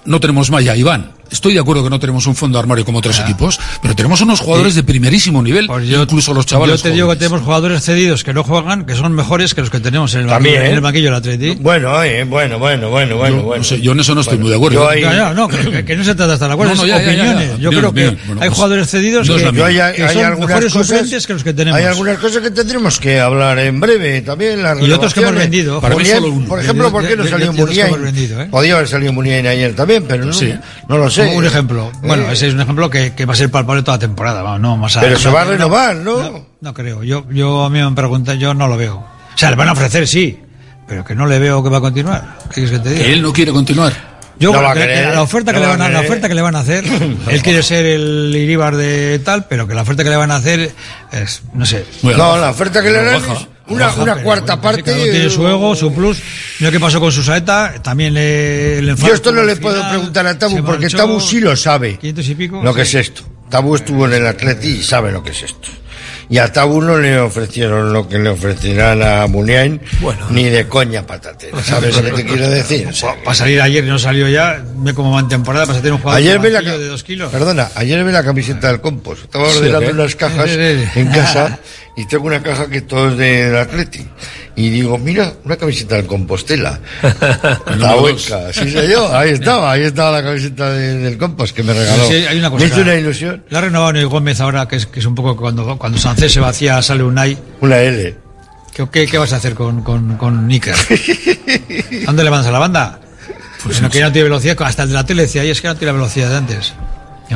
no tenemos Maya, Iván. Estoy de acuerdo que no tenemos un fondo de armario como otros equipos, pero tenemos unos jugadores de primerísimo nivel, incluso los chavales. Yo te digo que tenemos jugadores cedidos que no juegan, que son mejores que los que tenemos en el También, banquillo, en ¿eh? el banquillo del Atleti. Bueno, eh, bueno, bueno, bueno, bueno, Yo, bueno. no sé, yo en eso no estoy Bueno, muy de acuerdo. yo ahí- Ya, ya, no, que, no se trata de estar de acuerdo, No, no, ya, opiniones. Yo Bien, creo que. Bueno, hay pues, jugadores cedidos que, hay, que hay son mejores cosas, suplentes que los que tenemos. Hay algunas cosas que tendremos que hablar en breve también. Las Y otros que hemos vendido. Para mí Muniain, solo uno. Por ejemplo, ¿por qué no salió Muniain? ¿eh? Podía haber salido Muniain ayer también, pero Sí. no lo sé. Un ejemplo. Bueno, ese es un ejemplo que, que va a ser palpable toda la temporada. Vamos, no, más a- Pero se no, va a no, renovar, ¿no? No, no creo. Yo, yo a mí me preguntan, yo no lo veo. O sea, le van a ofrecer, sí, pero que no le veo que va a continuar. ¿Qué quieres que te diga? Que él no quiere continuar. Yo No creo a que querer, la oferta que le va a van a, la oferta que le van a hacer, <laughs> él quiere ser el Iribar de tal, pero que la oferta que le van a hacer es, no sé. A No, la oferta que le dan Baja. es una, Baja, una cuarta bueno, parte. cada tiene su ego, su plus. Mira qué pasó con su saeta, también le, le Yo esto no le puedo final, preguntar a Tabu porque marchó, Tabu sí lo sabe. 500 y pico. Lo que sí. es esto. Tabu estuvo en el Atleti y sabe lo que es esto. Y a Tabu no le ofrecieron lo que le ofrecerán a Muniain, ni de coña patatera. ¿Sabes lo que te quiero decir? <laughs> O sea, Para salir ayer y no salió ya, ve cómo va en temporada, para tener un jugador Ayer de la de dos kilos. Perdona, ayer ve la camiseta del compost. Estaba Sí, ordenando ¿qué? unas cajas <laughs> Sí, sí, sí. en casa <laughs> y tengo una caja que todo es del Atleti. Y digo, mira, una camiseta del Compostela. <laughs> la hueca. Sí, sé yo. Ahí estaba, ahí estaba la camiseta de- del compost que me regaló. Sí, hay una cosa. me hizo una ilusión. La ha renovado Ney Gómez ahora, que es, que es un poco cuando, cuando Sancés se vacía, sale un Nai. Una L. ¿Qué, qué, qué vas a hacer con, con, con <laughs> ¿Dónde le mandas a la banda? Pues no, que ya no tiene velocidad, hasta el de la tele decía, "Ay, es que no tiene la velocidad de antes.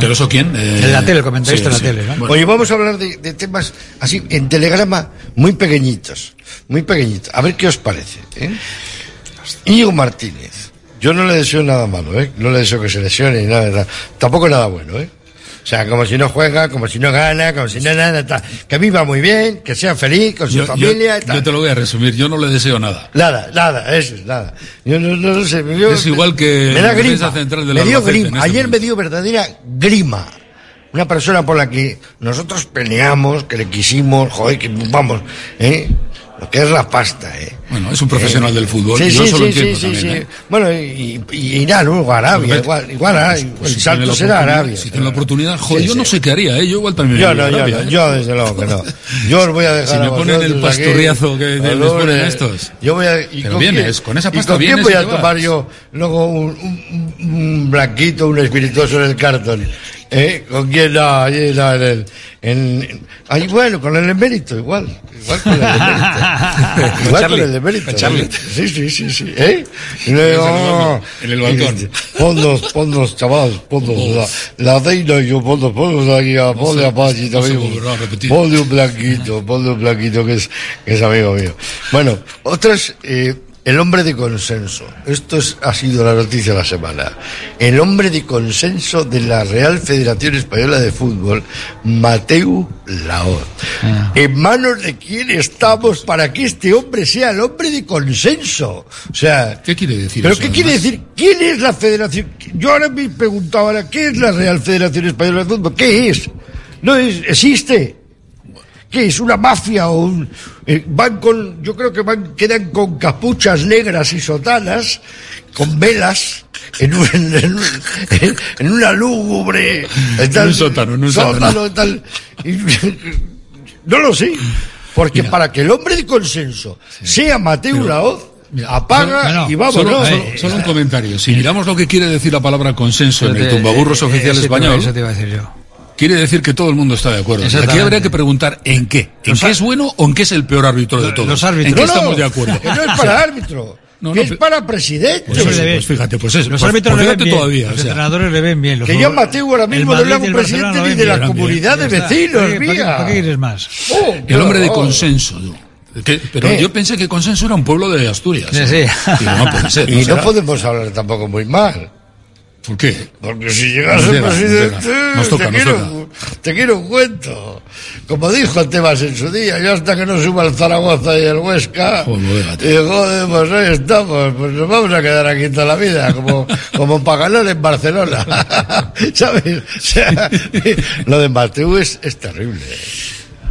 ¿Pero eso quién? Eh, de la tele, el comentarista sí, de la sí. tele, ¿no? Bueno, Oye, vamos a hablar de, de temas así, en telegrama, muy pequeñitos. Muy pequeñitos. A ver qué os parece. ¿eh? Íñigo Martínez. Yo no le deseo nada malo, ¿eh? No le deseo que se lesione ni nada, nada. Tampoco nada bueno, ¿eh? O sea, como si no juega, como si no gana, como si no nada, tal. Que viva muy bien, que sea feliz con su yo, yo- familia y tal. yo te lo voy a resumir, yo no le deseo nada. Nada, nada, eso es nada. Yo no, no lo sé. yo- Es igual que me da grima. central del me dio grima. Ayer momento. me dio verdadera grima. Una persona por la que nosotros peleamos, que le quisimos, joder, que vamos, ¿eh? Lo que es la pasta, ¿eh? Bueno, es un profesional del fútbol, Sí, yo sí, eso lo sí, entiendo también. ¿eh? Bueno, y, y- y irá luego a Arabia, Pues, igual, igual hará, pues, el pues, si salto será oportunidad- Arabia. Si tiene la oportunidad, joder, yo no sé qué haría, ¿eh? Yo igual también Yo no, a yo no, ¿eh? yo desde luego que no. <laughs> Yo os voy a dejar Si me ponen el vosotros aquí. pasturriazo que les ponen estos. Yo voy a, y Pero con vienes, quién- con esa ¿y pasta con quién vienes voy y a tomar yo luego un, un, un- un blanquito, un espirituoso en el cartón? ¿Eh? ¿Con quién? No, allí no, en el, en, ahí, bueno, con el emérito, igual. Igual con el <laughs> emérito. igual Charlie, con el emérito. Charlie. Sí, sí, sí, sí. ¿Eh? Y luego, En el balcón. <laughs> Ponnos, ponnos, chavales, ponnos. La, la reina y yo, ponnos, ponnos aquí a, ponle a Pachi también. Ponle un blanquito, ponle un blanquito que es, que es amigo mío. Bueno, otras, eh, el hombre de consenso. Esto es, ha sido la noticia de la semana. El hombre de consenso de la Real Federación Española de Fútbol, Mateu Laoz. ¿En manos de quién estamos para que este hombre sea el hombre de consenso? O sea, ¿Qué quiere decir ¿Pero eso, qué quiere decir? ¿Quién es la federación? Yo ahora me preguntaba, ahora, ¿qué es la Real Federación Española de Fútbol? ¿Qué es? No es, existe. ¿Qué es? ¿Una mafia o un, eh, van con, yo creo que van, quedan con capuchas negras y sotanas, con velas, en, un- en, un- en una lúgubre, En un sótano, en un sótano. tal. Y- <laughs> no lo sé. Porque para que el hombre de consenso sea Mateo Laoz, apaga no, y vámonos. Solo, solo- solo un comentario. Si miramos lo que quiere decir la palabra consenso en el tumbaburros oficial te iba- español, Eso te iba a decir yo. Quiere decir que todo el mundo está de acuerdo. Aquí habría que preguntar en qué. ¿En Los qué es bueno o en qué es el peor árbitro de todos? los árbitros. ¿En qué No, no, estamos de acuerdo? Que no es para <laughs> árbitro, No, que no, es para presidente. Pues, eso, pues fíjate, pues eso. Los pues- árbitros pues le ven bien, todavía. los o sea, entrenadores le ven bien. los Que yo, Mateo, ahora mismo no le hago presidente ni de la comunidad de vecinos, ¿Para qué- para qué- mía. ¿Para qué quieres más? Oh, el hombre de oh. consenso. pero ¿Qué? yo pensé que consenso era un pueblo de Asturias. Sí, ¿eh? sí. No puede ser. Y no <laughs> será. podemos hablar tampoco muy mal. ¿Por qué? Porque si llegas a presidente. Nos toca, te, nos quiero, te quiero un cuento. Como dijo Tebas en su día, yo hasta que no suba el Zaragoza y el Huesca, Joder, y joder, pues ahí estamos, pues nos vamos a quedar aquí toda la vida, como, <laughs> como para ganar en Barcelona. <laughs> ¿Sabes? O sea, <laughs> lo de Mateu es, es terrible.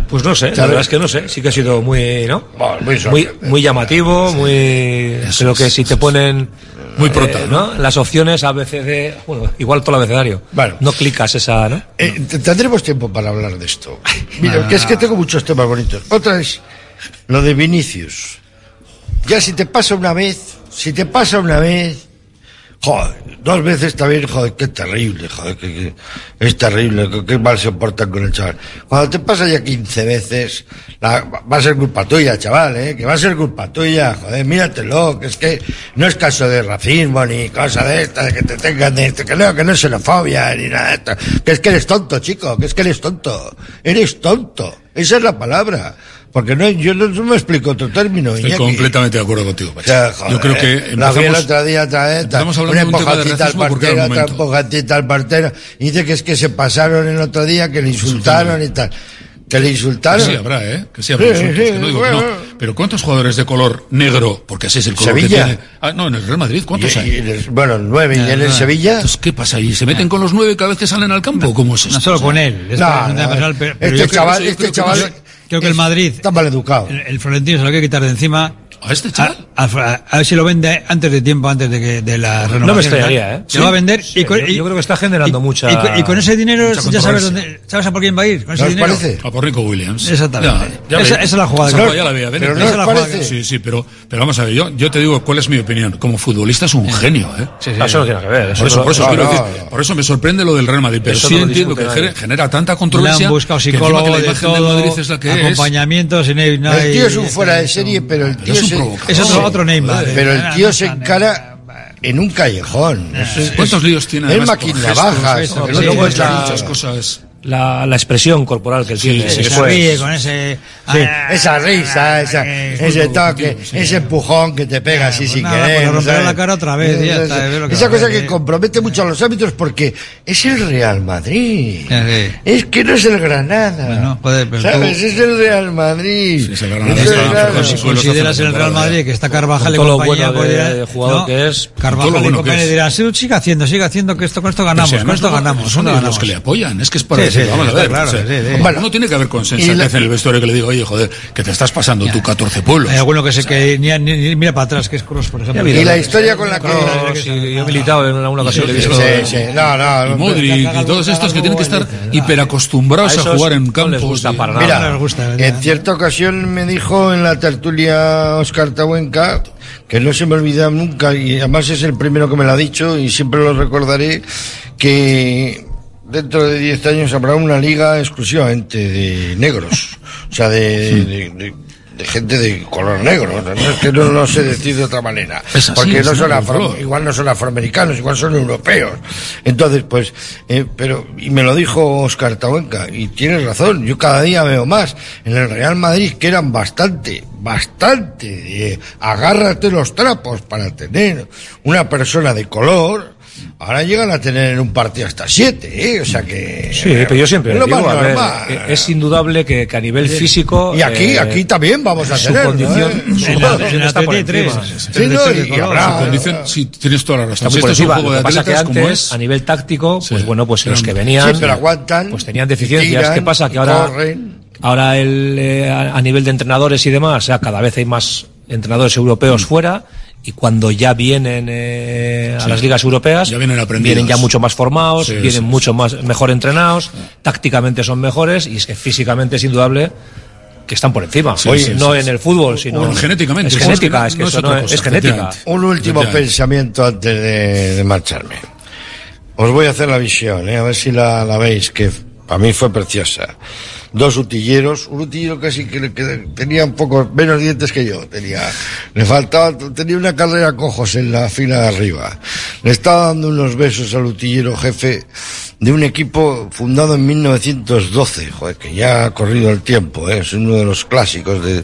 Pues no sé, la verdad es que no sé. Sí que ha sido muy, ¿no? Bueno, muy Muy, muy llamativo, muy. Creo que si te ponen Muy Eh, ¿no? Las opciones A, B, C, D, bueno, igual todo el abecedario. Bueno. No clicas esa, ¿no? Eh, tendremos tiempo para hablar de esto. Mira, que es que tengo muchos temas bonitos. Otra es lo de Vinicius. Ya si te pasa una vez, si te pasa una vez, joder, dos veces también, joder, qué terrible, joder, que, es terrible, que mal se portan con el chaval. Cuando te pasa ya 15 veces, la- va a ser culpa tuya, chaval, eh, que va a ser culpa tuya, joder, míratelo, que es que no es caso de racismo ni cosa de esta, que te tengan de esto, que no, que no es xenofobia ni nada que es que eres tonto, chico, que es que eres tonto, eres tonto, esa es la palabra. Porque no, yo no, no me explico otro término. Estoy Iñaki. completamente de acuerdo contigo, O Pachi. sea, joder, Yo creo que la vi el empezamos, otro día otra vez, empezamos una hablando de un tema de empujadita al partero, otra al partero. Y dice que es que se pasaron el otro día, que le insultaron y tal. Que le Que insultaron. sí habrá, ¿eh? Que sí habrá Sí, insultos, sí, que no digo que no. bueno. Pero ¿cuántos jugadores de color negro, porque así es el color Sevilla. que tiene? Ah, no, en el Real Madrid, ¿cuántos Y- hay? y en el- bueno, nueve. ¿Y en el Ah, Sevilla? Entonces, ¿qué pasa ahí? ¿Se meten con los nueve cada vez que salen al campo? ¿Cómo es? No solo con él. es No, que- no, personal, pero- pero este chaval- este chaval Creo que el Madrid. Está mal educado. El, el Florentino se lo quiere quitar de encima. ¿A este chaval? A, a- a ver si lo vende antes de tiempo, antes de que de la renovación. No me extrañaría, ¿eh? Se lo va a vender Sí, y con, yo- y- yo creo que está generando y- mucha- Y, con- y con ese dinero ya sabes dónde. ¿Sabes a por quién va a ir? Con ese ¿No dinero. parece? A por Rico Williams. Exactamente. Ya, ya esa, esa es la jugada. jugada ya la veía venir. pero no esa la jugada que- Sí, sí, pero, pero vamos a ver, yo, yo te digo cuál es mi opinión. Como futbolista es un genio, ¿eh? Eso no tiene que ver. Por eso, por, eso no, quiero no, decir, no. por eso me sorprende lo del Real Madrid, pero Eso sí entiendo que genera, nadie. genera tanta Le controversia han buscado que la de imagen todo, Madrid es la que es. acompañamientos El tío es un fuera de serie, pero el tío se- provocador. Es otro, Neymar. Pero eh. el tío se encara en un callejón. ¿Cuántos líos tiene Es maquinavajas. gestos, es la- muchas cosas. La, la expresión corporal que él Sí, tiene. sí, Se después. ríe con ese. Sí, ah, esa risa, esa, eh, ese toque, sí. ese empujón que te pega así pues sin nada, querer. pues ¿sabes? la cara otra vez, ya Esa- está, Esa va a cosa ver, que eh. compromete mucho a los árbitros porque es el Real Madrid. Sí. Es que no es el Granada. Bueno, joder, pero ¿Sabes? tú- Es el Real Madrid. Sí, es el Granada, Es el está Granada. mejor, sí, Si consideras el Real Madrid que está Carvajal y Con todo lo compañía, bueno pues jugador que es, Carvajal y compañía sí, sigue haciendo, sigue haciendo, que esto con esto ganamos, si con esto ganamos, Son los que le apoyan. Es que es para Sí, vamos a ver. claro, o sea, sí, sí. hombre, Bueno, no tiene que haber y consensatez la- en el vestuario que le digo, oye, joder, que te estás pasando tú 14 pueblos. Hay alguno que se que ni, ni- ni mira para atrás, que es Cross, por ejemplo. Y la historia con la que... Y yo he militado en alguna ocasión. le he Sí, visto- sí, no, no. Y no, Modric y todos estos que tienen que estar hiperacostumbrados A jugar en campos. les gusta y- para nada. Mira, en cierta ocasión me dijo en la tertulia Oscar Tabuenca, que no se me olvida nunca, y además es el primero que me lo ha dicho, y siempre lo recordaré, que dentro de 10 años habrá una liga exclusivamente de negros, o sea, de, de- de- de gente de color negro, no es que no lo sé decir de otra manera, así, porque no son afro- igual no son afroamericanos, igual son europeos. Entonces, pues, eh, pero, y me lo dijo Oscar Tabuenca, y tienes razón, yo cada día veo más. En el Real Madrid que eran bastante, bastante, eh, agárrate los trapos para tener una persona de color. Ahora llegan a tener en un partido hasta siete, ¿eh? O sea que... Sí, pero yo siempre es lo digo, más a ver, normal. eh, es indudable que, que a nivel físico. Y aquí, eh, aquí también vamos a su tener. condición, ¿no? su En la- condición en la está por 33. encima. Sí, no, y- y habrá- Su condición, sí, tienes toda la razón. Si este es un juego de que pasa que atletas como antes, es. a nivel táctico, pues Sí. bueno, pues los que Sí, venían. pero aguantan. Pues tenían deficiencias. tiran, ¿Qué pasa? Que ahora. corren. Ahora el, eh, a a nivel de entrenadores y demás, o sea, cada vez hay más entrenadores europeos Mm. fuera y cuando ya vienen eh, a las ligas europeas, Ya vienen ya mucho más formados, Sí, vienen sí, mucho más mejor entrenados, tácticamente son mejores y es que físicamente es indudable que están por encima. Sí, Hoy sí, no sí, en sí. el fútbol, sino Bueno, genéticamente, Es genética, es que no es eso no es, cosa, es genética. Un último pensamiento antes de, de marcharme. Os voy a hacer la visión, ¿eh? a ver si la, la veis, que para mí fue preciosa. Dos utilleros, un utillero casi que, que tenía un poco menos dientes que yo, tenía, le faltaba, tenía una carrera cojos en la fila de arriba. Le estaba dando unos besos al utillero jefe de un equipo fundado en 1912, joder, que ya ha corrido el tiempo, ¿eh? es uno de los clásicos de-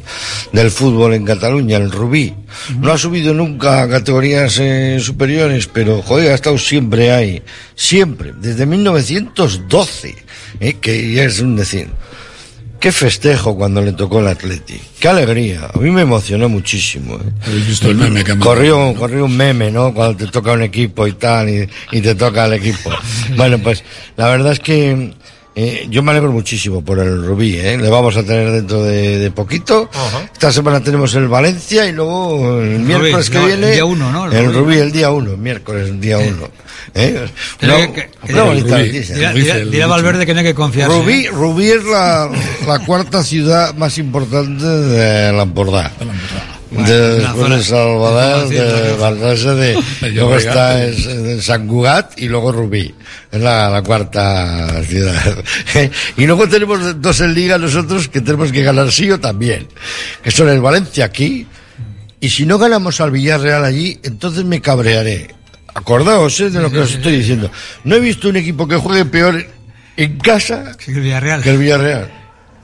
del fútbol en Cataluña, el Rubí. No ha subido nunca a categorías eh, superiores, pero joder, ha estado siempre ahí, siempre, desde 1912, ¿eh? que ya es un decir. Qué festejo cuando le tocó el Atleti. Qué alegría. A mí me emocionó muchísimo. ¿eh? Habéis visto el meme que Corrió, corrió un meme, ¿no? Cuando te toca un equipo y tal, y, y te toca el equipo. <laughs> Bueno, pues la verdad es que Eh, yo me alegro muchísimo por el Rubí, ¿eh? le vamos a tener dentro de, de poquito. Esta semana tenemos el Valencia y luego el miércoles que no, el viene día uno, ¿no? El el, Rubí. Rubí el día uno, miércoles el día uno. ¿eh? Pero Una- que-. Dirá- Valverde no hay que confiarse. Rubí, Rubí es la, la cuarta ciudad más importante de la Bueno, de, de Salvador, de <laughs> de, Medio luego está es- es San Cugat y luego Rubí. Es la, la cuarta ciudad. <laughs> y luego tenemos dos en liga nosotros que tenemos que ganar sí o también. Que son el Valencia aquí. Y si no ganamos al Villarreal allí, entonces me cabrearé. Acordaos eh, de lo que os estoy diciendo. No he visto un equipo que juegue peor en casa Sí, el Villarreal. que el Villarreal.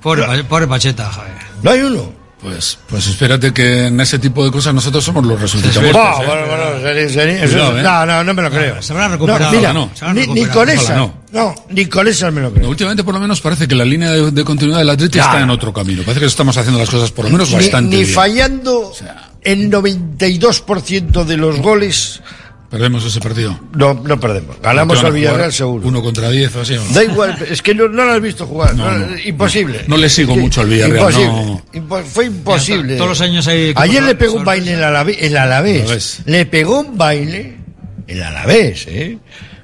Pobre, pobre Pacheta, joder. No hay uno. Pues, pues espérate que en ese tipo de cosas nosotros somos los resultados. Ah, bueno, bueno, eso- ¿eh? No, no, no me lo creo. Se habrán recuperado. No, mira, no, se ni, ni con esa, no. no. ni con esa me lo creo. Últimamente por lo menos parece que la línea de, de continuidad del Atleti está en otro camino. Parece que estamos haciendo las cosas por lo menos Ni- bastante ni bien. fallando el 92% de los goles, Perdemos ese partido. no, no perdemos. Ganamos ¿Qué van al a Villarreal seguro. Uno contra diez o así. ¿o no? Da igual, <laughs> es que no, no lo has visto jugar. No, no, no, imposible. no. No le sigo mucho al Villarreal, Imposible. Impo- fue imposible. Todos los años hay Ayer le pegó un baile el Alavés. El. Alavés. Le pegó un baile el Alavés, ¿eh?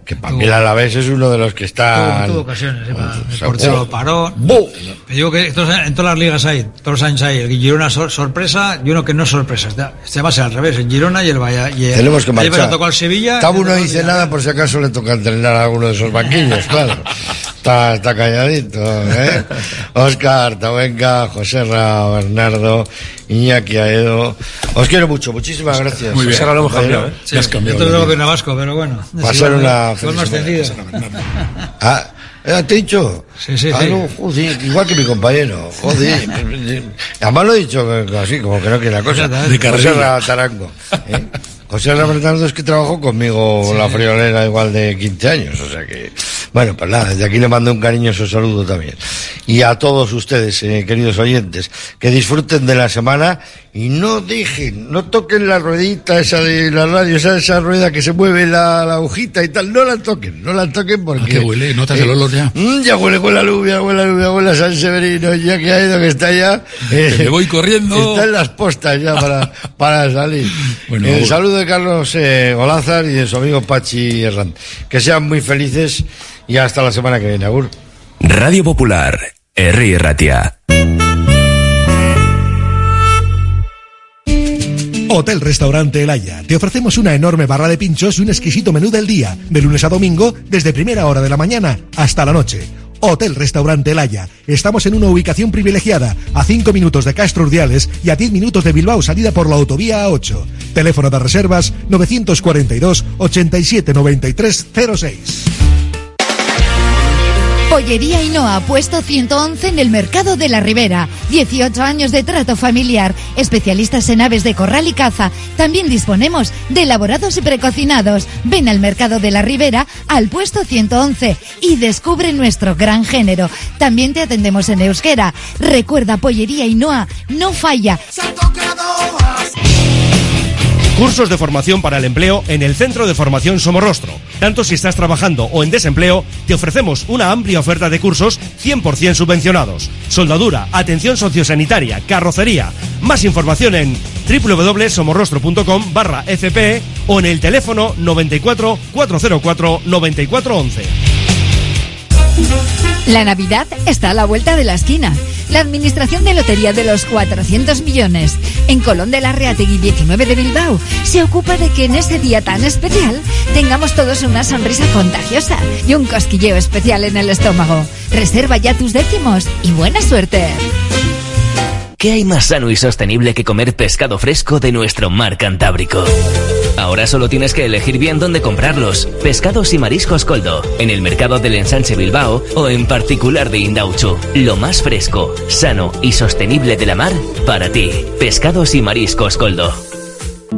Que para mí el Alavés es uno de los que está. Tuvo, tuvo ocasiones, para- El sea, portero paró. ¡Bu! Te digo que estos- en todas las ligas hay, todos los años hay. El Girona sor- sorpresa y uno que no es sorpresa. Este va a ser al revés, el Girona y el Vaya. Y el, Tenemos que marchar. tocó al Sevilla. Tabu no dice nada por si acaso le toca entrenar a alguno de esos banquillos, claro. Está, está calladito, ¿eh? <laughs> Oscar, Tabenca, José Ra, Bernardo, Iñaki Aedo. Os quiero mucho, muchísimas gracias. Muy bien. Ahora lo hemos cambiado, ¿eh? Sí, Ya has cambiado yo tengo que Navasco, pero bueno. Va a Es ser igual, una igual feliz más tendido. Ah, ¿eh, ¿te he dicho? Sí, sí, Ah, sí. no, joder, igual que mi compañero, joder. Además lo he dicho que- así, como que no quiere la cosa. De José carrerilla. Ra Tarango. ¿eh? <laughs> José Ra Bernardo es que trabajó conmigo en la friolera igual de 15 años, o sea que... Bueno, pues nada, desde aquí le mando un cariñoso saludo también. Y a todos ustedes, eh, queridos oyentes, que disfruten de la semana y no dejen, no toquen la ruedita esa de la radio, esa, esa rueda que se mueve la, la agujita y tal, no la toquen, no la toquen porque... ¿A qué huele? ¿Notas el olor ya? Mm, ya huele, huele a lluvia, huele a lluvia, huele a San Severino, ya que ha ido que está ya. eh, Que me voy corriendo. Está en las postas ya para, <laughs> para salir. Bueno, el saludo de Carlos eh, Golázar y de su amigo Pachi Herrán. Que sean muy felices y hasta la semana que viene, Agur. Radio Popular, Herri Ratia. Hotel Restaurante El Haya. Te ofrecemos una enorme barra de pinchos y un exquisito menú del día, de lunes a domingo, desde primera hora de la mañana hasta la noche. Hotel Restaurante El Haya. Estamos en una ubicación privilegiada, a 5 minutos de Castro Urdiales y a 10 minutos de Bilbao, salida por la autovía A8. Teléfono de reservas 942 87 93 06. Pollería Hinoa, puesto 111 en el mercado de la Ribera. 18 años de trato familiar. Especialistas en aves de corral y caza. También disponemos de elaborados y precocinados. Ven al mercado de la Ribera, al puesto 111 y descubre nuestro gran género. También te atendemos en euskera. Recuerda, Pollería Hinoa no falla. Cursos de formación para el empleo en el Centro de Formación Somorrostro. Tanto si estás trabajando o en desempleo, te ofrecemos una amplia oferta de cursos 100% subvencionados. Soldadura, atención sociosanitaria, carrocería. Más información en www.somorrostro.com barra FP o en el teléfono 94 404 9411. La Navidad está a la vuelta de la esquina. La Administración de Lotería de los 400 millones en Colón de la Reategui 19 de Bilbao se ocupa de que en ese día tan especial tengamos todos una sonrisa contagiosa y un cosquilleo especial en el estómago. Reserva ya tus décimos y buena suerte. ¿Qué hay más sano y sostenible que comer pescado fresco de nuestro mar Cantábrico? Ahora solo tienes que elegir bien dónde comprarlos. Pescados y mariscos Coldo, en el mercado del Ensanche Bilbao o en particular de Indauchu. Lo más fresco, sano y sostenible de la mar para ti. Pescados y mariscos Coldo.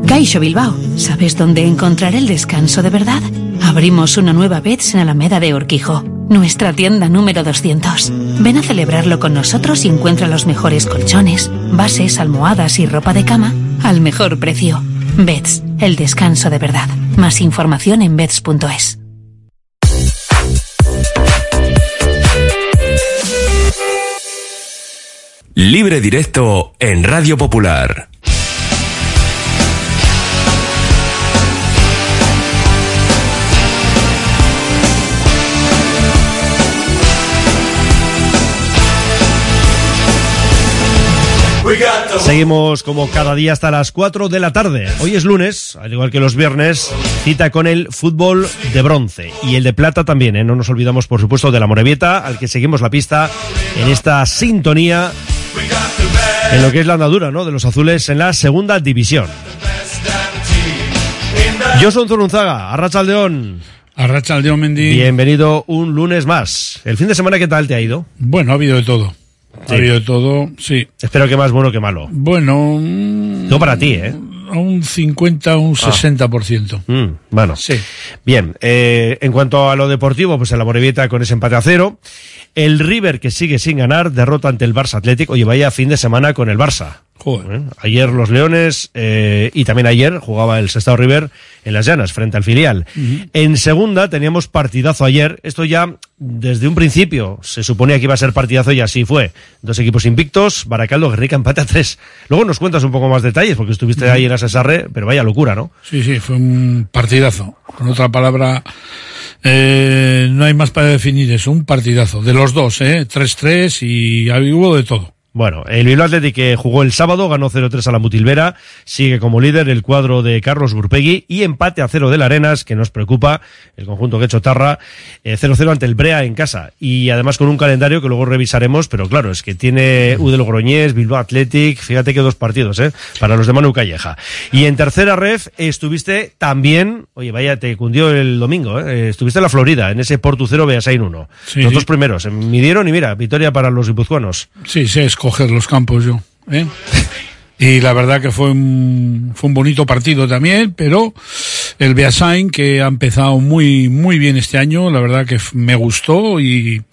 Caixo Bilbao, ¿sabes dónde encontrar el descanso de verdad? Abrimos una nueva vez en Alameda de Urquijo, nuestra tienda número 200. Ven a celebrarlo con nosotros y encuentra los mejores colchones, bases, almohadas y ropa de cama al mejor precio. Beds, el descanso de verdad. Más información en beds.es. Libre directo en Radio Popular. Seguimos como cada día hasta las 4 de la tarde. Hoy es lunes, al igual que los viernes, cita con el fútbol de bronce y el de plata también. ¿eh? No nos olvidamos, por supuesto, de la Morevieta, al que seguimos la pista en esta sintonía en lo que es la andadura ¿no? de los azules en la segunda división. Yo soy Zurunzaga, Arrachaldeón. Arrachaldeón, Mendy. Bienvenido un lunes más. ¿El fin de semana qué tal te ha ido? Bueno, ha habido de todo. Ha habido todo, sí. Espero que más bueno que malo. Bueno. No para ti, ¿eh? Un 50, un 60%. Mm, bueno. Sí. Bien, eh, en cuanto a lo deportivo, pues el Amorebieta con ese empate a cero. El River, que sigue sin ganar, derrota ante el Barça Atlético. Oye, vaya fin de semana con el Barça. Joder. Ayer los Leones eh, y también ayer jugaba el Sestao River en las llanas frente al filial. En segunda teníamos partidazo ayer. Esto ya desde un principio se suponía que iba a ser partidazo y así fue. Dos equipos invictos, Baracaldo, Guerrica, empate a tres. Luego nos cuentas un poco más detalles porque estuviste ahí en Asesarre, pero vaya locura, ¿no? Sí, sí, fue un partidazo. Con otra palabra, eh, no hay más para definir eso, un partidazo. De los dos, ¿eh? 3-3 y hubo de todo. Bueno, el Bilbao Athletic que jugó el sábado, ganó 0-3 a la Mutilvera, sigue como líder el cuadro de Carlos Burpegui y empate a 0 del Arenas, que nos preocupa, el conjunto que ha hecho Tarra, 0-0 ante el Brea en casa. Y además con un calendario que luego revisaremos, pero claro, es que tiene U del Groñés, Bilbao Athletic, fíjate que dos partidos, ¿eh? Para los de Manu Calleja. Y en tercera ref estuviste también, oye, vaya, te cundió el domingo, ¿eh? Estuviste en la Florida, en ese Portu 0 Beasain 1. Sí, los sí. dos primeros, midieron y mira, victoria para los guipuzcoanos. Sí, sé escoger los campos yo. ¿eh? Y la verdad que fue un, fue un bonito partido también, pero el Beasain que ha empezado muy, muy bien este año, la verdad que me gustó y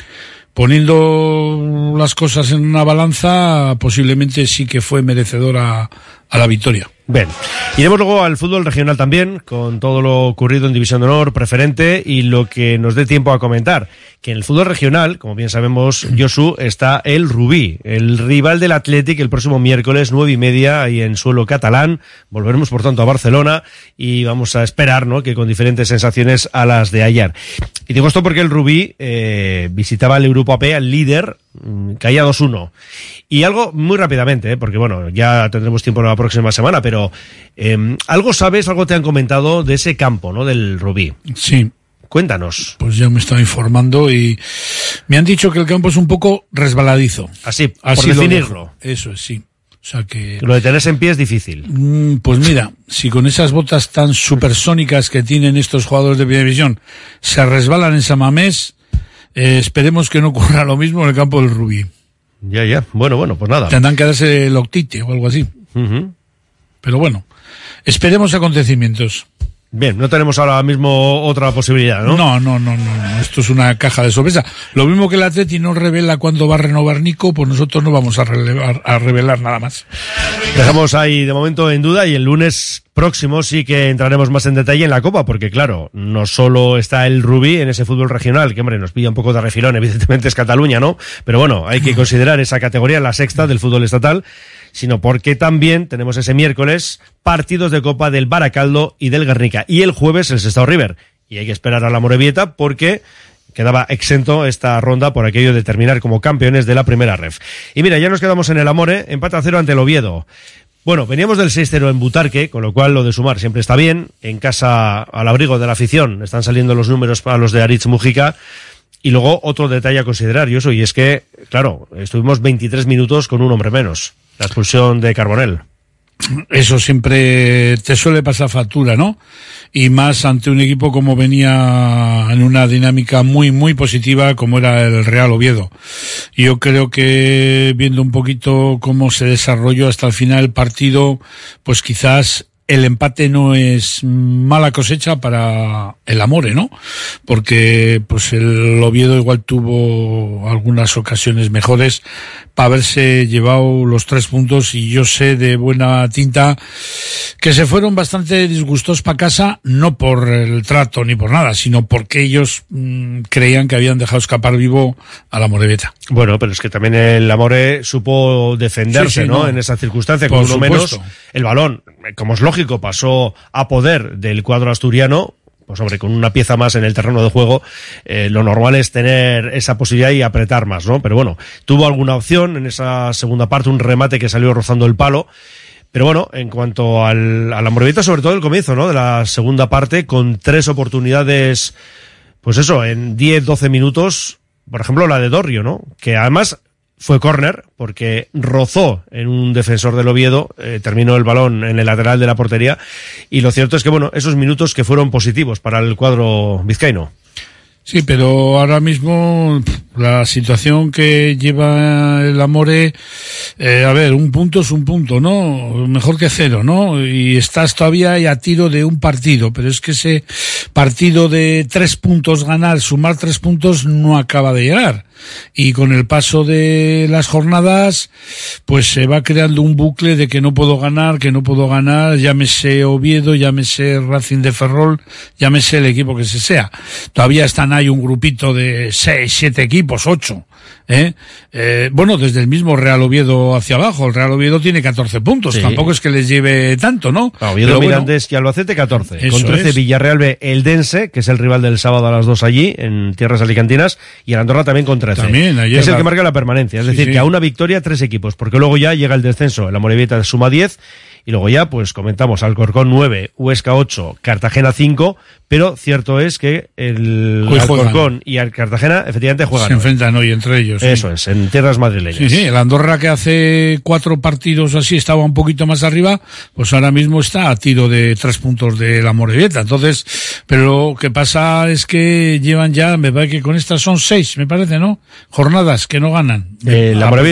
poniendo las cosas en una balanza, posiblemente sí que fue merecedora a la victoria. Bien, iremos luego al fútbol regional también, con todo lo ocurrido en División de Honor, preferente y lo que nos dé tiempo a comentar. Que en el fútbol regional, como bien sabemos, Josu, está el Rubí, el rival del Athletic el próximo miércoles, nueve y media, ahí en suelo catalán. Volveremos, por tanto, a Barcelona y vamos a esperar, ¿no? Que con diferentes sensaciones a las de ayer. Y digo esto porque el Rubí eh, visitaba el Grupo AP, al líder, mm, caía 2-1. Y algo muy rápidamente, ¿eh? porque bueno, ya tendremos tiempo la próxima semana, pero eh, algo sabes, algo te han comentado de ese campo, ¿no? Del Rubí. Sí. Cuéntanos. Pues ya me estaba informando y me han dicho que el campo es un poco resbaladizo. Así, por Así lo definirlo. Eso es, sí. O sea que... Lo de tenerse en pie es difícil. Mm, Pues mira, si con esas botas tan supersónicas que tienen estos jugadores de primera división se resbalan en Samamés, eh, esperemos que no ocurra lo mismo en el campo del Rubí. Ya, ya. Bueno, bueno, pues nada. Tendrán que darse el octite o algo así. Pero bueno, esperemos acontecimientos. Bien, no tenemos ahora mismo otra posibilidad, ¿no? No, no, no, no, no. Esto es una caja de sorpresa. Lo mismo que el Atleti no revela cuándo va a renovar Nico, pues nosotros no vamos a, relevar- a revelar nada más. Dejamos ahí de momento en duda y el lunes próximo sí que entraremos más en detalle en la Copa, porque claro, no solo está el Rubí en ese fútbol regional, que hombre, nos pilla un poco de refilón, <laughs> evidentemente es Cataluña, ¿no? Pero bueno, hay que considerar esa categoría, la sexta del fútbol estatal, sino porque también tenemos ese miércoles partidos de Copa del Baracaldo y del Guernica, y el jueves el Sestao River. Y hay que esperar a la Morevieta porque quedaba exento esta ronda por aquello de terminar como campeones de la primera ref. Y mira, ya nos quedamos en el Amore, empate a cero ante el Oviedo. Bueno, veníamos del 6-0 en Butarque, con lo cual lo de sumar siempre está bien. En casa, al abrigo de la afición, están saliendo los números para los de Aritz Mujica. Y luego otro detalle a considerar, y eso, y es que, claro, estuvimos 23 minutos con un hombre menos. La expulsión de Carbonell. Eso siempre te suele pasar factura, ¿no? Y más ante un equipo como venía en una dinámica muy, muy positiva como era el Real Oviedo. Yo creo que viendo un poquito cómo se desarrolló hasta el final el partido, pues quizás el empate no es mala cosecha para el Amore, ¿no? Porque pues el Oviedo igual tuvo algunas ocasiones mejores para haberse llevado los tres puntos y yo sé de buena tinta que se fueron bastante disgustos para casa, no por el trato ni por nada, sino porque ellos mm, creían que habían dejado escapar vivo a la. Bueno, pero es que también el Amore supo defenderse, Sí, sí, ¿no? no. En esa circunstancia, Por con uno menos. El balón, como es lógico, pasó a poder del cuadro asturiano. Pues hombre, con una pieza más en el terreno de juego, eh, lo normal es tener esa posibilidad y apretar más, ¿no? Pero bueno, tuvo alguna opción en esa segunda parte, un remate que salió rozando el palo. Pero bueno, en cuanto al, a la Morevieta, sobre todo el comienzo, ¿no? De la segunda parte, con tres oportunidades, pues eso, en 10, 12 minutos, por ejemplo, la de Dorrio, ¿no? Que además fue córner, porque rozó en un defensor del Oviedo, eh, terminó el balón en el lateral de la portería, y lo cierto es que, bueno, esos minutos que fueron positivos para el cuadro vizcaíno. Sí, pero ahora mismo la situación que lleva el Amore, eh, a ver, un punto es un punto, ¿no? Mejor que cero, ¿no? Y estás todavía a tiro de un partido, pero es que ese partido de tres puntos ganar, sumar tres puntos, no acaba de llegar. Y con el paso de las jornadas, pues se va creando un bucle de que no puedo ganar, que no puedo ganar, llámese Oviedo, llámese Racing de Ferrol, llámese el equipo que se sea. Todavía están ahí un grupito de seis, siete equipos, ocho. ¿eh? Eh, bueno, desde el mismo Real Oviedo hacia abajo. El Real Oviedo tiene 14 puntos. Sí. Tampoco es que les lleve tanto, ¿no? Oviedo, bueno, Mirandés y Albacete 14. Eso con 13 es. Villarreal B, el Dense, que es el rival del sábado a las 2 allí, en tierras alicantinas, y el Andorra también con 13. También, ayer es el que marca la permanencia. Es Sí, decir, sí. que a una victoria, tres equipos, porque luego ya llega el descenso. La Morevieta suma 10, y luego ya, pues comentamos, Alcorcón 9, Huesca 8, Cartagena 5, pero cierto es que el Hoy juegan. Alcorcón y el Cartagena efectivamente juegan. se enfrentan hoy entre ellos. sí. Eso es, en tierras madrileñas. Sí, sí, el Andorra que hace cuatro partidos así estaba un poquito más arriba, pues ahora mismo está a tiro de tres puntos de la Morevieta. Entonces, pero lo que pasa es que llevan ya, me parece que con estas son seis, me parece, ¿no? Jornadas que no ganan. Eh, la A Morevieta